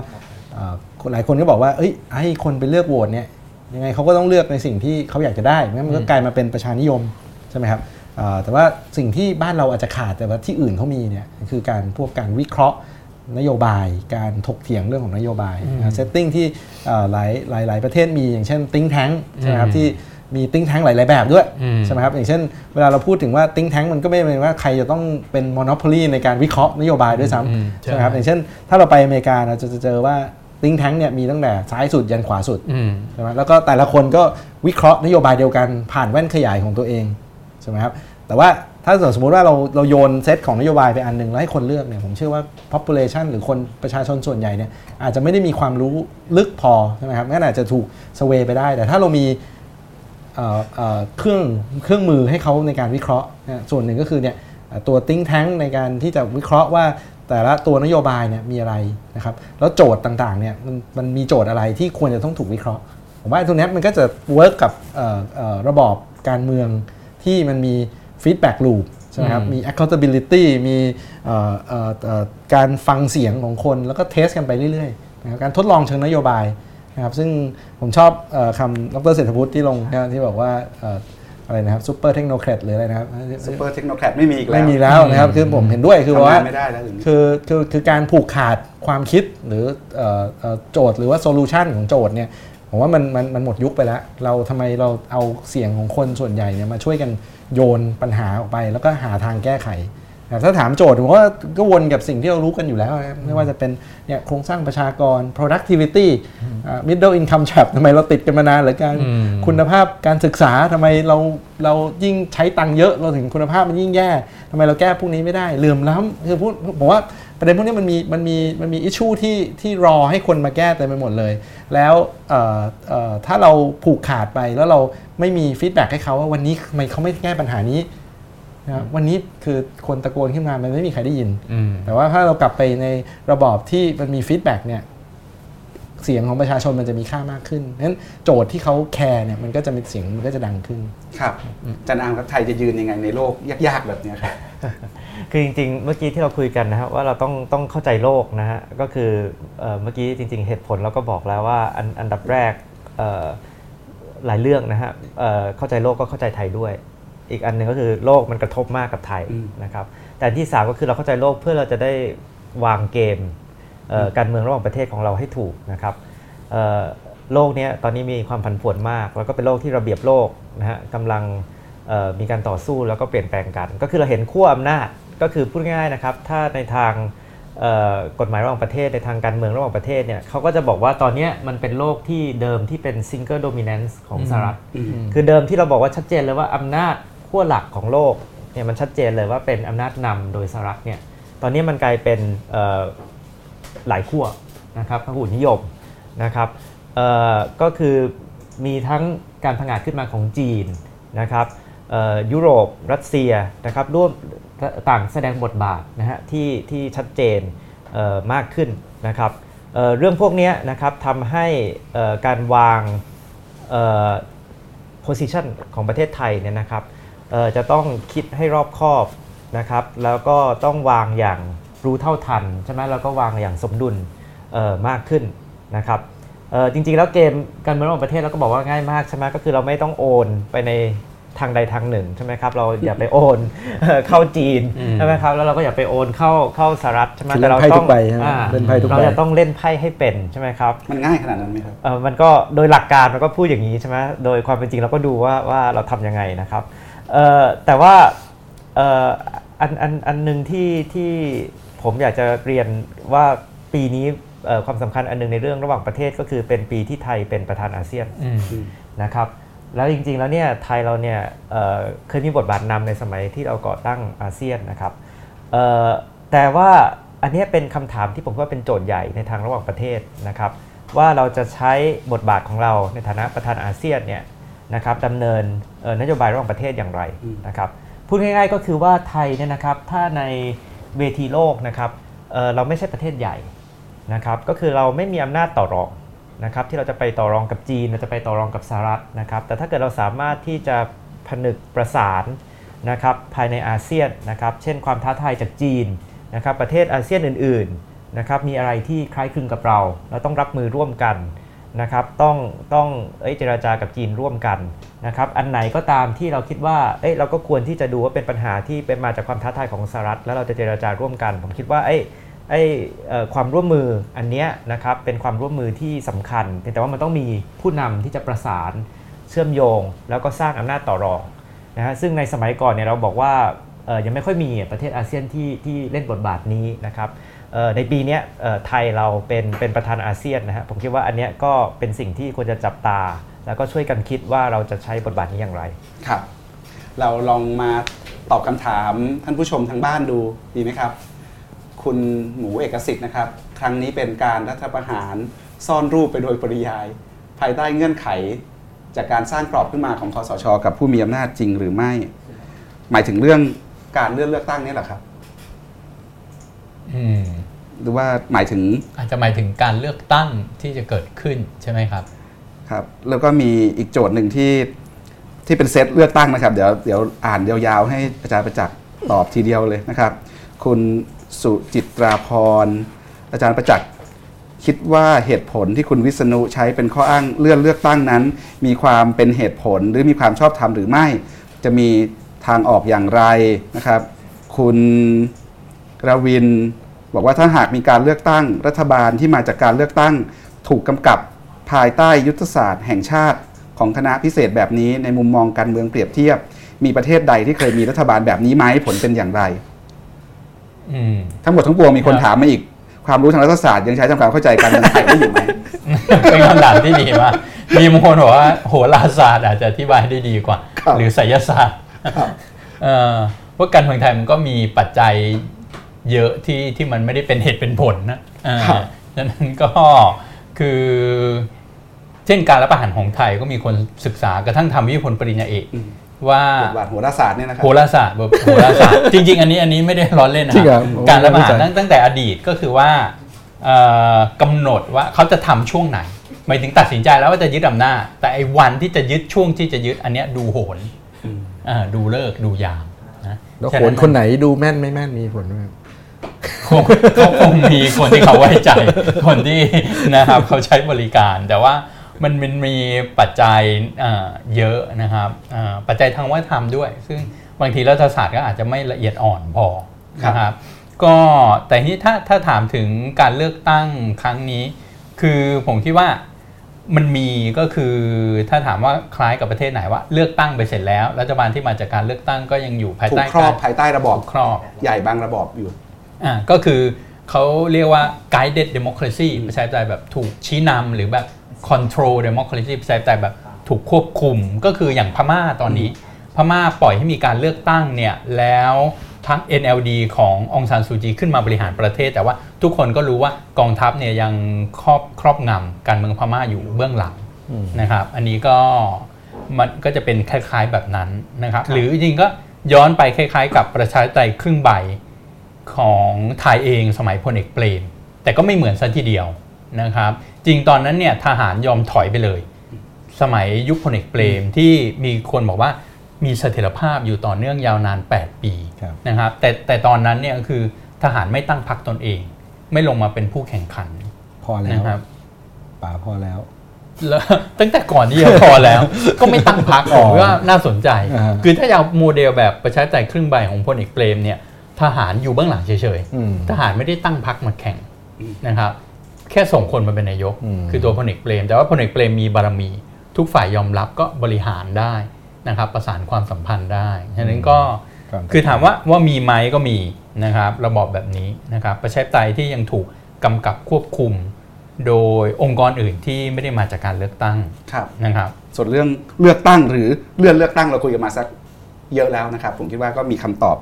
หลายคนก็บอกว่าเอ้ยให้คนไปเลือกโหวตเนี่ยยังไงเขาก็ต้องเลือกในสิ่งที่เขาอยากจะได้ไม่งั้นมันก็กลายมาเป็นประชานิยมใช่ไหมครับเอ่อแต่ว่าสิ่งที่บ้านเราอาจจะขาดแต่ว่าที่อื่นเขามีเนี่ยคือการพวกการวิเคราะห์นโยบาย การถกเถียงเรื่องของนโยบาย setting ที่เอ่อหลายหลายหลายประเทศมีอย่างเช่น think tank ใช่ไหมครับที่มี think tank หลาย ๆ แบบด้วยอืมใช่ไหมครับอย่างเช่น เวลาเราพูดถึงว่า think tank มันก็ไม่ได้หมายว่าใครจะต้องเป็นมอน o พ o l y ในการวิเคราะห์นโยบายด้วยซ้อืมำใช่ไหมครับอย่างเช่น ถ้าเราไปอเมริกาเราจะจะเจอว่า think tank เนี่ยมีตั้งแต่ซ้ายสุดยันขวาสุดอืมใช่ไหมแล้วก็แต่ละคนก็วิเคราะห์นโยบายเดียวกันผ่านแว่นขยายของตัวเองใช่ไหมครับแต่ว่าถ้าสมมติว่าเราเราโยนเซตของนโยบายไปอันหนึ่งแล้วให้คนเลือกเนี่ยผมเชื่อว่า population หรือคนประชาชนส่วนใหญ่เนี่ยอาจจะไม่ได้มีความรู้ลึกพอใช่ไหมครับงั้นอาจจะถูกสเวไปได้ แต่ถ้าเรามีเอ่อเอ่อเครื่องเครื่องมือให้เขาในการวิเคราะห์นะส่วนหนึ่งก็คือเนี่ยเอ่อตัวติ้งแท้งในการที่จะวิเคราะห์ว่า แต่ละตัวนโยบายเนี่ยมีอะไรนะครับแล้วโจทย์ต่างๆเนี่ยมันมันมีโจทย์อะไรที่ควรจะต้องถูกวิเคราะห์ ผมว่าตรงเนี้ยมันก็จะ work กับเอ่อเอ่อระบอบการเมืองที่มันมี feedback loop ใช่ไหมครับอืมมี accountability มีเอ่อเอ่อเอ่อการฟังเสียงของคนแล้วก็ test กันไปเรื่อยๆนะครับการทดลองเชิงนโยบายนะครับซึ่งผมชอบเออคำดรเศรษฐพุฒิที่ลงนะที่บอกว่าเอ่ออะไรนะครับ super technocrat หรืออะไรนะครับ super technocrat ไม่มีอีกแล้วไม่มีแล้วนะครับคือผมเห็นด้วยคือทำว่างานไม่ได้แล้วอย่างนี้คือคือคือการผูกขาดความคิดหรือเอ่อเอ่อโจทย์หรือว่าโซลูชันของโจทย์เนี่ยผมว่ามันมันมันหมดยุคไปแล้ว เราทำไมเราเอาเสียงของคนส่วนใหญ่เนี่ยมาช่วยกันโยนปัญหาออกไป แล้วก็หาทางแก้ไขนะครับ ถ้าถามโจทย์ผมว่าก็วนกับสิ่งที่เรารู้กันอยู่แล้วนะครับไม่ว่าจะเป็นเนี่ยโครงสร้างประชากร productivity อ่า middle income trap ทำไมเราติดกันมานานเหรือการอืมคุณภาพการศึกษาทำไมเราเรายิ่งใช้ตังค์เยอะเราถึงคุณภาพมันยิ่งแย่ทำไมเราแก้พวกนี้ไม่ได้เหลื่อมล้ำคือพูดผมว่าประเด็นพวกนี้มันมีมันมีมันมี issue ที่ที่รอให้คนมาแก้เต็มไปหมดเลย แล้วเอ่อเอ่อถ้าเราผูกขาดไปแล้วเราไม่มี feedback ให้เขาว่าวันนี้ทำไมเขาไม่แก้ปัญหานี้ นะครับวันนี้คือคนตะโกนขึ้นมามันไม่มีใครได้ยินอืมแต่ว่าถ้าเรากลับไปในระบอบที่มันมี feedback เนี่ยเสียงของประชาชนมันจะมีค่ามากขึ้นนั้นโจทย์ที่เขา care เนี่ยมันก็จะมีเสียงมันก็จะดังขึ้น ครับอาจันอามครับไทยจะยืนยังไงในโลกยากๆแบบเนี้ยครับ คือจริงๆ เมื่อกี้ที่เราคุยกันนะครับว่าเราต้องต้องเข้าใจโลกนะฮะ ก็คือเอ่อเมื่อกี้จริง ๆ เหตุผลเราก็บอกแล้วว่าอันอันดับแรกเอ่อหลายเรื่องนะฮะเอ่อเข้าใจโลกก็เข้าใจไทยด้วย อีกอันหนึ่งก็คือโลกมันกระทบมากกับไทยอืมนะครับแต่อันที่สามก็คือเราเข้าใจโลกเพื่อเราจะได้วางเกมเอ่อการเมืองระหว่างประเทศของเราให้ถูกนะครับเอ่อโลกเนี้ยตอนนี้มีความผันผวนมาก แล้วก็เป็นโลกที่ระเบียบโลกนะฮะกำลังเอ่อมีการต่อสู้แล้วก็เปลี่ยนแปลงกัน ก็คือเราเห็นขั้วอำนาจก็คือพูดง่ายๆนะครับ ถ้าในทางเอ่อกฎหมายระหว่างประเทศในทางการเมืองระหว่างประเทศเนี่ยเขาก็จะบอกว่าตอนเนี้ยมันเป็นโลกที่เดิมที่เป็น single dominance ของสหรัฐอืมคือเดิมที่เราบอกว่าชัดเจนเลยว่าอำนาจ ขั้วหลักของโลกเนี่ยมันชัดเจนเลยว่าเป็นอำนาจนำโดยสหรัฐเนี่ยตอนนี้มันกลายเป็นหลายขั้วนะครับพหุนิยมนะครับก็คือมีทั้งการผงาดขึ้นมาของจีนนะครับยุโรปรัสเซียนะครับร่วมต่างแสดงบทบาทนะฮะที่ที่ชัดเจนเมากขึ้นนะครับเเรื่องพวกนี้นะครับทำให้การวาง position ของประเทศไทยเนี่ยนะครับ จะต้องคิดให้รอบคอบนะครับ แล้วก็ต้องวางอย่างรู้เท่าทันใช่ไหมแล้วก็วางอย่างสมดุลเอ่อมากขึ้นนะครับเอ่อจริงๆ แล้วเกมการเมืองระหว่างประเทศเราก็บอกว่าง่ายมากใช่ไหมก็คือเราไม่ต้องโอนไปในทางใดทางหนึ่งใช่ไหมครับเราอย่าไปโอนเอ่อเข้าจีนอืมใช่ไหมครับแล้วเราก็อย่าไปโอนเข้าเข้าสหรัฐใช่ไหมคือแต่เราเล่นไพ่ต้ทุองกใบใช่ไหมอ่าเล่นไพ่ทุกใบเราจะต้องเล่นไพ่ให้เป็นใช่ไหมครับมันง่ายขนาดนั้นไหมครับเอ่อมันก็โดยหลักการมันก็พูดอย่างนี้ใช่ไหมโดยความเป็นจริงเราก็ดูว่าว่าเราทำยังไงนะครับเอ่อ แต่ว่าอันอันอันหนึ่งที่ที่ผมอยากจะเรียนว่าปีนี้ความสำคัญอันหนึงในเรื่องระหว่างประเทศก็คือเป็นปีที่ไทยเป็นประธานอาเซียนนะครับแล้วจริงๆแล้วเนี่ยไทยเราเนี่ยเเคยมีบทบาทนำในสมัยที่เราก่อตั้งอาเซียนนะครับแต่ว่าอันนี้เป็นคำถามที่ผมว่าเป็นโจทย์ใหญ่ในทางระหว่างประเทศนะครับ ว่าเราจะใช้บทบาทของเราในฐานะประธานอาเซียนเนี่ย นะครับดำเนินเอ่อนโยบายระหว่างประเทศอย่างไรนะครับพูดง่ายๆก็คือว่าไทยเนี่ยนะครับถ้าในเวทีโลกนะครับเอ่อเราไม่ใช่ประเทศใหญ่นะครับก็คือเราไม่มีอำนาจต่อรองนะครับที่เราจะไปต่อรองกับจีนเราจะไปต่อรองกับสหรัฐนะครับแต่ถ้าเกิดเราสามารถที่จะผนึกประสานนะครับภายในอาเซียนนะครับเช่นความท้าทายจากจีนนะครับประเทศอาเซียนอื่นๆนะครับมีอะไรที่คล้ายคลึงกับเรา เราต้องรับมือร่วมกัน นะครับต้องต้องเอ้ยเจราจากับจีนร่วมกันนะครับอันไหนก็ตามที่เราคิดว่าเอ้ยเราก็ควรที่จะดูว่าเป็นปัญหาที่เป็นมาจากความท้าทายของสหรัฐ แล้วเราจะเจราจาร่วมกัน ผมคิดว่าเอ้ยไอ้เออความร่วมมืออันเนี้ยนะครับเป็นความร่วมมือที่สำคัญแต่ว่ามันต้องมีผู้นำที่จะประสานเชื่อมโยง แล้วก็สร้างอำนาจต่อรองนะฮะซึ่งในสมัยก่อนเนี่ยเราบอกว่ายังไม่ค่อยมีประเทศอาเซียนที่ที่เล่นบทบาทนี้นะครับ ในปีนี้ไทยเราเป็นเป็นประธานอาเซียนนะฮะผมคิดว่าอันนี้ก็เป็นสิ่งที่ควรจะจับตา แล้วก็ช่วยกันคิดว่าเราจะใช้บทบาทนี้อย่างไรครับ เราลองมาตอบคำถามท่านผู้ชมทางบ้านดูดีไหมครับ คุณหมูเอกสิทธิ์นะครับ ครั้งนี้เป็นการรัฐประหารซ่อนรูปไปโดยปริยาย ภายใต้เงื่อนไข จากการสร้างกรอบขึ้นมาของคอสช กับผู้มีอำนาจจริงหรือไม่ หมายถึงเรื่องการเลื่อนเลือกตั้งนี่แหละครับ หรือว่าหมายถึงอาจจะหมายถึงการเลือกตั้งที่จะเกิดขึ้นใช่ไหมครับครับ แล้วก็มีอีกโจทย์หนึ่งที่ที่เป็นเซตเลือกตั้งนะครับ เดี๋ยวเดี๋ยวอ่านยาวๆ ให้อาจารย์ประจักษ์ตอบทีเดียวเลยนะครับ คุณสุจิตราพร อาจารย์ประจักษ์คิดว่าเหตุผลที่คุณวิษณุใช้เป็นข้ออ้างเลื่อนเลือกตั้งนั้น มีความเป็นเหตุผลหรือมีความชอบธรรมหรือไม่ จะมีทางออกอย่างไรนะครับ คุณรวิน บอกว่าถ้าหากมีการเลือกตั้งรัฐบาลที่มาจากการเลือกตั้ง ถูกกำกับภายใต้ยุทธศาสตร์แห่งชาติของคณะพิเศษแบบนี้ในมุมมองการเมืองเปรียบเทียบ มีประเทศใดที่เคยมีรัฐบาลแบบนี้ไหมผลเป็นอย่างไรอืมทั้งหมดทั้งปวงมีคนครับถามมาอีก ความรู้ทางรัฐศาสตร์ยังใช้ทำความเข้าใจการเมืองไทยได้อยู่ไหมเป็นคำถามที่ดีมากมีบางคนบอกว่าโหราศาสตร์อาจจะอธิบายได้ดีกว่าครับหรือไสยศาสตร์ครับเอ่อเพราะการเมืองไทยมันก็มีปัจจัย เยอะที่ที่มันไม่ได้เป็นเหตุเป็นผลนะอ่าครับฉะนั้นก็คือเช่นการรับประหารของไทยก็มีคนศึกษากระทั่งทำวิทยาพลปริญญาเอกอืมว่าบทบาทโหราศาสตร์เนี่ยนะครับโหราศาสตร์แบบโหราศาสตร์จริง ๆ อันนี้อันนี้ไม่ได้ล้อเล่นนะจริงเหรอการรับประหารผมไม่เข้าใจตั้งตั้งแต่อดีตก็คือว่าเอ่อกำหนดว่าเขาจะทำช่วงไหนหมายถึงตัดสินใจแล้วว่าจะยึดอำนาจแต่ไอ้วันที่จะยึดช่วงที่จะยึดอันเนี้ยดูโหนอืมอ่าดูเลิกษ์ดูยามนะแล้วฉะโขนคนไหนดูแม่นไม่แม่นมีผลไหมครับคง เขาคงมีคนที่เขาไว้ใจคนที่นะครับเขาใช้บริการ แต่ว่ามันมันมีปัจจัยอ่าเยอะนะครับอ่าปัจจัยทางวัฒนธรรมด้วย ซึ่งบางทีรัฐศาสตร์ก็อาจจะไม่ละเอียดอ่อนพอครับนะครับก็แต่ทีนี้ถ้าถ้าถามถึงการเลือกตั้งครั้งนี้ คือผมคิดว่ามันมีก็คือถ้าถามว่าคล้ายกับประเทศไหนว่าเลือกตั้งไปเสร็จแล้ว รัฐบาลที่มาจากการเลือกตั้งก็ยังอยู่ภายถูกใต้ครอบการภายใต้ระบอบครอบใหญ่บางระบอบอยู่ อ่าก็คือเขาเรียกว่า guided democracy ประชาธิปไตยแบบถูกชี้นำหรือแบบ control democracy ประชาธิปไตยแบบถูกควบคุมก็คืออย่างพม่าตอนนี้ พม่าปล่อยให้มีการเลือกตั้งเนี่ยแล้วทั้ง NLD ขององซานซูจีขึ้นมาบริหารประเทศ แต่ว่าทุกคนก็รู้ว่ากองทัพเนี่ยยังครอบครอบงำการเมืองพม่าอยู่เบื้องหลังนะครับ อันนี้ก็มันก็จะเป็นคล้ายๆแบบนั้นนะครับ หรือจริงๆก็ย้อนไปคล้ายๆ กับประชาธิปไตยครึ่งใบ ของไทยเองสมัยพลเอกเปรมแต่ก็ไม่เหมือนซะทีเดียวนะครับ จริงตอนนั้นเนี่ยทหารยอมถอยไปเลย สมัยยุคพลเอกเปรมที่มีคนบอกว่ามีเสถียรภาพอยู่ต่อเนื่องยาวนาน 8 ปีครับนะครับแต่แต่ตอนนั้นเนี่ยก็คือทหารไม่ตั้งพรรคตนเอง ไม่ลงมาเป็นผู้แข่งขัน พอแล้วนะครับป่าพอแล้วแล้วตั้งแต่ก่อนที่จะพอแล้ว ก็ไม่ตั้งพักอ๋ผอมว่าน่าสนใจอ่าคือถ้าจะเอาโมเดลแบบประชาธิปไตยครึ่งใบของพลเอกเปรมเนี่ย ทหารอยู่เบื้องหลังเฉยอืมๆทหารไม่ได้ตั้งพักมาแข่งนะครับแค่ส่งคนมาเป็นนายกอืมคือตัวพลเอกเปรม แต่ว่าพลเอกเปรมมีบารมี ทุกฝ่ายยอมรับก็บริหารได้นะครับประสานความสัมพันธ์ได้ฉะนั้นก็ครับคือถามว่าว่ามีไหมก็มีนะครับระบอบแบบนี้นะครับประชาธิปไตยที่ยังถูกกำกับควบคุม โดยองค์กรอื่นที่ไม่ได้มาจากการเลือกตั้งครับนะครับส่วนเรื่องเลือกตั้งหรือเลื่อนเลือกตั้งเราคุยกันมาสักเยอะแล้วนะครับ ผมคิดว่าก็มีคำตอบ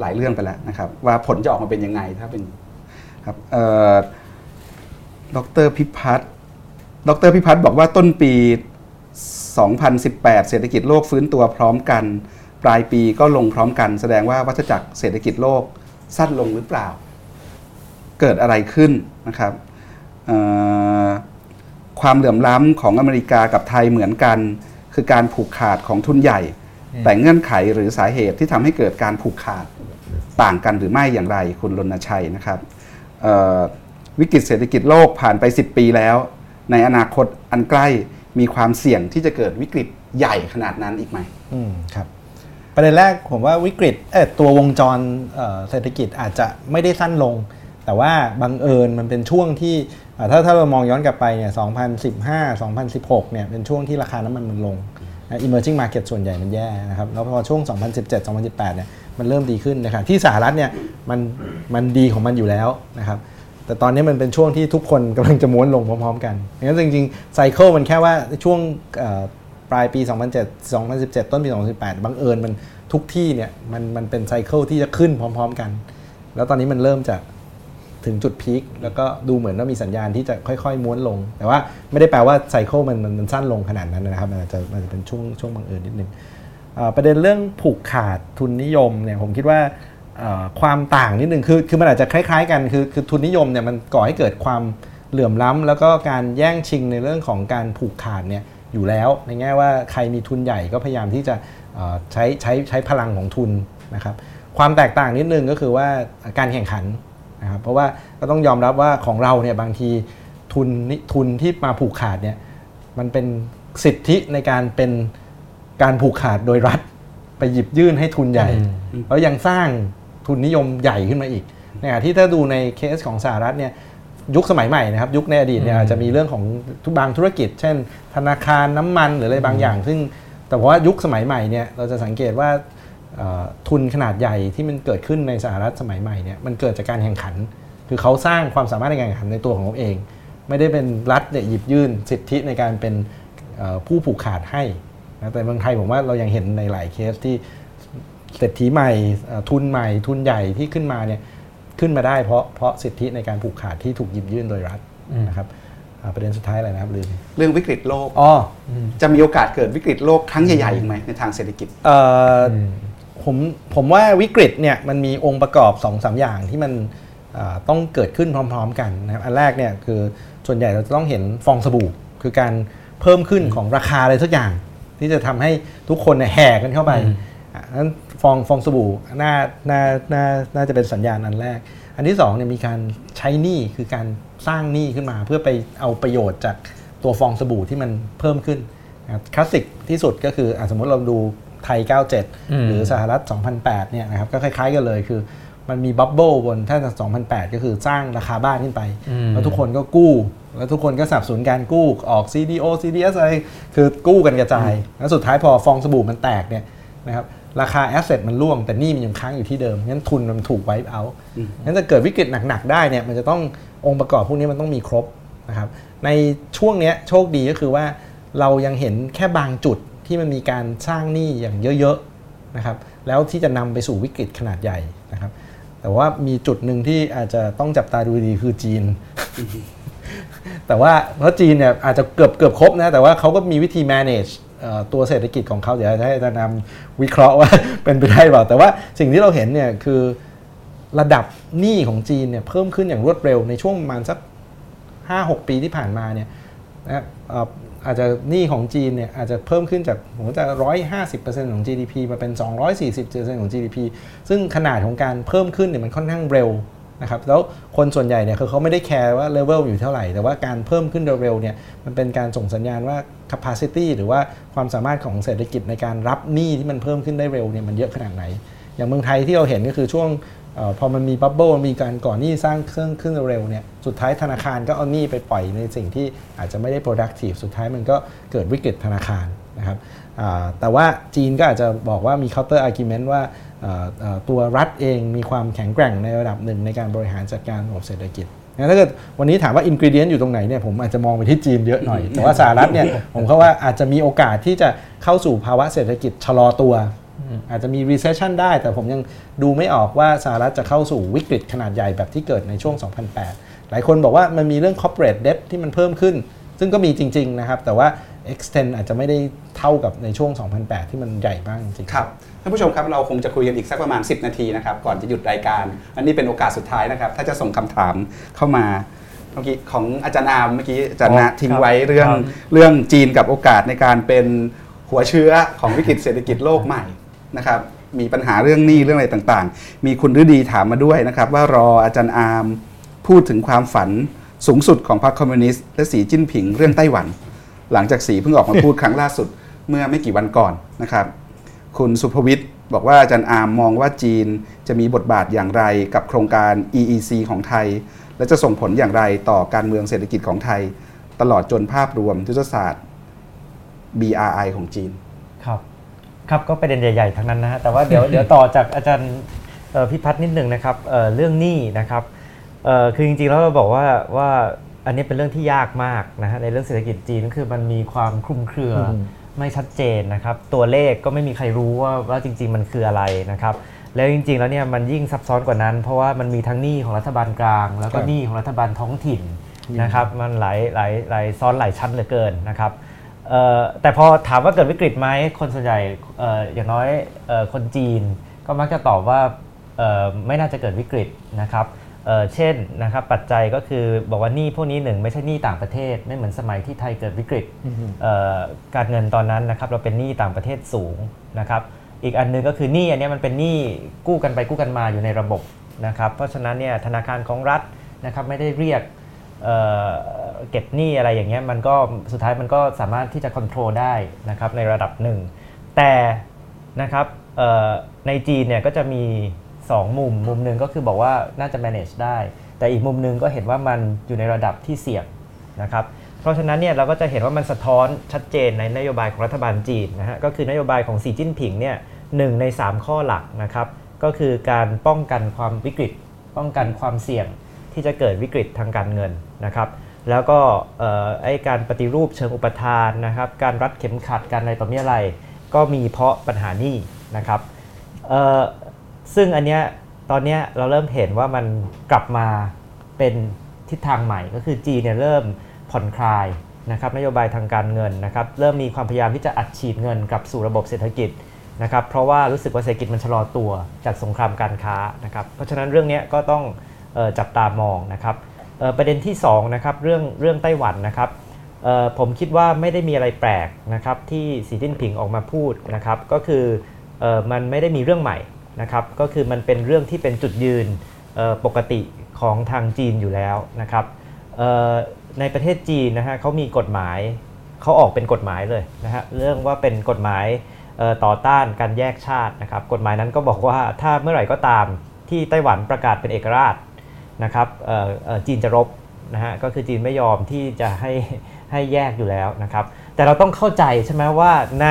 หลายเรื่องไปแล้วนะครับ ว่าผลจะออกมาเป็นยังไงถ้าเป็นครับดรพิพัฒน์ดรพิพัฒน์บอกว่าต้นปี 2018 เศรษฐกิจโลกฟื้นตัวพร้อมกัน ปลายปีก็ลงพร้อมกัน แสดงว่าวัฏจักรเศรษฐกิจโลกสั้นลงหรือเปล่า เกิดอะไรขึ้นนะครับความเหลื่อมล้ำของอเมริกากับไทยเหมือนกัน คือการผูกขาดของทุนใหญ่ แต่เงื่อนไขหรือสาเหตุที่ทำให้เกิดการผูกขาด ต่างกันหรือไม่อย่างไรคุณรณชัยนะครับวิกฤตเศรษฐกิจโลกผ่านไป 10 ปีแล้ว ในอนาคตอันใกล้มีความเสี่ยงที่จะเกิดวิกฤตใหญ่ขนาดนั้นอีกไหมอืมครับประเด็นแรกผมว่าวิกฤตเออตัววงจรเเศรษฐกิจอาจจะไม่ได้สั้นลง แต่ว่าบังเอิญมันเป็นช่วงที่ถ้าถ้าเรามองย้อนกลับไปเนี่ย 2015 2016 เนี่ยเป็นช่วงที่ราคาน้ำมันมันลงนะ emerging market ส่วนใหญ่มันแย่นะครับ แล้วพอช่วง 2017 2018 เนี่ย มันเริ่มดีขึ้นนะครับที่สหรัฐเนี่ยมันมันดีของมันอยู่แล้วนะครับแต่ตอนนี้มันเป็นช่วงที่ทุกคนกำลังจะม้วนลงพร้อมๆกันงั้นจริงๆไซเคิลมันแค่ว่าช่วงปลายปี 2007 2017 ต้นปี 2018 บังเอิญมันทุกที่เนี่ยมันมันเป็นไซเคิลที่จะขึ้นพร้อม ๆกัน แล้วตอนนี้มันเริ่มจะถึงจุดพีคแล้วก็ดูเหมือนว่ามีสัญญาณที่จะค่อยๆ ม้วนลง แต่ว่าไม่ได้แปลว่าไซเคิลมันมันมันสั้นลงขนาดนั้นนะครับ มันอาจจะมันจะเป็นช่วงช่วงบังเอิญนิดนึงเอ่อ ประเด็นเรื่องผูกขาดทุนนิยมเนี่ยผมคิดว่าความต่างนิดนึงคือคือมันอาจจะคล้าย ๆ กันคือคือทุนนิยมเนี่ยมันก่อให้เกิดความเหลื่อมล้ำแล้วก็การแย่งชิงในเรื่องของการผูกขาดเนี่ยอยู่แล้วในแง่ว่าใครมีทุนใหญ่ก็พยายามที่จะใช้ใช้ใช้พลังของทุนนะครับความแตกต่างนิดนึงก็คือว่าการแข่งขันนะครับเพราะว่าก็ต้องยอมรับว่าของเราเนี่ยบางทีทุนนิทุนที่มาผูกขาดเนี่ยมันเป็นสิทธิในการเป็น การผูกขาดโดยรัฐ ไปหยิบยื่นให้ทุนใหญ่ แล้วยังสร้างทุนนิยมใหญ่ขึ้นมาอีกในขณะที่ถ้าดูในเคสของสหรัฐเนี่ยยุคสมัยใหม่นะครับ ยุคในอดีตเนี่ยอาจจะมีเรื่องของทุกบางธุรกิจ เช่น ธนาคารน้ำมันหรืออะไรบางอย่าง ซึ่งแต่ว่ายุคสมัยใหม่เนี่ยเราจะสังเกตว่าเอ่อทุนขนาดใหญ่ที่มันเกิดขึ้นในสหรัฐสมัยใหม่เนี่ยมันเกิดจากการแข่งขัน คือเขาสร้างความสามารถในการแข่งขันในตัวของเขาเอง ไม่ได้เป็นรัฐเนี่ยหยิบยื่นสิทธิในการเป็นเอ่อผู้ผูกขาดให้ นะแต่เมืองไทยผมว่าเรายังเห็นในหลายเคสที่เศรษฐีใหม่เอ่อทุนใหม่ทุนใหญ่ที่ขึ้นมาเนี่ยขึ้นมาได้เพราะเพราะสิทธิในการผูกขาดที่ถูกหยิบยื่นโดยรัฐนะครับอ่าประเด็นสุดท้ายอะไรนะครับลืมเรื่องวิกฤตโลกอ๋อจะมีโอกาสเกิดวิกฤตโลกครั้งใหญ่ๆอีกไหมในทางเศรษฐกิจเอ่ออผมผมว่าวิกฤตเนี่ยมันมีองค์ประกอบ2อสาอย่างที่มันเอ่อต้องเกิดขึ้นพร้อม ๆ กันนะครับอันแรกเนี่ยคือส่วนใหญ่เราจะต้องเห็นฟองสบู่ คือการเพิ่มขึ้นของราคาอะไรสักอย่าง ที่จะทำให้ทุกคนเนี่ยแห่กันเข้าไปอะนั้นฟองฟองสบู่น่าน่าน่าน่าจะเป็นสัญญาณอันแรก อันที่สองเนี่ยมีการใช้หนี้คือการสร้างหนี้ขึ้นมา เพื่อไปเอาประโยชน์จากตัวฟองสบู่ที่มันเพิ่มขึ้นนะครับคลาสสิกที่สุดก็คืออะสมมติเราดูไทย 97 หรือสหรัฐ 2008 เนี่ยนะครับก็คล้ายๆกันเลยคือมันมี bubble บนถ้าจาก2008 ก็คือสร้างราคาบ้านขึ้นไป แล้วทุกคนก็กู้ แล้วทุกคนก็สนับสนุนการกู้ออก CDO CDS อะไรคือกู้กันกระจาย แล้วสุดท้ายพอฟองสบู่มันแตกเนี่ยนะครับราคา asset มันร่วงแต่หนี้มันยังค้างอยู่ที่เดิมงั้นทุนมันถูก wipe outงั้นจะเกิดวิกฤตหนักๆได้เนี่ยมันจะต้ององค์ประกอบพวกนี้มันต้องมีครบนะครับในช่วงเนี้ยโชคดีก็คือว่าเรายังเห็นแค่บางจุดที่มันมีการสร้างหนี้อย่างเยอะๆนะครับแล้วที่จะนำไปสู่วิกฤตขนาดใหญ่นะครับแต่ว่ามีจุดหนึ่งที่อาจจะต้องจับตาดูดีคือจีน แต่ว่าเพราะจีนเนี่ยอาจจะเกือบเกือบครบนะ แต่ว่าเขาก็มีวิธี manage ตัวเศรษฐกิจของเขาเดี๋ยวจะให้อาจารย์นำวิเคราะห์ว่าเป็นไปได้เปล่าแต่ว่าสิ่งที่เราเห็นเนี่ยคือระดับหนี้ของจีนเนี่ยเพิ่มขึ้นอย่างรวดเร็วในช่วงประมาณสัก 5-6 ปีที่ผ่านมาเนี่ยนะครับเอ่ออาจจะหนี้ของจีนเนี่ยอาจจะเพิ่มขึ้นจากผมว่าจะ 150%ของ GDP มาเป็น 240%ของ GDP ซึ่งขนาดของการเพิ่มขึ้นเนี่ยมันค่อนข้างเร็ว นะครับแล้วคนส่วนใหญ่เนี่ยคือเขาไม่ได้แคร์ว่าเลเวลอยู่เท่าไหร่ แต่ว่าการเพิ่มขึ้นเร็วๆเนี่ยมันเป็นการส่งสัญญาณว่า capacity หรือว่าความสามารถของเศรษฐกิจในการรับหนี้ที่มันเพิ่มขึ้นได้เร็วเนี่ยมันเยอะขนาดไหน อย่างเมืองไทยที่เราเห็นก็คือช่วงออพอมันมีบับเบิลมีการก่อนหนี้สร้างเครื่องขึ้นเร็วเนี่ยสุดท้ายธนาคารก็เอาหนี้ไปปล่อยในสิ่งที่อาจจะไม่ได้ productive สุดท้ายมันก็เกิดวิกฤตธนาคารนะครับแต่ว่าจีนก็อาจจะบอกว่ามี counter argument ว่า ตัวรัฐเองมีความแข็งแกร่งในระดับหนึ่งในการบริหารจัดการระบบเศรษฐกิจถ้าเกิดวันนี้ถามว่าอินก e เดียนอยู่ตรงไหนเนี่ยผมอาจจะมองไปที่จีนเยอะหน่อย แต่ว่าสหรัฐเนี่ยผมเขาว่าอาจจะมีโอกาสที่จะเข้าสู่ภาวะเศรษฐกิจชะลอตัว อาจจะมี recession ได้ แต่ผมยังดูไม่ออกว่าสหรัฐจะเข้าสู่วิกฤตขนาดใหญ่แบบที่เกิดในช่วง 2008 หลายคนบอกว่ามันมีเรื่อง corporate debt ที่มันเพิ่มขึ้น ซึ่งก็มีจริง ๆ นะครับ แต่ว่า extend อาจจะไม่ได้เท่ากับในช่วง 2008 ที่มันใหญ่มากจริงครับ ท่านผู้ชมครับเราคงจะคุยกันอีกสักประมาณ 10 นาทีนะครับก่อนจะหยุดรายการ อันนี้เป็นโอกาสสุดท้ายนะครับ ถ้าจะส่งคำถามเข้ามาเมื่อกี้ของอาจารย์อามเมื่อกี้อาจารย์นะอ๋อทิ้งครับไว้เรื่องครับเรื่องจีนกับโอกาสในการเป็นหัวเชื้อของวิกฤตเศรษฐกิจโลกใหม่นะครับมีปัญหาเรื่องหนี้เรื่องอะไรต่างๆ มีคุณฤดีถามมาด้วยนะครับ ว่ารออาจารย์อามพูดถึงความฝันสูงสุดของพรรคคอมมิวนิสต์และสีจิ้นผิงเรื่องไต้หวัน หลังจากสีเพิ่งออกมาพูดครั้งล่าสุดเมื่อไม่กี่วันก่อนนะครับ คุณสุภวิทย์บอกว่าอาจารย์อาร์มมองว่าจีนจะมีบทบาทอย่างไรกับโครงการ EEC ของไทย และจะส่งผลอย่างไรต่อการเมืองเศรษฐกิจของไทย ตลอดจนภาพรวมยุทธศาสตร์ BRI ของจีนครับครับก็ประเด็นใหญ่ๆทั้งนั้นนะฮะแต่ว่าเดี๋ยวเดี๋ยวต่อจากอาจารย์เอ่อพิพัฒน์นิดหนึ่งนะครับเอ่อเรื่องหนี้นะครับเอ่อคือจริงๆแล้วเราบอกว่าว่าอันนี้เป็นเรื่องที่ยากมากนะฮะในเรื่องเศรษฐกิจจีนก็คือมันมีความคลุมเครืออม ไม่ชัดเจนนะครับ ตัวเลขก็ไม่มีใครรู้ว่าว่าจริง ๆ มันคืออะไรนะครับ แล้วจริง ๆ แล้วเนี่ยมันยิ่งซับซ้อนกว่านั้น เพราะว่ามันมีทั้งหนี้ของรัฐบาลกลาง แล้วก็ครับหนี้ของรัฐบาลท้องถิ่นนะครับ มันหลายหลายหลายซ้อนหลายชั้นเหลือเกินนะครับเอ่อแต่พอถามว่าเกิดวิกฤตไหมคนส่วนใหญ่เอ่ออย่างน้อยเอ่อคนจีน ก็มักจะตอบว่าเอ่อไม่น่าจะเกิดวิกฤตนะครับ เอ่อเช่นนะครับปัจจัยก็คือบอกว่าหนี้พวกนี้หนึ่งไม่ใช่หนี้ต่างประเทศ ไม่เหมือนสมัยที่ไทยเกิดวิกฤตเอ่อการเงินตอนนั้นนะครับเราเป็นหนี้ต่างประเทศสูงนะครับอีกอันหนึงก็คือหนี้อันเนี้ยมันเป็นหนี้กู้กันไปกู้กันมาอยู่ในระบบนะครับเพราะฉะนั้นเนี่ยธนาคารของรัฐนะครับไม่ได้เรียกเอ่อเก็บหนี้อะไรอย่างเงี้ยมันก็สุดท้ายมันก็สามารถที่จะควบคุมได้นะครับในระดับหนึ่งแต่นะครับเอ่อในจีนเนี่ยก็จะมี 2 มุม มุมหนึ่งก็คือบอกว่าน่าจะ manage ได้ แต่อีกมุมหนึ่งก็เห็นว่ามันอยู่ในระดับที่เสี่ยงนะครับเพราะฉะนั้นเนี่ยเราก็จะเห็นว่ามันสะท้อนชัดเจนในนโยบายของรัฐบาลจีนนะฮะก็คือนโยบายของสีจิ้นผิงเนี่ยหนึ่งใน 3 ข้อหลักนะครับก็คือการป้องกันความวิกฤต ป้องกันความเสี่ยงที่จะเกิดวิกฤตทางการเงินนะครับแล้วก็ไอการปฏิรูปเชิงอุปทานนะครับการรัดเข็มขัดการอะไรต่อมีอะไร ก็มีเพราะปัญหานี้นะครับเอ่อ ซึ่งอันเนี้ยตอนเนี้ยเราเริ่มเห็นว่ามันกลับมาเป็นทิศทางใหม่ก็คือจีนเนี่ยเริ่มผ่อนคลายนะครับนโยบายทางการเงินนะครับเริ่มมีความพยายามที่จะอัดฉีดเงินกลับสู่ระบบเศรษฐกิจนะครับเพราะว่ารู้สึกว่าเศรษฐกิจมันชะลอตัวจากสงครามการค้านะครับเพราะฉะนั้นเรื่องนี้ก็ต้องออจับตามองนะครับประเด็นที่2นะครับเรื่องเรื่องไต้หวันนะครับผมคิดว่าไม่ได้มีอะไรแปลกนะครับที่สีจิ้นผิงออกมาพูดนะครับก็คือออมันไม่ได้มีเรื่องใหม่ นะครับก็คือมันเป็นเรื่องที่เป็นจุดยืนปกติของทางจีนอยู่แล้วนะครับในประเทศจีนนะฮะเขามีกฎหมายเขาออกเป็นกฎหมายเลยนะฮะเรื่องว่าเป็นกฎหมายต่อต้านการแยกชาตินะครับกฎหมายนั้นก็บอกว่าถ้าเมื่อไหร่ก็ตามที่ไต้หวันประกาศเป็นเอกราชนะครับจีนจะรบนะฮะก็คือจีนไม่ยอมที่จะให้ให้แยกอยู่แล้วนะครับแต่เราต้องเข้าใจใช่ไหมว่าใน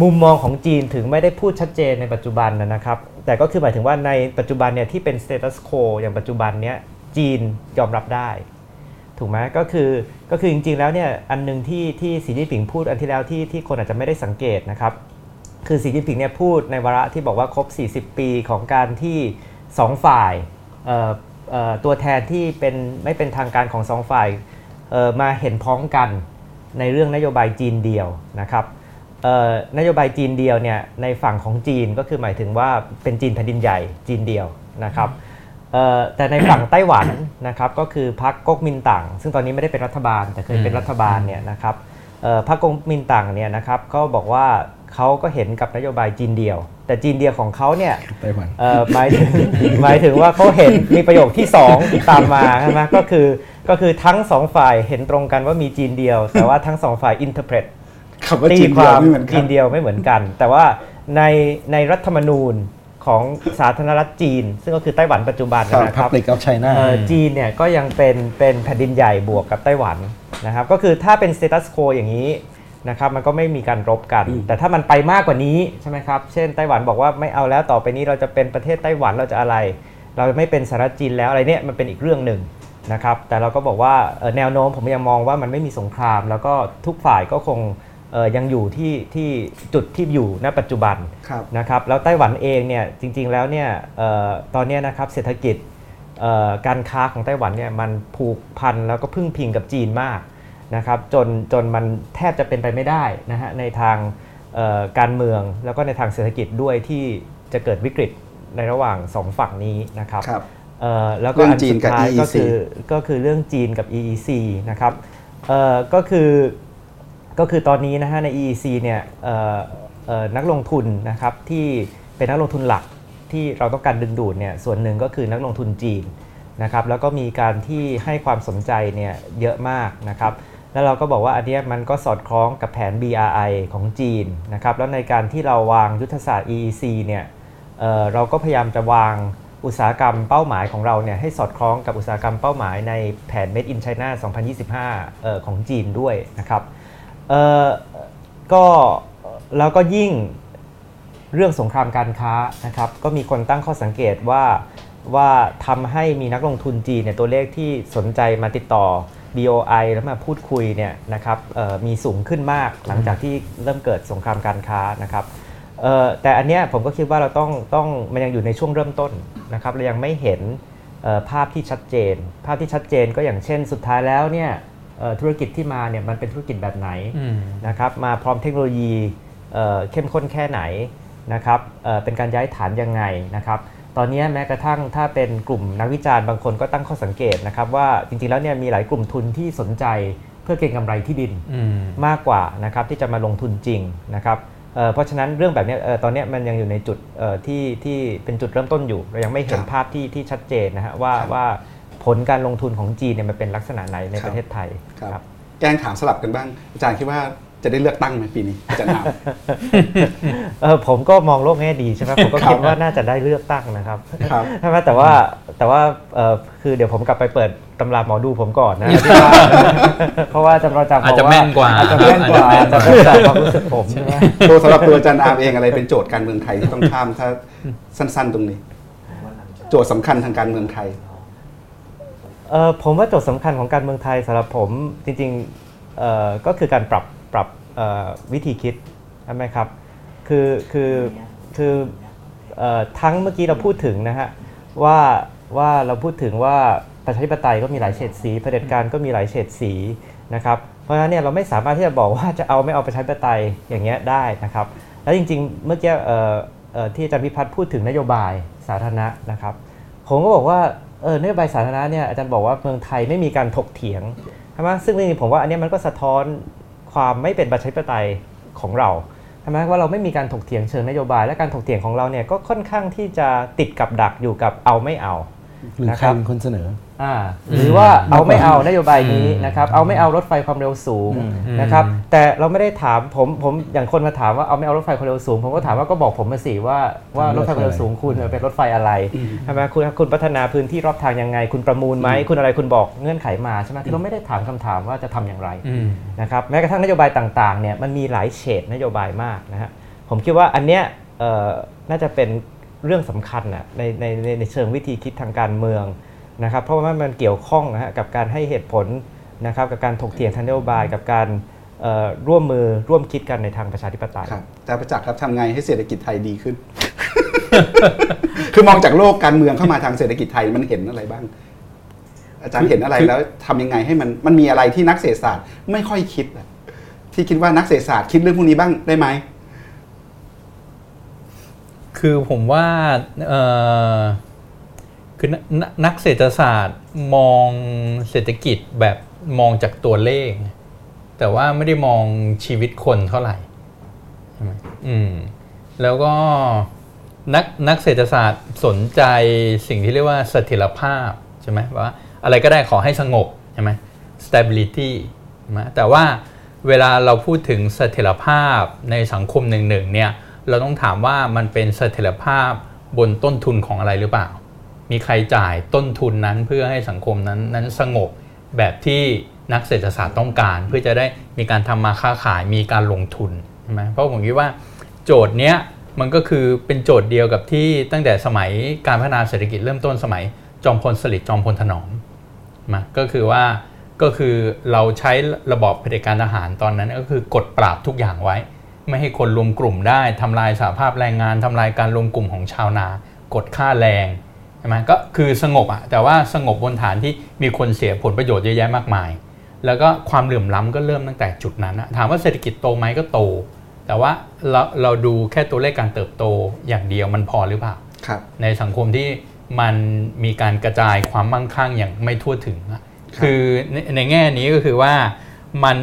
มุมมองของจีนถึงไม่ได้พูดชัดเจนในปัจจุบันนะครับ แต่ก็คือหมายถึงว่าในปัจจุบันเนี่ยที่เป็น status quo อย่างปัจจุบันเนี้ยจีนยอมรับได้ ถูกไหมก็คือก็คือจริงๆแล้วเนี่ยอันหนึ่งที่ที่สีจิ้นผิงพูดอันที่แล้วที่ที่คนอาจจะไม่ได้สังเกตนะครับ คือสีจิ้นผิงเนี่ยพูดในวาระที่บอกว่าครบ 40 ปีของการที่ 2 ฝ่ายตัวแทนที่เป็นไม่เป็นทางการของ 2 ฝ่ายมาเห็นพ้องกันในเรื่องนโยบายจีนเดียวนะครับ นโยบายจีนเดียวเนี่ยในฝั่งของจีนก็คือหมายถึงว่าเป็นจีนแผ่นดินใหญ่จีนเดียวนะครับเอ่อแต่ในฝั่งไต้หวันนะครับก็คือพรรคก๊กมินตั๋งซึ่งตอนนี้ไม่ได้เป็นรัฐบาลแต่เคยเป็นรัฐบาลเนี่ยนะครับเอ่อพรรคก๊กมินตั๋งเนี่ยนะครับก็บอกว่าเขาก็เห็นกับนโยบายจีนเดียว แต่จีนเดียวของเขาเนี่ยไต้หวันเอ่อหมายถึงหมายถึงว่าเขาเห็นมีประโยคที่ 2 ตามมาใช่ไหมก็คือก็คือทั้งสองฝ่ายเห็นตรงกันว่ามีจีนเดียว แต่ว่าทั้งสองฝ่าย interpret คำว่าจีนเดียววามไม่เหมือนกัจีนเดียวไม่เหมือนกัน แต่ว่าในในรัฐธรรมนูญของสาธารณรัฐจีน ซึ่งก็คือไต้หวันปัจจุบันนะครับ Republic of China เอ่อจีนเนี่ยก็ยังเป็นเป็นแผ่นดินใหญ่บวกกับไต้หวันนะครับ ก็คือถ้าเป็น status quo อย่างนี้นะครับมันก็ไม่มีการรบกัน แต่ถ้ามันไปมากกว่านี้ใช่ไหมครับ เช่นไต้หวันบอกว่าไม่เอาแล้วต่อไปนี้เราจะเป็นประเทศไต้หวันเราจะอะไร เราไม่เป็นสหรัฐจีนแล้วอะไรเนี่ยมันเป็นอีกเรื่องหนึ่งนะครับ แต่เราก็บอกว่าเอ่อแนวโน้มผมยังมองว่ามันไม่มีสงคราม แล้วก็ทุกฝ่ายก็คงเอ่อ ยังอยู่ที่ที่จุดที่อยู่ณปัจจุบันครับนะครับแล้วไต้หวันเองเนี่ยจริงๆแล้วเนี่ยเอ่อตอนเนี้ยนะครับเศรษฐกิจเอ่อการค้าของไต้หวันเนี่ยมันผูกพันแล้วก็พึ่งพิงกับจีนมากนะครับจนจนมันแทบจะเป็นไปไม่ได้นะฮะในทางเอ่อการเมืองแล้วก็ในทางเศรษฐกิจด้วยที่จะเกิดวิกฤตในระหว่างสองฝั่งนี้นะครับครับเอ่อแล้วก็เรื่องอันจีนสุดกับท้าย EEC ก็คือก็คือเรื่องจีนกับ EEC นะครับเอ่อก็คือ ก็คือตอนนี้นะฮะใน EEC เนี่ยนักลงทุนนะครับที่เป็นนักลงทุนหลักที่เราต้องการดึงดูดเนี่ยส่วนหนึ่งก็คือนักลงทุนจีนนะครับแล้วก็มีการที่ให้ความสนใจเนี่ยเยอะมากนะครับแล้วเราก็บอกว่าอันนี้มันก็สอดคล้องกับแผน BRI ของจีนนะครับแล้วในการที่เราวางยุทธศาสตร์ EEC เนี่ยเเราก็พยายามจะวางอุตสาหกรรมเป้าหมายของเราเนี่ยให้สอดคล้องกับอุตสาหกรรมเป้าหมายในแผน Made in China 2025เอ่อของจีนด้วยนะครับ เออก็แล้วก็ยิ่งเรื่องสงครามการค้านะครับ ก็มีคนตั้งข้อสังเกตว่าว่าทำให้มีนักลงทุนจีนเนี่ยตัวเลขที่สนใจมาติดต่อ BOI แล้วมาพูดคุยเนี่ยนะครับมีสูงขึ้นมากหลังจากที่เริ่มเกิดสงครามการค้านะครับแต่อันเนี้ยผมก็คิดว่าเราต้องต้องมันยังอยู่ในช่วงเริ่มต้นนะครับเรายังไม่เห็นภาพที่ชัดเจน ภาพที่ชัดเจนก็อย่างเช่นสุดท้ายแล้วเนี่ย ธุรกิจที่มาเนี่ยมันเป็นธุรกิจแบบไหนอืมนะครับมาพร้อมเทคโนโลยีเอ่อเข้มข้นแค่ไหนนะครับเอ่อเป็นการย้ายฐานยังไงนะครับตอนนี้แม้กระทั่งถ้าเป็นกลุ่มนักวิจารณ์บางคนก็ตั้งข้อสังเกตนะครับว่าจริงๆแล้วเนี่ยมีหลายกลุ่มทุนที่สนใจเพื่อเก็งกำไรที่ดินอืมมากกว่านะครับที่จะมาลงทุนจริงนะครับเอ่อเพราะฉะนั้นเรื่องแบบเนี้ยเอ่อตอนเนี้ยมันยังอยู่ในจุดเอ่อที่ที่เป็นจุดเริ่มต้นอยู่ เรายังไม่เห็นครับภาพที่ที่ชัดเจนนะฮะว่าครับว่า ผลการลงทุนของจีนเนี่ยมันเป็นลักษณะไหนในครับประเทศไทยครับแกล้งถามสลับกันบ้าง อาจารย์คิดว่าจะได้เลือกตั้งไหมปีนี้อาจารย์ถามเออผมก็มองโลกแง่ดีใช่ไหมผมก็คิดว่าน่าจะได้เลือกตั้งนะครับครับใช่ไหมแต่ว่าแต่ว่าเออคือเดี๋ยวผมกลับไปเปิดตำราหมอดูผมก่อนนะเพราะว่าจำเราจำอาจจะแม่นกว่าอาจจะแม่นกว่าอาอาจจจะจะแม่แม่นนกว่าจากความรู้สึกผมใช่ไหมตัวสำหรับตัวอาจารย์อาร์มเองอะไรเป็นโจทย์การเมืองไทยที่ต้องข้ามถ้าสั้น ๆ ตรงนี้ โจทย์สำคัญทางการเมืองไทยเออ ผมว่าโจทย์สำคัญของการเมืองไทยสำหรับผมจริงๆก็คือการปรับปรับวิธีคิดใช่ไหมครับคือคือคืออทั้งเมื่อกี้เราพูดถึงนะฮะว่าว่าเราพูดถึงว่าประชาธิปไตยก็มีหลายเฉดสีเผด็จการก็มีหลายเฉดสีนะครับเพราะฉะนั้นเนี่ยเราไม่สามารถที่จะบอกว่าจะเอาไม่เอาประชาธิปไตยอย่างเงี้ยได้นะครับ แล้วจริงๆ เมื่อกี้ที่อาจารย์พิพัฒน์พูดถึงนโยบายสาธารณะนะครับ ผมก็บอกว่า เออนโยบายสาธารณะเนี่ยอาจารย์บอกว่าเมืองไทยไม่มีการถกเถียงใช่ไหมซึ่งจริงๆผมว่าอันนี้มันก็สะท้อนความไม่เป็นประชาธิปไตยของเราใช่ไหมว่าเราไม่มีการถกเถียงเชิงนโยบาย และการถกเถียงของเราเนี่ยก็ค่อนข้างที่จะติดกับดักอยู่กับเอาไม่เอา หรือนะใคครรับเป็นคนเสนออ่าหรือว่าเอาไม่เอานโยบายนี้อืมนะครับเอาไม่เอารถไฟความเร็วสูงอืมนะครับแต่เราไม่ได้ถามผมผมอย่างคนมาถามว่าเอาไม่เอารถไฟความเร็วสูง ผมก็ถามว่าก็บอกผมมาสิว่าว่ารถไฟความเร็วสูงคุณเป็นรถไฟอะไรใช่ไหมคุณคุณพัฒนาพื้นที่รอบทางยังไง คุณประมูลไหมคุณอะไรคุณบอกเงื่อนไขมาใช่ไหมคือเราไม่ได้ถามคำถามว่าจะทำอย่างไรอืมนะครับแม้กระทั่งนโยบายต่างๆเนี่ยมันมีหลายเฉดนโยบายมากนะฮะผมคิดว่าอันเนี้ยเอ่อน่าจะเป็น เรื่องสำคัญนะในในในในเชิงวิธีคิดทางการเมืองนะครับเพราะว่ามันเกี่ยวข้องนะฮะกับการให้เหตุผลนะครับกับการถกเถียงทางนโยบายกับการเอ่อร่วมมือร่วมคิดกันในทางประชาธิปไตยครับแต่ประจักษ์ครับทำไงให้เศรษฐกิจไทยดีขึ้น คือมองจากโลกการเมืองเข้ามาทางเศรษฐกิจไทยมันเห็นอะไรบ้าง อาจารย์เห็นอะไรแล้วทำยังไงให้มันมันมีอะไรที่นักเศรษฐศาสตร์ไม่ค่อยคิดอะที่คิดว่านักเศรษฐศาสตร์คิดเรื่องพวกนี้บ้างได้ไหม คือผมว่าคือนักเศรษฐศาสตร์มองเศรษฐกิจแบบมองจากตัวเลข แต่ว่าไม่ได้มองชีวิตคนเท่าไหร่ใช่ไหมอืมแล้วก็นักนักเศรษฐศาสตร์สนใจสิ่งที่เรียกว่าเสถียรภาพใช่ไหมว่าอะไรก็ได้ขอให้สงบใช่ไหม stability ใช่ไหมแต่ว่าเวลาเราพูดถึงเสถียรภาพในสังคมหนึ่งๆเนี่ย เราต้องถามว่ามันเป็นเสถียรภาพบนต้นทุนของอะไรหรือเปล่า มีใครจ่ายต้นทุนนั้นเพื่อให้สังคมนั้นนั้นสงบแบบที่นักเศรษฐศาสตร์ต้องการ เพื่อจะได้มีการทำมาค้าขายมีการลงทุนใช่ไหมเพราะผมคิดว่าโจทย์เนี้ยมันก็คือเป็นโจทย์เดียวกับที่ตั้งแต่สมัยการพัฒนาเศรษฐกิจเริ่มต้นสมัยจอมพลสฤษดิ์จอมพลถนอมมาก็คือว่าก็คือเราใช้ระบอบเผด็จการทหารตอนนั้นก็คือกดปราบทุกอย่างไว้ ไม่ให้คนรวมกลุ่มได้ทำลายสหภาพแรงงานทำลายการรวมกลุ่มของชาวนากดค่าแรงใช่ไหมก็คือสงบอะแต่ว่าสงบบนฐานที่มีคนเสียผลประโยชน์เยอะแยะมากมาย แล้วก็ความเหลื่อมล้ำก็เริ่มตั้งแต่จุดนั้นอะถามว่าเศรษฐกิจโตไหมก็โต แต่ว่าเราเราดูแค่ตัวเลขการเติบโตอย่างเดียวมันพอหรือเปล่าครับในสังคมที่มันมีการกระจายความมั่งคั่งอย่างไม่ทั่วถึงอะคือในในแง่นี้ก็คือว่ามัน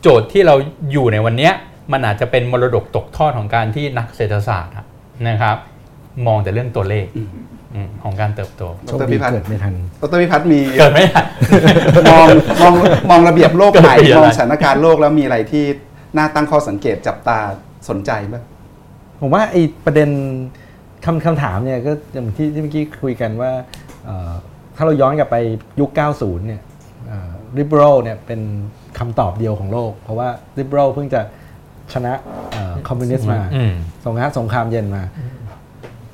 โจทย์ที่เราอยู่ในวันเนี้ย มันอาจจะเป็นมรดกตกทอดของการที่นักเศรษฐศาสตร์อะนะครับ มองแต่เรื่องตัวเลขอืมอืมของการเติบโตโชคดีเกิดไม่ทันดรพิพัฒน์มีเกิดไม่ทันมองมองมองระเบียบโลกใหม่เกิดอะไรมองสถานการณ์โลกแล้วมีอะไรที่น่าตั้งข้อสังเกตจับตาสนใจบ้างผมว่าไอ้ประเด็นคำคำถามเนี่ยก็อย่างที่ที่เมื่อกี้คุยกันว่าเอ่อถ้าเราย้อนกลับไปยุค 90 เนี่ยริบ e r a l เนี่ยเป็นคำตอบเดียวของโลก เพราะว่าริบ e r a l เพิ่งจะ ชนะคอมมิวนิสต์มาอืมสงครามสงครามเย็นมา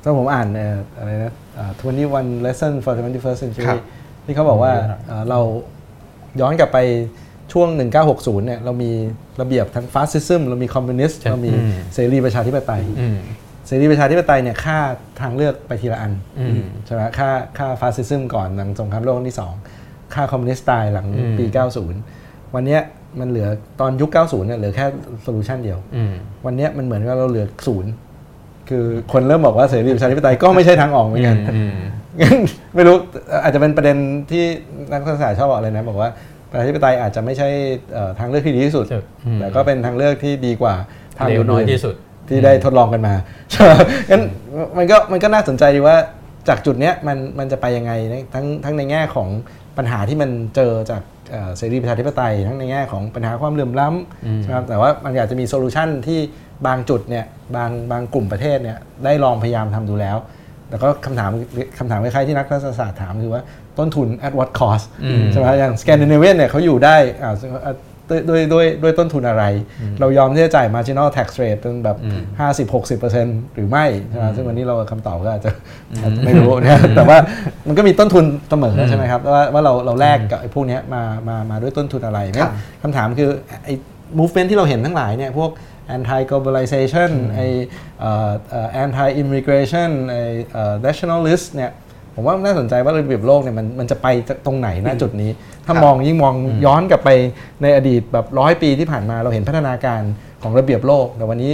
ถ้าผมอ่านเอ่ออะไรนะเอ่อ21 Lessons for 21st Century ครับที่เขาบอกว่าเอ่อเราย้อนกลับไปช่วง 1960 เนี่ยเรามีระเบียบทั้ง fascism เรามีคอมมิวนิสต์ใช่เรามีอืมเสรีประชาธิปไตยอืมเสรีประชาธิปไตยเนี่ยฆ่าทางเลือกไปทีละอันอืมใช่ไหมฆ่าฆ่า fascism ก่อนหลังสงครามโลกครั้งที่2ฆ่าคอมมิวนิสต์ตายหลังอืมปี 90 วันเนี้ย มันเหลือตอนยุค 90 เนี่ยเหลือแค่ solution เดียวอืมวันเนี้ยมันเหมือนกับเราเหลือศูนย์คือคนเริ่มบอกว่าเสรีประชาธิปไตยก็ไม่ใช่ทางออกเหมือนกันอืมงั้นไม่รู้อาจจะเป็นประเด็นที่นักศึกษาสตร์ชอบบอกเลยนะ บอกว่าประชาธิปไตยอาจจะไม่ใช่เอ่อทางเลือกที่ดีที่สุดอืมแต่ก็เป็นทางเลือกที่ดีกว่าทางเร็วน้อยที่สุดที่ได้ทดลองกันมาใช่ไหมงั้นมันก็มันก็น่าสนใจดีว่าจากจุดเนี้ยมันมันจะไปยังไงนะทั้งทั้งในแง่ของปัญหาที่มันเจอจาก เอ่อเสรีประชาธิปไตยทั้งในแง่ของปัญหาความเหลื่อมล้อืมนะครับแต่ว่ามันอาจจะมี solution ที่บางจุดเนี่ยบางบางกลุ่มประเทศเนี่ยได้ลองพยายามทำดูแล้ว แต่ก็คำถามคำถามคล้ายๆที่นักรัฐศาสตร์ถามคือว่าต้นทุน at what cost อืมใช่ไหมอย่างสแกนดิเนเวียนเนี่ยเขาอยู่ได้อ่าอ่า ด้วยด้วยด้วยด้วยต้นทุนอะไร เรายอมที่จะจ่าย marginal tax rate เป็นแบบอืม50-60%หรือไม่ใช่ไหมซึ่งวันนี้เราคำตอบก็อาจจะอาจจะไม่รู้นะแต่ว่ามันก็มีต้นทุนเสมอใช่ไหมครับว่าว่าเราเราแลกกับไอ้พวกเนี้ยมามามาด้วยต้นทุนอะไรเนี่ยคำถามคือไอ้ movement ที่เราเห็นทั้งหลายเนี่ยพวก anti globalization ไอ้เอ่อเอ่อ anti immigration ไอ้เอ่อ nationalist เนี่ยผมว่าน่าสนใจว่าระเบียบโลกเนี่ยมันมันจะไปตรงไหนณจุดนี้ ถ้ามองยิ่งมองย้อนกลับไปในอดีตแบบร้อยปีที่ผ่านมาเราเห็นพัฒนาการของระเบียบโลก แต่วันนี้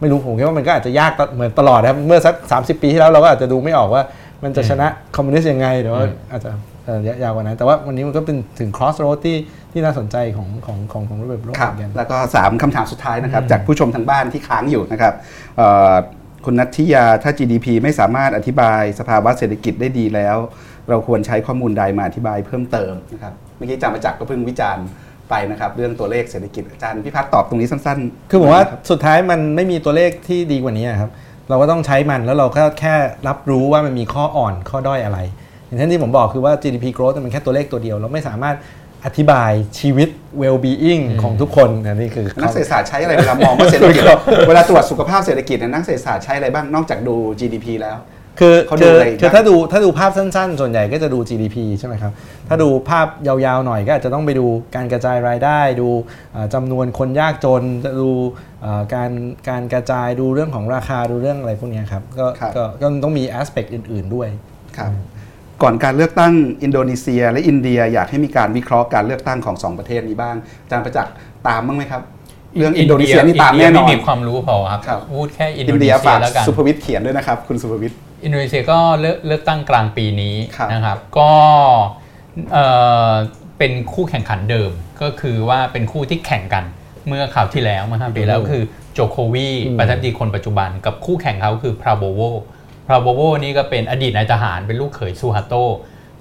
ไม่รู้ผมคิดว่ามันก็อาจจะยากตเหมือนตลอดนะครับเมื่อสัก 30 ปีที่แล้วเราก็อาจจะดูไม่ออกว่า มันจะชนะคอมมิวนิสต์ยังไงแต่ว่าอาจจะเอ่อยาวกว่านั้น แต่ว่าวันนี้มันก็เป็นถึง cross road ที่ที่น่าสนใจของของของของระเบียบโลกครับเหมือนกันแล้วก็ 3คำถามสุดท้ายนะครับ จากผู้ชมทางบ้านที่ค้างอยู่นะครับเอ่อคุณนัทธิยาถ้า GDP ไม่สามารถอธิบายสภาวะเศรษฐกิจได้ดีแล้ว เราควรใช้ข้อมูลใดมาอธิบายเพิ่มเติมนะครับเมื่อกี้อาจารย์ประจักษ์ก็เพิ่งวิจารณ์ไปนะครับเรื่องตัวเลขเศรษฐกิจอาจารย์พิพัฒน์ตอบตรงนี้สั้นๆ คือผมว่ารับสุดท้ายมันไม่มีตัวเลขที่ดีกว่านี้ครับเราก็ต้องใช้มันแล้วเราก็แค่รับรู้ว่ามันมีข้ออ่อนข้อด้อยอะไร อย่างเช่นที่ผมบอกคือว่า GDP growth มันแค่ตัวเลขตัวเดียว เราไม่สามารถอธิบายชีวิต well being ของทุกคนอันนี่คือนักเศรษฐศาสตร์ใช้อะไรเวลามองว่าเศรษฐกิจเวลาตรวจสุขภาพเศรษฐกิจเนี่ยนักเศรษฐศาสตร์ใช้อะไรบ้างนอกจากดู GDP แล้ว คือเขาดูคืออะไรบ้างคือถ้าดูถ้าดูภาพสั้นๆ ส่วนใหญ่ก็จะดู GDP ใช่ไหมครับ ถ้าดูภาพยาวๆหน่อยก็อาจจะต้องไปดูการกระจายรายได้ ดูเอ่อจำนวนคนยากจน ดูเอ่อการการกระจายดูเรื่องของราคาดูเรื่องอะไรพวกเนี้ยครับก็ครับก็ก็ต้องมี aspect อื่น ๆด้วยครับก่อนการเลือกตั้งอินโดนีเซีย และอินเดียอยากให้มีการวิเคราะห์การเลือกตั้งของสองประเทศนี้บ้างอาจารย์ประจักษ์ตามบ้างไหมครับเรื่องอินโดนีเซียนี่ตามแน่นอนไม่มีความรู้พอครับครับพูดแค่อินโดอินนีเดียเซีฝายกแล้วกันสุภวิทย์เขียนด้วยนะครับ คุณสุภวิทย์ อินโดนีเซียก็เลือกเลือกตั้งกลางปีนี้ครับนะครับ ก็เอ่อเป็นคู่แข่งขันเดิมก็คือว่าเป็นคู่ที่แข่งกันเมื่อข่าวที่แล้วเมื่อห้าปีแล้วคือโจโควีอืมประธานาธิบดีคนปัจจุบันกับคู่แข่งเขาคือพราโบโวพราโบโวนี่ก็เป็นอดีตนายทหารเป็นลูกเขยซูฮาโต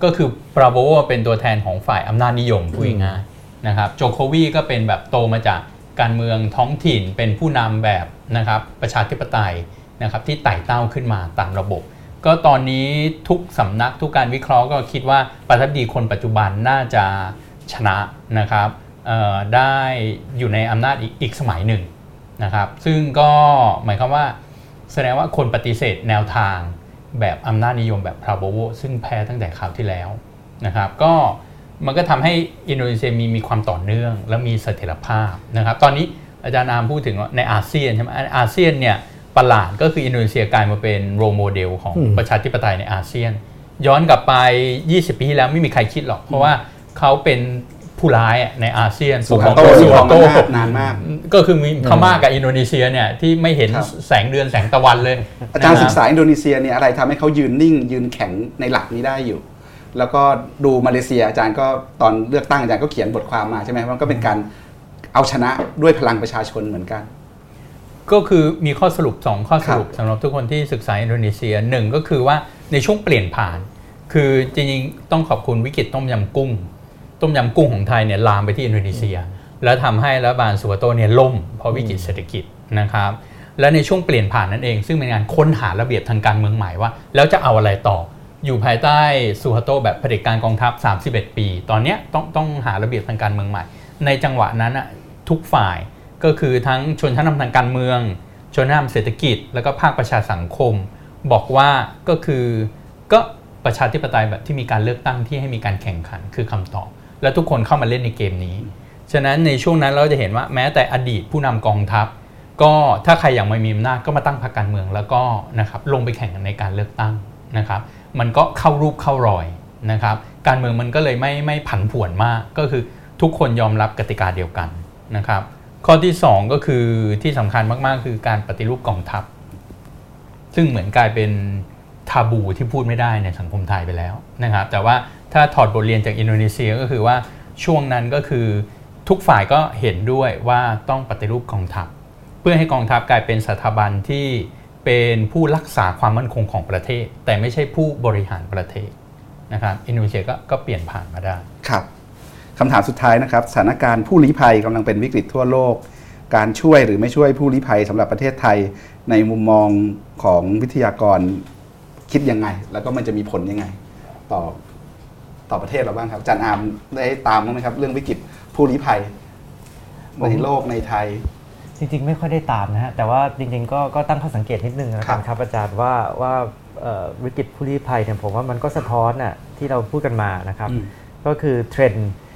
ก็คือปราโบโวเป็นตัวแทนของฝ่ายอำนาจนิยมพูดง่ายๆนะครับโจโควีก็เป็นแบบโตมาจากการเมืองท้องถิ่นเป็นผู้นำแบบนะครับประชาธิปไตย นะครับที่ไต่เต้าขึ้นมาตามระบบ ก็ตอนนี้ทุกสำนักทุกการวิเคราะห์ก็คิดว่าประธานดีคนปัจจุบันน่าจะชนะนะครับได้อยู่ในอำนาจอีกอกสมัยหนึ่งนะครับ ซึ่งก็หมายความว่าแสดงว่าคนปฏิเสธแนวทางแบบอำนาจนิยมแบบพราโบโวซึ่งแพ้ตั้งแต่คราวที่แล้วนะครับ ก็มันก็ทำให้อินโดนีเซียมีมีความต่อเนื่อง และมีเสถียรภาพนะครับ ตอนนี้อาจารย์นามพูดถึงว่าในอาเซียนใช่ไหมอาเซียนเนี่ย ประหลาดก็คืออินโดนีเซียกลายมาเป็น role model ของอืมประชาธิปไตยในอาเซียน ย้อนกลับไป 20 ปีที่แล้วไม่มีใครคิดหรอก เพราะว่าเขาเป็นผู้ร้ายอะในอาเซียนสุฮาร์โตสุสุฮาร์โตนานมาก ก็คือมีพม่ากับอินโดนีเซียเนี่ยที่ไม่เห็นครับแสงเดือนแสงตะวันเลย อาจารย์นะคศึบกษาอินโดนีเซียเนี่ยอะไรทำให้เขายืนนิ่ง ยืนแข็งในหลักนี้ได้อยู่ แล้วก็ดูมาเลเซียอาจารย์ก็ตอนเลือกตั้งอาจารย์ก็เขียนบทความมาใช่ไหมว่าก็เป็นการเอาชนะด้วยพลังประชาชนเหมือนกัน ก็คือมีข้อสรุป 2 ข้อสรุปครับสำหรับทุกคนที่ศึกษาอินโดนีเซียหนึ่งก็คือว่าในช่วงเปลี่ยนผ่าน คือจริงๆต้องขอบคุณวิกฤตต้มยำกุ้ง ต้มยำกุ้งของไทยเนี่ยลามไปที่อินโดนีเซีย แล้วทำให้รัฐบาลสุวาโตเนี่ยล่มเพราะวิกฤตเศรษฐกิจนะครับและในช่วงเปลี่ยนผ่านนั่นเอง ซึ่งเป็นงานค้นหาระเบียบทางการเมืองใหม่ว่า แล้วจะเอาอะไรต่ออยู่ภายใต้สุฮาโตแบบเผด็จการกองทัพ 31 ปี ตอนเนี้ยต้องต้องหาระเบียบทางการเมืองใหม่ ในจังหวะนั้นอะทุกฝ่าย ก็คือทั้งชนชั้นนำทางการเมือง ชนชั้นนำเศรษฐกิจ แล้วก็ภาคประชาสังคม บอกว่าก็คือก็ประชาธิปไตยแบบที่มีการเลือกตั้งที่ให้มีการแข่งขันคือคำตอบ และทุกคนเข้ามาเล่นในเกมนี้ ฉะนั้นในช่วงนั้นเราจะเห็นว่าแม้แต่อดีตผู้นำกองทัพ ก็ถ้าใครอยากมามีอำนาจก็มาตั้งพรรคการเมืองแล้วก็นะครับลงไปแข่งกันในการเลือกตั้งนะครับมันก็เข้ารูปเข้ารอยนะครับการเมืองมันก็เลยไม่ไม่ผันผวนมากก็คือทุกคนยอมรับกติกาเดียวกันนะครับ ข้อที่ 2 ก็คือที่สำคัญมากๆ คือการปฏิรูปกองทัพ ซึ่งเหมือนกลายเป็นทาบูที่พูดไม่ได้ในสังคมไทยไปแล้วนะครับ แต่ว่าถ้าถอดบทเรียนจากอินโดนีเซียก็คือว่าช่วงนั้นก็คือทุกฝ่ายก็เห็นด้วยว่าต้องปฏิรูปกองทัพ เพื่อให้กองทัพกลายเป็นสถาบันที่เป็นผู้รักษาความมั่นคงของประเทศ แต่ไม่ใช่ผู้บริหารประเทศนะครับอินโดนีเซียก็ก็เปลี่ยนผ่านมาได้ครับ คำถามสุดท้ายนะครับสถานการณ์ผู้ลี้ภัยกำลังเป็นวิกฤตทั่วโลก การช่วยหรือไม่ช่วยผู้ลี้ภัยสำหรับประเทศไทย ในมุมมองของวิทยากรคิดยังไง แล้วก็มันจะมีผลยังไง ต่อต่อประเทศเราบ้างครับอาจารย์อามได้ตามบ้างไหมครับ เรื่องวิกฤตผู้ลี้ภัย ในโลกในไทย จริงๆ ไม่ค่อยได้ตามนะฮะแต่ว่าจริงๆก็ก็ตั้งข้อสังเกตนิดนึงนะคครัรับบครับอาจารย์ว่าว่าเอ่อวิกฤตผู้ลี้ภัยเนี่ยผมว่ามันก็สะท้อนน่ะที่เราพูดกันมานะครับอืมก็คือเทรนด์เอ่อ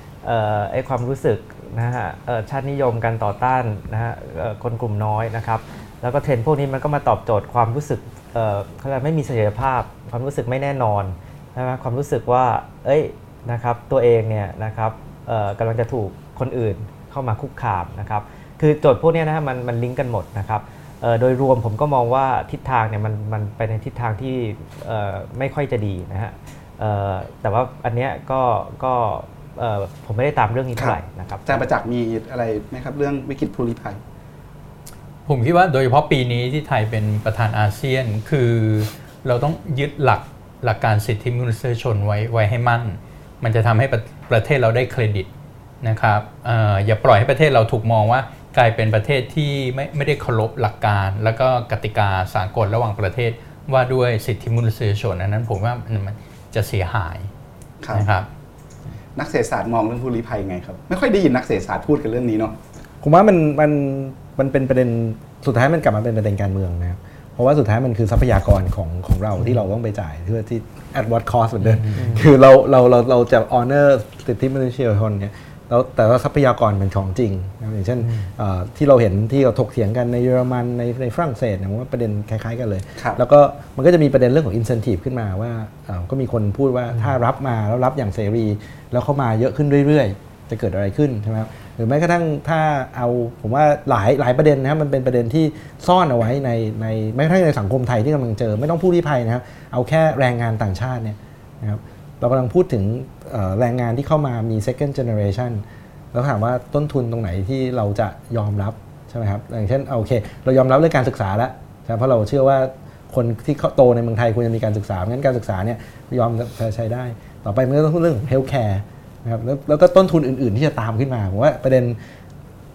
ไอความรู้สึกนะฮะชาตินิยมการต่อต้านนะฮะคนกลุ่มน้อยนะครับ แล้วก็เทรนพวกนี้มันก็มาตอบโจทย์ความรู้สึกเอ่อเขาเรียกไม่มีเสถียรภาพ ความรู้สึกไม่แน่นอนใช่ไหมความรู้สึกว่า เอ้ยนะครับตัวเองเนี่ยนะครับกำลังจะถูกคนอื่นเข้ามาคุกคามนะครับคือโจทย์พวกนี้นะฮะมันมันลิงก์กันหมดนะครับโดยรวมผมก็มองว่าทิศทางเนี่ยมันมันไปในทิศทางที่ไม่ค่อยจะดีนะฮะแต่ว่าอันเนี้ยก็ก็ ผมไม่ได้ตามเรื่องนี้เท่าไหร่นะครับอาจารย์ประจักษ์มีอะไรไหมครับเรื่องวิกฤตผู้ลี้ภัย ผมคิดว่าโดยเฉพาะปีนี้ที่ไทยเป็นประธานอาเซียนคือเราต้องยึดหลักหลักการสิทธิมนุษยชนไว้ไว้ให้มั่น มันจะทำให้ประประเทศเราได้เครดิตนะครับเอออย่าปล่อยให้ประเทศเราถูกมองว่ากลายเป็นประเทศที่ไม่ไม่ได้เคารพหลักการ แล้วก็กติกาสากลระหว่างประเทศว่าด้วยสิทธิมนุษยชนอันนั้นผมว่ามันมันจะเสียหายครับนะครับ นักเศรษฐศาสตร์มองเรื่องผู้ลี้ภัยไงครับไม่ค่อยได้ยินนักเศรษฐศาสตร์พูดกันเรื่องนี้เนาะผมว่ามันมันมันเป็นประเด็นสุดท้ายมันกลับมาเป็นประเด็นการเมืองนะครับเพราะว่าสุดท้ายมันคือทรัพยากรของของเราที่เราต้องไปจ่ายเพื่อที่ at what cost เหมือนเดิมคือเราเราเราเราจะ honor สิทธิมนุษยชนเนี่ย แล้วแต่ว่าทรัพยากรเป็นของจริงนะครับอย่างเช่นเอ่อที่เราเห็นที่เราถกเถียงกันในเยอรมันในในฝรั่งเศสเนี่ยผมว่าประเด็นคล้ายๆกันเลยครับแล้วก็มันก็จะมีประเด็นเรื่องของ incentive ขึ้นมาว่าเอ่อก็มีคนพูดว่าถ้ารับมาแล้วรับอย่างเสรี แล้วเข้ามาเยอะขึ้นเรื่อยๆ จะเกิดอะไรขึ้นใช่ไหมครับหรือแม้กระทั่งถ้าเอาผมว่าหลายหลายประเด็นนะครับมันเป็นประเด็นที่ซ่อนเอาไว้ในในแม้กระทั่งในสังคมไทยที่กำลังเจอ ไม่ต้องพูดที่ภัยนะครับเอาแค่แรงงานต่างชาติเนี่ยนะครับเรากำลังพูดถึงเอ่อ แรงงานที่เข้ามามี second generation แล้วถามว่าต้นทุนตรงไหนที่เราจะยอมรับใช่ไหมครับอย่างเช่นเอาโอเค เรายอมรับเรื่องการศึกษาแล้วใช่ไหมเพราะเราเชื่อว่าคนที่เขาโตในเมืองไทยควรจะมีการศึกษางั้นการศึกษาเนี่ยยอมใช้ได้ ต่อไปมันก็ต้องพูดเรื่องของ healthcare นะครับแล้วแล้วก็ต้นทุนอื่น ๆ ที่จะตามขึ้นมาผมว่าประเด็น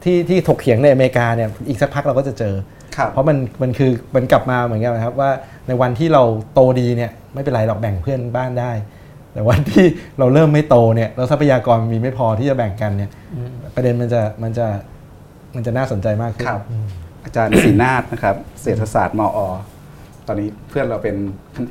ที่ที่ถกเถียงในอเมริกาเนี่ยอีกสักพักเราก็จะเจอครับเพราะมันมันคือมันกลับมาเหมือนกันนะครับว่าในวันที่เราโตดีเนี่ยไม่เป็นไรหรอกแบ่งเพื่อนบ้านได้ แต่วันที่เราเริ่มไม่โตเนี่ยแล้วทรัพยากรมีไม่พอที่จะแบ่งกันเนี่ยประเด็นมันจะมันจะมันจะน่าสนใจมากขึ้นครับอาจารย์ศรีนาฏนะครับ เศรษฐศาสตร์มอ ตอนนี้เพื่อนเราเป็น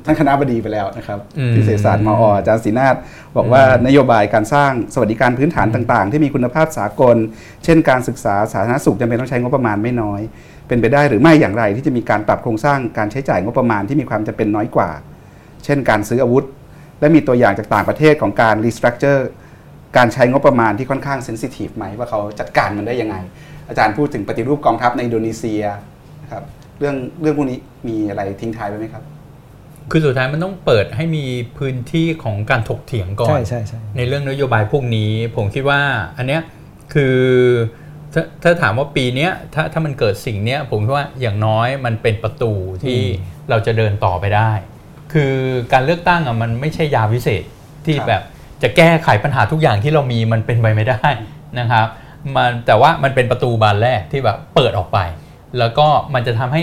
ท่านคณะบดีไปแล้วนะครับอืมที่เศรษฐศาสตร์มอ อาจารย์ศรีนาฏบอกว่านโยบายการสร้างสวัสดิการพื้นฐานต่าง ๆ ที่มีคุณภาพสากล เช่นการศึกษาสาธารณสุขจำเป็นต้องใช้งบประมาณไม่น้อย เป็นไปได้หรือไม่อย่างไรที่จะมีการปรับโครงสร้างการใช้จ่ายงบประมาณที่มีความจำเป็นน้อยกว่า เช่น การซื้ออาวุธ และมีตัวอย่างจากต่างประเทศของการรีสตรัคเจอร์การใช้งบประมาณที่ค่อนข้างเซนซิทีฟไหมว่าเขาจัดการมันได้ยังไง อาจารย์พูดถึงปฏิรูปกองทัพในอินโดนีเซียนะครับเรื่องเรื่องพวกนี้มีอะไรทิ้งท้ายไว้ไหมครับ คือสุดท้ายมันต้องเปิดให้มีพื้นที่ของการถกเถียงก่อนใช่ใช่ใช่ในเรื่องนโยบายพวกนี้ ผมคิดว่าอันเนี้ยคือถ้าถ้าถามว่าปีเนี้ยถ้าถ้ามันเกิดสิ่งเนี้ยผมคิดว่าอย่างน้อยมันเป็นประตูที่เราจะเดินต่อไปได้ คือการเลือกตั้งอะมันไม่ใช่ยาวิเศษที่ครับแบบจะแก้ไขปัญหาทุกอย่างที่เรามีมันเป็นไปไม่ได้นะครับมันแต่ว่ามันเป็นประตูบานแรกที่แบบเปิดออกไป แล้วก็มันจะทำให้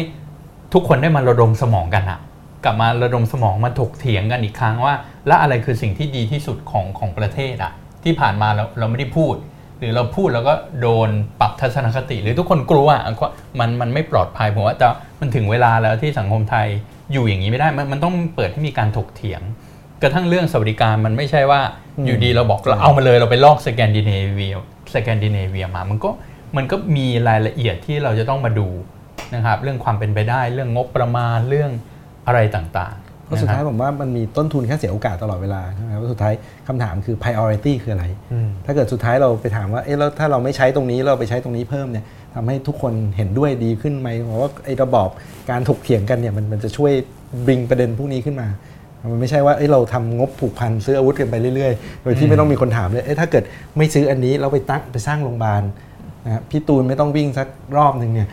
ทุกคนได้มาระดมสมองกันอะกลับมาระดมสมองมาถกเถียงกันอีกครั้งว่า และอะไรคือสิ่งที่ดีที่สุดของของประเทศอะที่ผ่านมาเราเราไม่ได้พูด หรือเราพูดแล้วก็โดนปรับทัศนคติ หรือทุกคนกลัวอะว่ามันมันไม่ปลอดภัยผมว่าจะมันถึงเวลาแล้วที่สังคมไทย อยู่อย่างนี้ไม่ได้มันมันต้องเปิดให้มีการถกเถียง กระทั่งเรื่องสวัสดิการมันไม่ใช่ว่าอืมอยู่ดีเราบอกเราเอามาเลยเราไปลอกสแกนดิเนเวียสแกนดิเนเวียมา มันก็มันก็มีรายละเอียดที่เราจะต้องมาดูนะครับเรื่องความเป็นไปได้เรื่องงบประมาณเรื่องอะไรต่างๆเพราะสุดท้ายนะครับผมว่ามันมีต้นทุนแค่เสียโอกาสตลอดเวลาใช่ไหมครับว่าสุดท้ายคำถามคือ priority คืออะไรอืมถ้าเกิดสุดท้ายเราไปถามว่าเอ๊ะแล้วถ้าเราไม่ใช้ตรงนี้เราไปใช้ตรงนี้เพิ่มเนี่ย ทำให้ทุกคนเห็นด้วยดีขึ้นไหมเพราะว่าไอ้ระบอบการถกเถียงกันเนี่ยมันมันจะช่วยบริงประเด็นพวกนี้ขึ้นมา มันไม่ใช่ว่าเอ้ยเราทำงบผูกพันซื้ออาวุธกันไปเรื่อยๆ โดยที่ไม่ต้องมีคนถามเลยเอ๊ะถ้าเกิดไม่ซื้ออันนี้เราไปตั้งไปสร้างโรงพยาบาลนะครับพี่ตูนไม่ต้องวิ่งสักรอบหนึ่งเนี่ย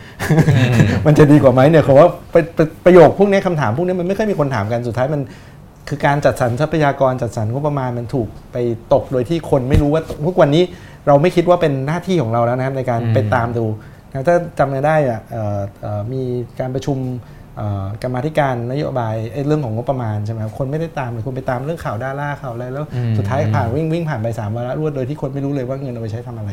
มันจะดีกว่าไหมเนี่ยผมว่าประประประโยคพวกนี้คำถามพวกนี้มันไม่ค่อยมีคนถามกันสุดท้ายมันคือการจัดสรรทรัพยากรจัดสรรงบประมาณมันถูกไปตกโดยที่คนไม่รู้ว่าทุกวันนี้เราไม่คิดว่าเป็นหน้าที่ของเราแล้วนะครับในการอืมไปตามดูนะ ถ้าจำกันได้อะเอ่อเอ่อมีการประชุมเอ่อกรรมาธิการนโยบายเอ้ยเรื่องของงบประมาณใช่ไหมครับคนไม่ได้ตามเลยคนไปตามเรื่องข่าวดาราข่าวอะไรแล้วอืมสุดท้ายผ่านวิ่งวิ่งผ่านไปสามวาระรวดโดยที่คนไม่รู้เลยว่าเงินเอาไปใช้ทำอะไร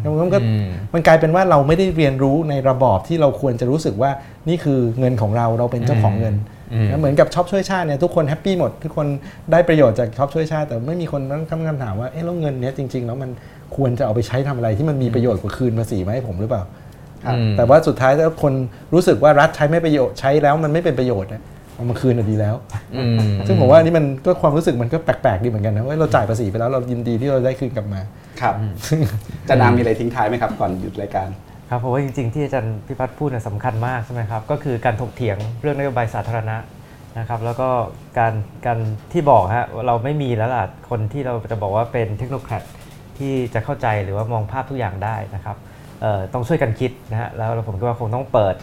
แล้วมันก็อืมมันกลายเป็นว่าเราไม่ได้เรียนรู้ในระบอบที่เราควรจะรู้สึกว่านี่คือเงินของเราเราเป็นเจ้าของเงินอืมนะเหมือนกับช็อปช่วยชาติเนี่ยทุกคน happy หมดทุกคนได้ประโยชน์จากช็อปช่วยชาติ แต่ไม่มีคนตั้งคำถามว่าเอ๊ะแล้วเงินเนี้ยจริง ๆ แล้วมันควรจะเอาไปใช้ทำอะไรที่มันมีประโยชน์กว่าคืนภาษีมาให้ผมหรือเปล่าครับอืม แต่ว่าสุดท้ายถ้าคนรู้สึกว่ารัฐใช้ไม่ประโยชน์ใช้แล้วมันไม่เป็นประโยชน์เนี่ยเอามาคืนน่ะดีแล้วอืมซึ่งผมว่าอันนี่มันก็ความรู้สึกมันก็แปลกๆดีเหมือนกันนะว่าเราจ่ายภาษีไปแล้วเรายินดีที่เราได้คืนกลับมา ครับอาจารย์นามมีอะไรทิ้งท้ายไหมครับ ก่อนหยุดรายการครับเพราะว่าจริงๆที่อาจารย์พิพัฒน์พูดเนี่ยสำคัญมากใช่ไหมครับก็คือการถกเถียงเรื่องนโยบายสาธารณะนะครับแล้วก็การการที่บอกฮะว่าเราไม่มีแล้วล่ะคนที่เราจะบอกว่าเป็นเทคโนแครดที่จะเข้าใจหรือว่ามองภาพทุกอย่างได้นะครับเอ่อ ต้องช่วยกันคิดนะฮะแล้วผมคิดว่าคงต้องเปิด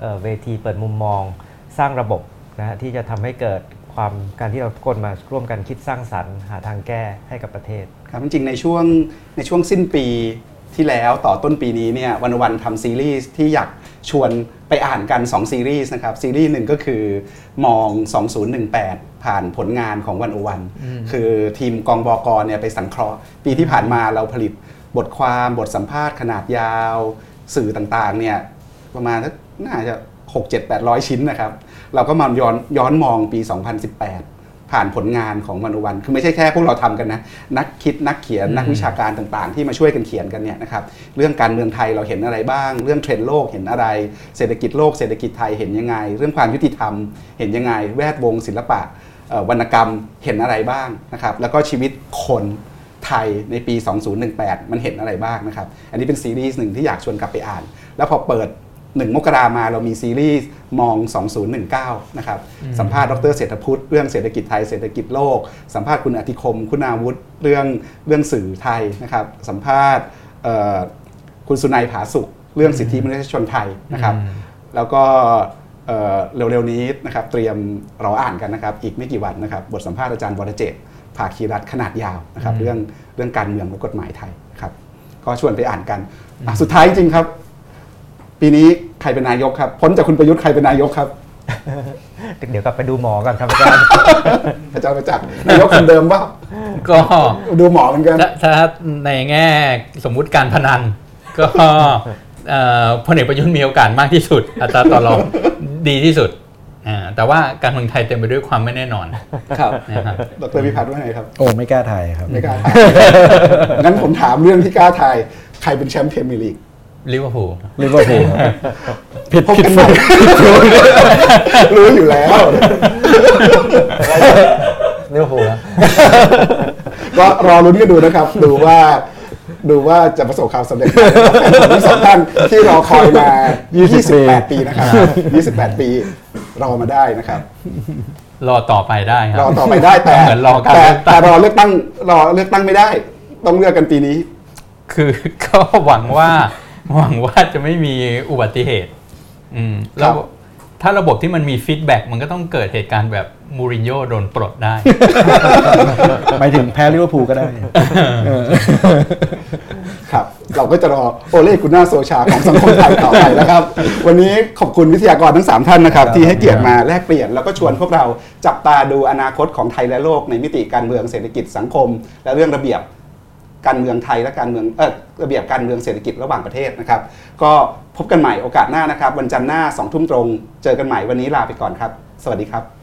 เอ่อเวทีเปิดมุมมอง สร้างระบบนะฮะที่จะทำให้เกิดความการที่เราทุกคนมาร่วมกันคิดสร้างสรรค์หาทางแก้ให้กับประเทศครับจริงๆในช่วงในช่วงสิ้นปีที่แล้วต่อต้นปีนี้เนี่ยวันวันทำซีรีส์ที่อยากชวนไปอ่านกัน 2 ซีรีส์นะครับ ซีรีส์หนึ่งก็คือมอง 2018 ผ่านผลงานของวันวัน คือทีมกองบอกรเนี่ยไปสังเคราะห์ ปีที่ผ่านมาเราผลิต บทความบทสัมภาษณ์ขนาดยาว สื่อต่างๆเนี่ยประมาณสักน่าจะ 6 7 8 0 0 ชิ้นนะครับ เราก็มาย้อนย้อนมองปี 2018 ผ่านผลงานของวันวัน คือไม่ใช่แค่พวกเราทำกันนะ นักคิดนักเขียนนักวิชาการต่างๆ ที่มาช่วยกันเขียนกันเนี่ยนะครับเรื่องการเมืองไทยเราเห็นอะไรบ้าง เรื่องเทรนด์โลกเห็นอะไร เศรษฐกิจโลกเศรษฐกิจไทยเห็นยังไง เรื่องความยุติธรรม เห็นยังไง แวดวงศิลปะเอ่อวรรณกรรมเห็นอะไรบ้างนะครับแล้วก็ชีวิตคน ไทยในปี 2018 มันเห็นอะไรบ้างนะครับ อันนี้เป็นซีรีส์หนึ่งที่อยากชวนกลับไปอ่าน แล้วพอเปิด 1 มกรามาเรามีซีรีส์มอง 2019 นะครับ สัมภาษณ์ดรเศรษฐพุทธเรื่องเศรษฐกิจไทยเศรษฐกิจโลก สัมภาษณ์คุณอธิคม คุณอาวุธเรื่องเรื่องสื่อไทยนะครับ สัมภาษณ์เอ่อคุณสุนัยผาสุข เรื่องสิทธิมนุษยชนไทยนะครับ แล้วก็เอ่อเร็วๆนี้นะครับเตรียมรออ่านกันนะครับ อีกไม่กี่วันนะครับ บทสัมภาษณ์อาจารย์วรเจตน์ ภาคีรัฐขนาดยาวนะครับเรื่องเรื่องการเมืองและกฎหมายไทยครับก็ชวนไปอ่านกันอะสุดท้ายจริงๆครับ ปีนี้ใครเป็นนายกครับพ้นจากคุณประยุทธ์ใครเป็นนายกครับเดี๋ยวกลับไปดูหมอกันครับอาจารย์อาจารย์ประจักษ์นายกคนเดิมว่าก็ดูหมอเหมือนกันถ้าถ้าในแง่สมมุติการพนัน ก็เอ่อพลเอกประยุทธ์มีโอกาสมากที่สุดอัตราต่อรองดีที่สุดอ่า แต่ว่าการเมืองไทยเต็มไปด้วยความไม่แน่นอน ครับนะครับดรพิพัฒน์ว่าไงครับ โอ้ไม่กล้าทายครับ ไม่กล้าทายงั้นผมถามเรื่องที่กล้าทาย ใครเป็นแชมป์พรีเมียร์ลีกลิเวอร์พูลลิเวอร์พูลผิดพบผิดกันใหม่รู้อยู่แล้วลิเวอร์พูลครับก็รอลุ้นกันดูนะครับ ดูว่าดูว่าจะประสบความสำเร็จไหมทั้งสองท่านที่รอคอยมา 28 ปีนะครับ 28 ปี รอมาได้นะครับ รอต่อไปได้ครัรอต่อไปได้แต่เหมือนรอการแต่เลือกแต่ตั้งรอเลือกตั้งรอเลือกตั้งไม่ได้ ต้องเลือกกันปีนี้ คือก็หวังว่าหวังว่าจะไม่มีอุบัติเหตุ อืมแล้วครับถ้าระบบที่มันมี feedback มันก็ต้องเกิดเหตุการณ์แบบ มูรินโญ่โดนปลดได้หมายถึงแพ้ลิเวอร์พูลก็ได้เออครับ เราก็จะรอโอเล่กุนนาร์ โซลชาของสังคมไทยต่อไปนะครับ วันนี้ขอบคุณวิทยากรทั้ง 3 ท่านนะครับครับ ที่ให้เกียรติมาแลกเปลี่ยน แล้วก็ชวนพวกเราจับตาดูอนาคตของไทยและโลกในมิติการเมืองเศรษฐกิจสังคม และเรื่องระเบียบการเมืองไทยและการเมืองเออระเบียบการเมืองเศรษฐกิจระหว่างประเทศนะครับ ก็พบกันใหม่โอกาสหน้านะครับ วันจันทร์หน้า2ทุ่มตรง เจอกันใหม่วันนี้ลาไปก่อนครับ สวัสดีครับ